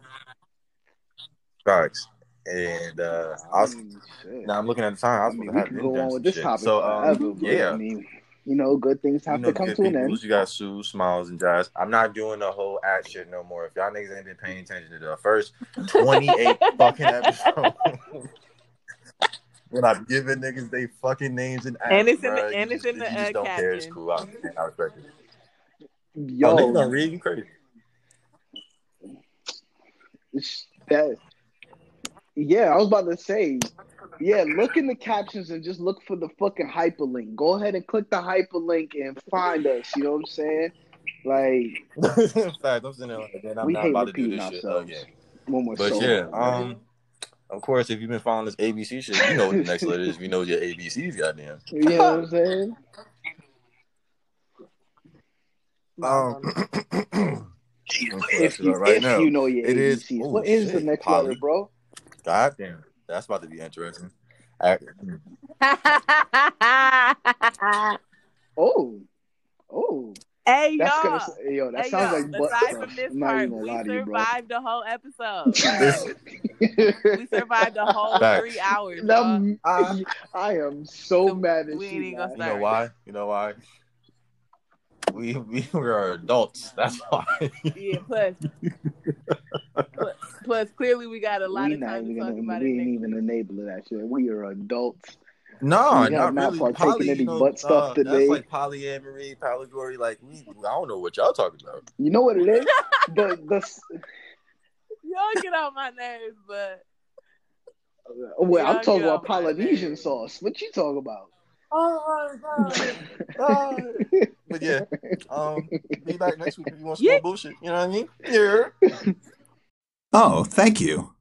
[SPEAKER 3] facts. And uh, I was,
[SPEAKER 4] I mean,
[SPEAKER 3] now I'm looking at the time. I
[SPEAKER 4] I
[SPEAKER 3] was
[SPEAKER 4] mean,
[SPEAKER 3] supposed
[SPEAKER 4] we
[SPEAKER 3] to
[SPEAKER 4] could go on with this
[SPEAKER 3] shit.
[SPEAKER 4] topic
[SPEAKER 3] So um,
[SPEAKER 4] forever,
[SPEAKER 3] yeah.
[SPEAKER 4] I mean, you know, good things have
[SPEAKER 3] you know,
[SPEAKER 4] to come
[SPEAKER 3] good
[SPEAKER 4] to an end.
[SPEAKER 3] You got Sue, Smiles, and Jazz. I'm not doing the whole ad shit no more. If y'all niggas ain't been paying attention to the first 28 fucking episodes. When I'm giving niggas they fucking names and ads,
[SPEAKER 2] And it's in the-
[SPEAKER 3] bruh, you
[SPEAKER 2] and it's
[SPEAKER 3] just,
[SPEAKER 2] in the,
[SPEAKER 3] you just
[SPEAKER 2] uh,
[SPEAKER 3] don't care. It's
[SPEAKER 2] caption.
[SPEAKER 3] cool. I, I respect it.
[SPEAKER 4] Yo,
[SPEAKER 3] oh, niggas don't read. You crazy?
[SPEAKER 4] It's that. Yeah, I was about to say, yeah, look in the captions and just look for the fucking hyperlink. Go ahead and click the hyperlink and find us. You know what I'm saying? Like
[SPEAKER 3] In fact, I'm sitting there like, man, I'm
[SPEAKER 4] we
[SPEAKER 3] not
[SPEAKER 4] hate
[SPEAKER 3] about to do
[SPEAKER 4] repeating
[SPEAKER 3] this shit
[SPEAKER 4] ourselves
[SPEAKER 3] again.
[SPEAKER 4] when we're
[SPEAKER 3] But
[SPEAKER 4] so
[SPEAKER 3] yeah,
[SPEAKER 4] wrong.
[SPEAKER 3] um, of course, if you've been following this ABC shit, you know what the next letter is. You know your ABCs, goddamn.
[SPEAKER 4] you know what I'm saying?
[SPEAKER 3] Um,
[SPEAKER 4] If you
[SPEAKER 3] right
[SPEAKER 4] if
[SPEAKER 3] now.
[SPEAKER 4] you know your
[SPEAKER 3] It is-
[SPEAKER 4] ABCs,
[SPEAKER 3] oh,
[SPEAKER 4] what is the next
[SPEAKER 3] Polly.
[SPEAKER 4] letter, bro?
[SPEAKER 3] God damn, that's about to be interesting. I-
[SPEAKER 4] Oh, oh,
[SPEAKER 2] Hey
[SPEAKER 4] That's
[SPEAKER 2] y'all.
[SPEAKER 4] gonna yo, that
[SPEAKER 2] hey,
[SPEAKER 4] sounds
[SPEAKER 2] y'all.
[SPEAKER 4] like butt
[SPEAKER 2] Aside
[SPEAKER 4] stuff.
[SPEAKER 2] from this
[SPEAKER 4] I'm not
[SPEAKER 2] part,
[SPEAKER 4] even gonna
[SPEAKER 2] we
[SPEAKER 4] lie to you, bro.
[SPEAKER 2] survived the whole episode. we survived the whole
[SPEAKER 3] Facts.
[SPEAKER 2] three hours. y'all.
[SPEAKER 4] I'm-
[SPEAKER 3] Ah.
[SPEAKER 4] I am so
[SPEAKER 2] So
[SPEAKER 4] mad at
[SPEAKER 2] we ain't
[SPEAKER 4] you.
[SPEAKER 2] even gonna
[SPEAKER 4] man.
[SPEAKER 3] You know why? You know why? We we, we are adults. That's why.
[SPEAKER 2] Yeah, plus, plus, plus, clearly we got a lot
[SPEAKER 4] We
[SPEAKER 2] of
[SPEAKER 4] not
[SPEAKER 2] time to talk
[SPEAKER 4] gonna,
[SPEAKER 2] about
[SPEAKER 4] we
[SPEAKER 2] it
[SPEAKER 4] ain't even
[SPEAKER 2] week.
[SPEAKER 4] enable that shit. We are adults.
[SPEAKER 3] No,
[SPEAKER 4] We have
[SPEAKER 3] not
[SPEAKER 4] not
[SPEAKER 3] really. Poly,
[SPEAKER 4] any
[SPEAKER 3] you know,
[SPEAKER 4] butt stuff
[SPEAKER 3] uh,
[SPEAKER 4] today.
[SPEAKER 3] That's like polyamory, allegory. Like we, I don't know what y'all talking about.
[SPEAKER 4] You know what it is? the the
[SPEAKER 2] Y'all get on my nerves, but
[SPEAKER 4] well,
[SPEAKER 2] Y'all
[SPEAKER 4] I'm talking about Polynesian sauce. What you talking about?
[SPEAKER 3] Oh my god. But yeah, um, be back next week if you want some
[SPEAKER 2] Yeah.
[SPEAKER 3] more bullshit. You know what I mean? Yeah.
[SPEAKER 6] Oh, thank you.